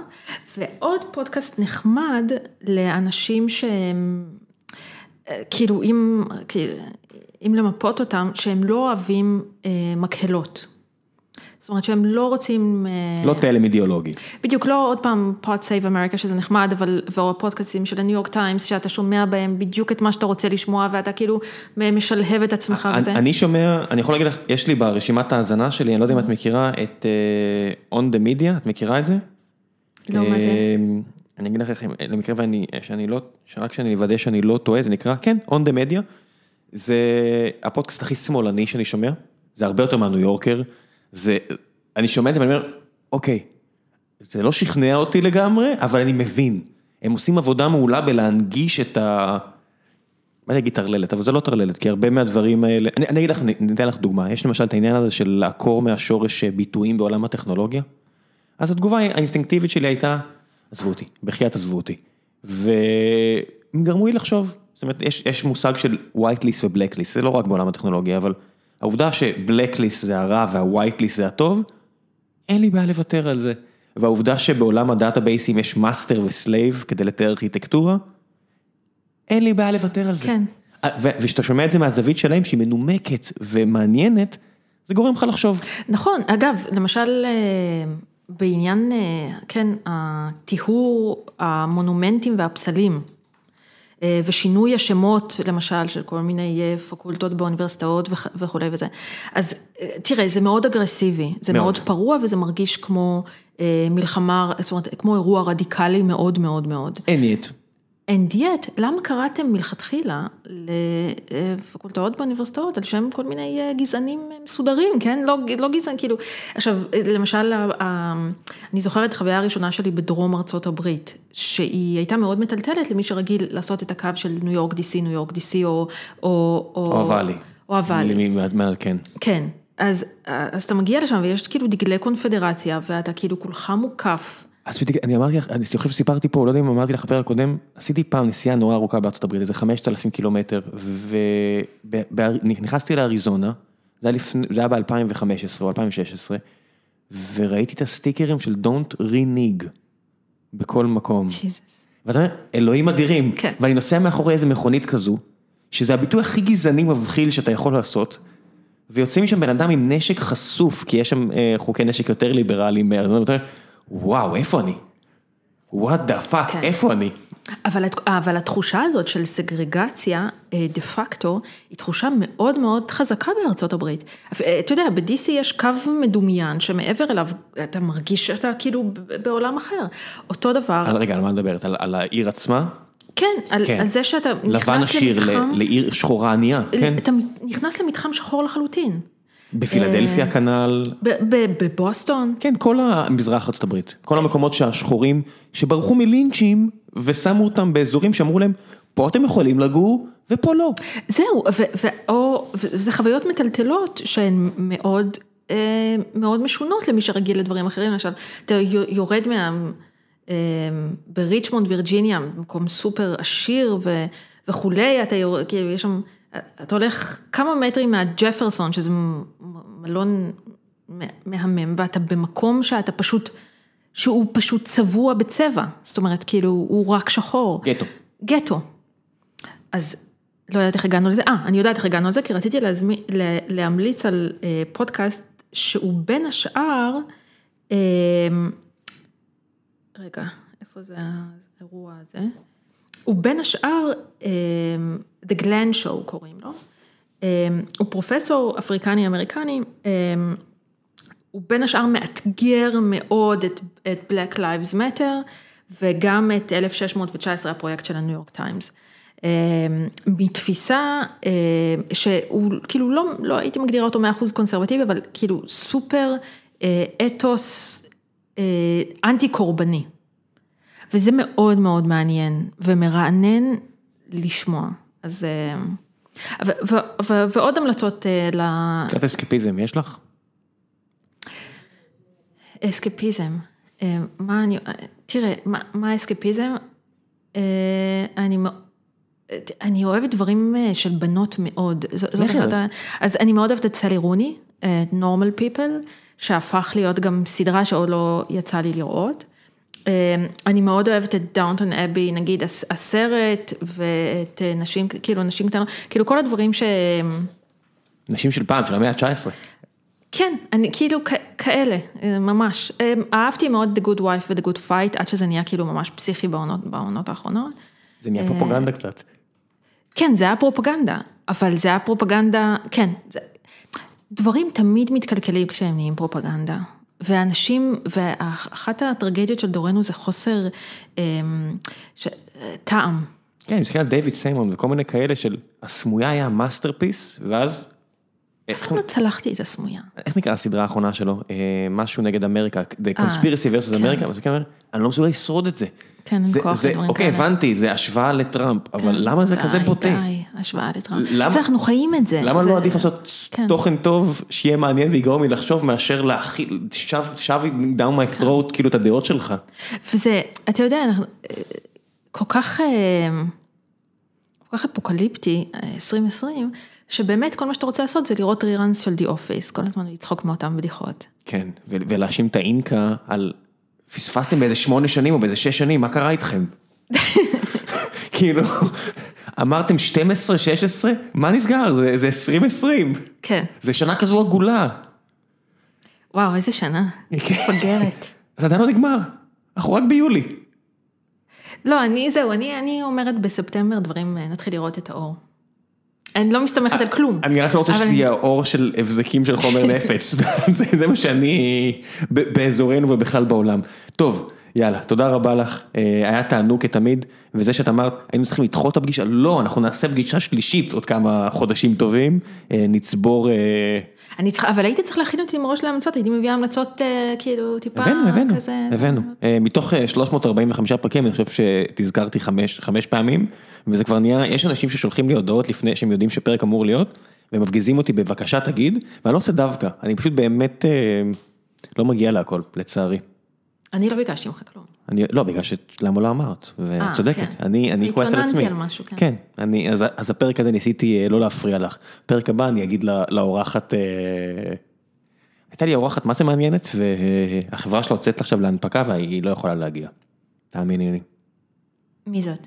ועוד פודקאסט נחמד לאנשים שהם, אה, כאילו אם, כאילו, אם למפות אותם, שהם לא אוהבים אה, מקהלות. זאת אומרת שהם לא רוצים... אה, לא תלם אידיאולוגי. בדיוק, לא עוד פעם Pod Save America שזה נחמד, אבל, והפודקאסטים של הניו יורק טיימס, שאתה שומע בהם בדיוק את מה שאתה רוצה לשמוע, ואתה כאילו משלהב את עצמך בזה. אני, אני שומע, אני יכול להגיד לך, יש לי ברשימת ההאזנה שלי, אני לא יודע אם את מכירה את uh, On the Media, את מכירה את זה? לא, מה זה? אה, אני אגיד לך, למקרה ואני, שאני לא, שרק שאני אוודא שאני לא טועה, זה נקרא, כן, On the Media. זה הפודקאסט הכי שמאלני שאני שומע, זה הרבה יותר מהניו יורקר, זה, אני שומע את זה ואני אומר, אוקיי, זה לא שכנע אותי לגמרי, אבל אני מבין. הם עושים עבודה מעולה בלהנגיש את ה... מה אני אגיד טרללת, אבל זה לא טרללת, כי הרבה מהדברים האלה, אני, אני אגיד לך, אני אתן לך דוגמה, יש למשל את העניין הזה של לעקור מהשורש אה, ביטויים בעולם הטכנולוגיה, אז התגובה האינסטינקטיבית שלי הייתה, עזבו אותי, בחייאת עזבו אותי, והם גרמו לי לחשוב, זאת אומרת, יש, יש מושג של white list ו-black list, זה לא רק בעולם הטכנולוגיה, אבל העובדה list זה הרע list זה הטוב, אין לי בעיה לוותר על זה. והעובדה שבעולם הדאטאבייסים יש master ו slave כדי לתאר ארכיטקטורה, אין לי בעיה לוותר על זה. כן. וכשאתה שומע את זה מהזווית שלהם שהיא מנומקת ומעניינת, זה גורם לך לחשוב. נכון, אגב, למשל אה, בעניין, אה, כן, הטיהור המונומנטים והפסלים, ושינוי השמות, למשל, של כל מיני אה, פקולטות באוניברסיטאות וכ- וכולי וזה. אז אה, תראה, זה מאוד אגרסיבי, זה מאוד. מאוד פרוע וזה מרגיש כמו אה, מלחמה, זאת אומרת, כמו אירוע רדיקלי מאוד מאוד מאוד. אין את. And yet, למה קראתם מלכתחילה לפקולטאות באוניברסיטאות על שם כל מיני אה, גזענים מסודרים, כן? לא, לא גזען, כאילו, עכשיו, למשל, אני זוכרת חוויה הראשונה שלי בדרום ארצות הברית, שהיא הייתה מאוד מטלטלת למי שרגיל לעשות את הקו של ניו יורק די.סי, ניו יורק די.סי, או... או או הוואלי. או הוואלי. מי- מה- כן. כן, אז, אז אתה מגיע לשם ויש כאילו דגלי קונפדרציה, ואתה כאילו כולך מוקף. אז אני אמרתי לך, אני חושב שסיפרתי פה, לא יודע אם אמרתי לך בפרק הקודם, עשיתי פעם נסיעה נורא ארוכה בארצות הברית, איזה 5,000 קילומטר, ונכנסתי לאריזונה, זה היה לפני- זה היה ב-2015 או 2016, וראיתי את הסטיקרים של Don't renege בכל מקום. ג'יזוס. ואתה אומר, אלוהים אדירים. כן. ואני נוסע מאחורי איזה מכונית כזו, שזה הביטוי הכי גזעני מבחיל שאתה יכול לעשות, ויוצא משם בן אדם עם נשק חשוף, כי יש שם אה, חוקי נשק יותר ליברליים בארזונה, ואתה אומר, וואו, איפה אני? what the fuck. איפה אני? אבל, אבל התחושה הזאת של סגרגציה אה, דה פקטו, היא תחושה מאוד מאוד חזקה בארצות הברית. אה, אתה יודע, ב-DC יש קו מדומיין שמעבר אליו אתה מרגיש שאתה כאילו בעולם אחר. אותו דבר, על, רגע, על מה מדברת? על, על העיר עצמה? כן, על, כן. על זה שאתה לבן נכנס עשיר למתחם, ל- לעיר שחורה ענייה, כן? אתה נכנס למתחם שחור לחלוטין. בפילדלפיה אה, כנ"ל, בבוסטון, כן, כל המזרח ארצות הברית, כל המקומות שהשחורים, שברחו מלינצ'ים, ושמו אותם באזורים שאמרו להם, פה אתם יכולים לגור, ופה לא. זהו, ו- ו- או, זה חוויות מטלטלות שהן מאוד, אה, מאוד משונות למי שרגיל לדברים אחרים, למשל, אתה יורד מה... אה, בריצ'מונד, וירג'יניה, מקום סופר עשיר ו- וכולי, אתה יורד, כאילו יש שם, אתה הולך כמה מטרים מהג'פרסון, שזה מלון מהמם, ואתה במקום שאתה פשוט, שהוא פשוט צבוע בצבע, זאת אומרת, כאילו, הוא רק שחור. גטו. גטו. אז לא יודעת איך הגענו לזה, אה, אני יודעת איך הגענו לזה, כי רציתי להזמי, להמליץ על אה, פודקאסט שהוא בין השאר, אה, רגע, איפה זה האירוע הזה? הוא בין השאר, אה, The Glenn Show קוראים לו, אה, הוא פרופסור אפריקני-אמריקני, אה, הוא בין השאר מאתגר מאוד את, את Black Lives Matter, וגם את 1619 הפרויקט של הניו יורק טיימס. מתפיסה שהוא כאילו לא, לא הייתי מגדירה אותו מאה אחוז קונסרבטיבי, אבל כאילו סופר אתוס אנטי קורבני. וזה מאוד מאוד מעניין ומרענן לשמוע. אז... ו, ו, ו, ועוד המלצות ל... קצת אסקפיזם יש לך? אסקפיזם. מה אני... תראה, מה, מה האסקפיזם? אני... אני אוהבת דברים של בנות מאוד. זאת אחת, אז אני מאוד אוהבת את סלי רוני, את Normal People, שהפך להיות גם סדרה שעוד לא יצא לי לראות. אני מאוד אוהבת את דאונטון אבי, נגיד הסרט, ואת נשים, כאילו נשים קטנות, כאילו כל הדברים ש... נשים של פעם, של המאה ה-19. כן, אני כאילו כאלה, ממש. אהבתי מאוד The Good Wife ו-The Good Fight, עד שזה נהיה כאילו ממש פסיכי בעונות, בעונות האחרונות. זה נהיה פרופגנדה קצת. כן, זה היה פרופגנדה, אבל זה היה פרופגנדה, כן, זה, דברים תמיד מתקלקלים כשהם נהיים פרופגנדה. ואנשים, ואחת הטרגדיות של דורנו זה חוסר ש, טעם. כן, אני מסתכל על דיוויד סיימון וכל מיני כאלה של הסמויה היה masterpiece, ואז... אף פעם לא צלחתי את הסמויה. איך נקרא הסדרה האחרונה שלו? משהו נגד אמריקה, The Conspiracy vs. America, אני לא מסוגל לשרוד את זה. כן, אין כוח לדברים כאלה. אוקיי, הבנתי, זה השוואה לטראמפ, אבל למה זה כזה בוטה? די, השוואה לטראמפ. למה אנחנו חיים את זה. למה לא עדיף לעשות תוכן טוב, שיהיה מעניין ויגרום לי לחשוב, מאשר להכיל, שב down my throat, כאילו, את הדעות שלך. וזה, אתה יודע, כל כך, כל כך אפוקליפטי, 2020, שבאמת כל מה שאתה רוצה לעשות זה לראות ריראנס של די אופיס, כל הזמן לצחוק מאותן בדיחות. כן, ולהאשים את האינקה על... פספסתם באיזה שמונה שנים או באיזה שש שנים, מה קרה איתכם? *laughs* כאילו, אמרתם 12, 16, מה נסגר? זה 2020. כן. זה שנה כזו עגולה. וואו, איזה שנה. מפגרת. *laughs* אז עדיין לא נגמר, אנחנו רק ביולי. לא, אני, זהו, אני אומרת בספטמבר דברים, נתחיל לראות את האור. אני לא מסתמכת על כלום. אני רק לא רוצה שזה יהיה האור של הבזקים של חומר *laughs* נפץ, זה מה שאני, באזורנו ובכלל בעולם. טוב, יאללה, תודה רבה לך, היה תענוג כתמיד, וזה שאת אמרת, היינו צריכים לדחות את הפגישה, לא, אנחנו נעשה פגישה שלישית עוד כמה חודשים טובים, נצבור... אני צריכה, אבל הייתי צריך להכין אותי מראש להמלצות, הייתי מביאה המלצות כאילו טיפה כזה. הבאנו, הבאנו, מתוך 345 פרקים, אני חושב שתזכרתי חמש פעמים. וזה כבר נהיה, יש אנשים ששולחים לי הודעות לפני שהם יודעים שפרק אמור להיות, והם מפגיזים אותי בבקשה תגיד, ואני לא עושה דווקא, אני פשוט באמת לא מגיע להכל, לצערי. אני לא ביקשתי ממך כלום. אני, לא, בגלל שלמה לא אמרת, ואת צודקת, אני, אני כועס על עצמי. התלוננתי על משהו, כן. כן, אני, אז, אז הפרק הזה ניסיתי לא להפריע לך. פרק הבא אני אגיד לאורחת, הייתה לי אורחת מה זה מעניינת, והחברה שלה יוצאת עכשיו להנפקה והיא לא יכולה להגיע. תאמיני לי. מי זאת?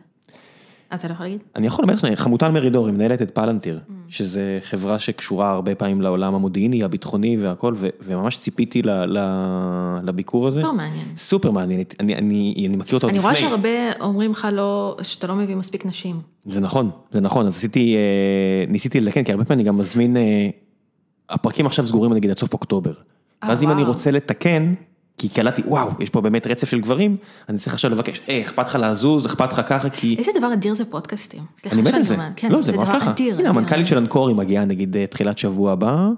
אתה לא יכול להגיד? אני יכול להגיד, חמוטל מרידור, היא מנהלת את פלנטיר, שזה חברה שקשורה הרבה פעמים לעולם המודיעיני, הביטחוני והכל, וממש ציפיתי לביקור הזה. סופר מעניין. סופר מעניין, אני מכיר אותו עוד לפני. אני רואה שהרבה אומרים לך שאתה לא מביא מספיק נשים. זה נכון, זה נכון, אז עשיתי, ניסיתי לתקן, כי הרבה פעמים אני גם מזמין, הפרקים עכשיו סגורים נגיד עד סוף אוקטובר. ואז אם אני רוצה לתקן, כי קלטתי, וואו, יש פה באמת רצף של גברים, אני צריך עכשיו לבקש, אה, אכפת לך לזוז, אכפת לך ככה, כי... איזה דבר אדיר זה פודקאסטים. אני מת על זה. לא, זה ממש ככה. הנה, המנכ"לית של אנקורי מגיעה נגיד תחילת שבוע הבא,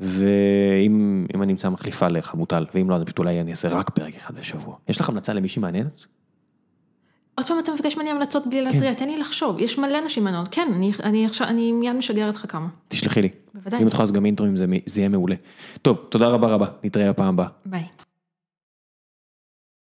ואם אני אמצא מחליפה לחמוטל, ואם לא, אז פשוט אולי אני אעשה רק פרק אחד בשבוע. יש לך המלצה למישהי מעניינת? עוד פעם אתה מבקש ממני המלצות בלי להתריע, תן לי לחשוב, יש מלא נשים מעניינות, כן, אני, מיד משגרת לך כמה. תשלחי לי. בוודאי. אם את יכולה לעשות גם אינטרואים זה, זה יהיה מעולה. טוב, תודה רבה רבה, נתראה בפעם הבאה. ביי.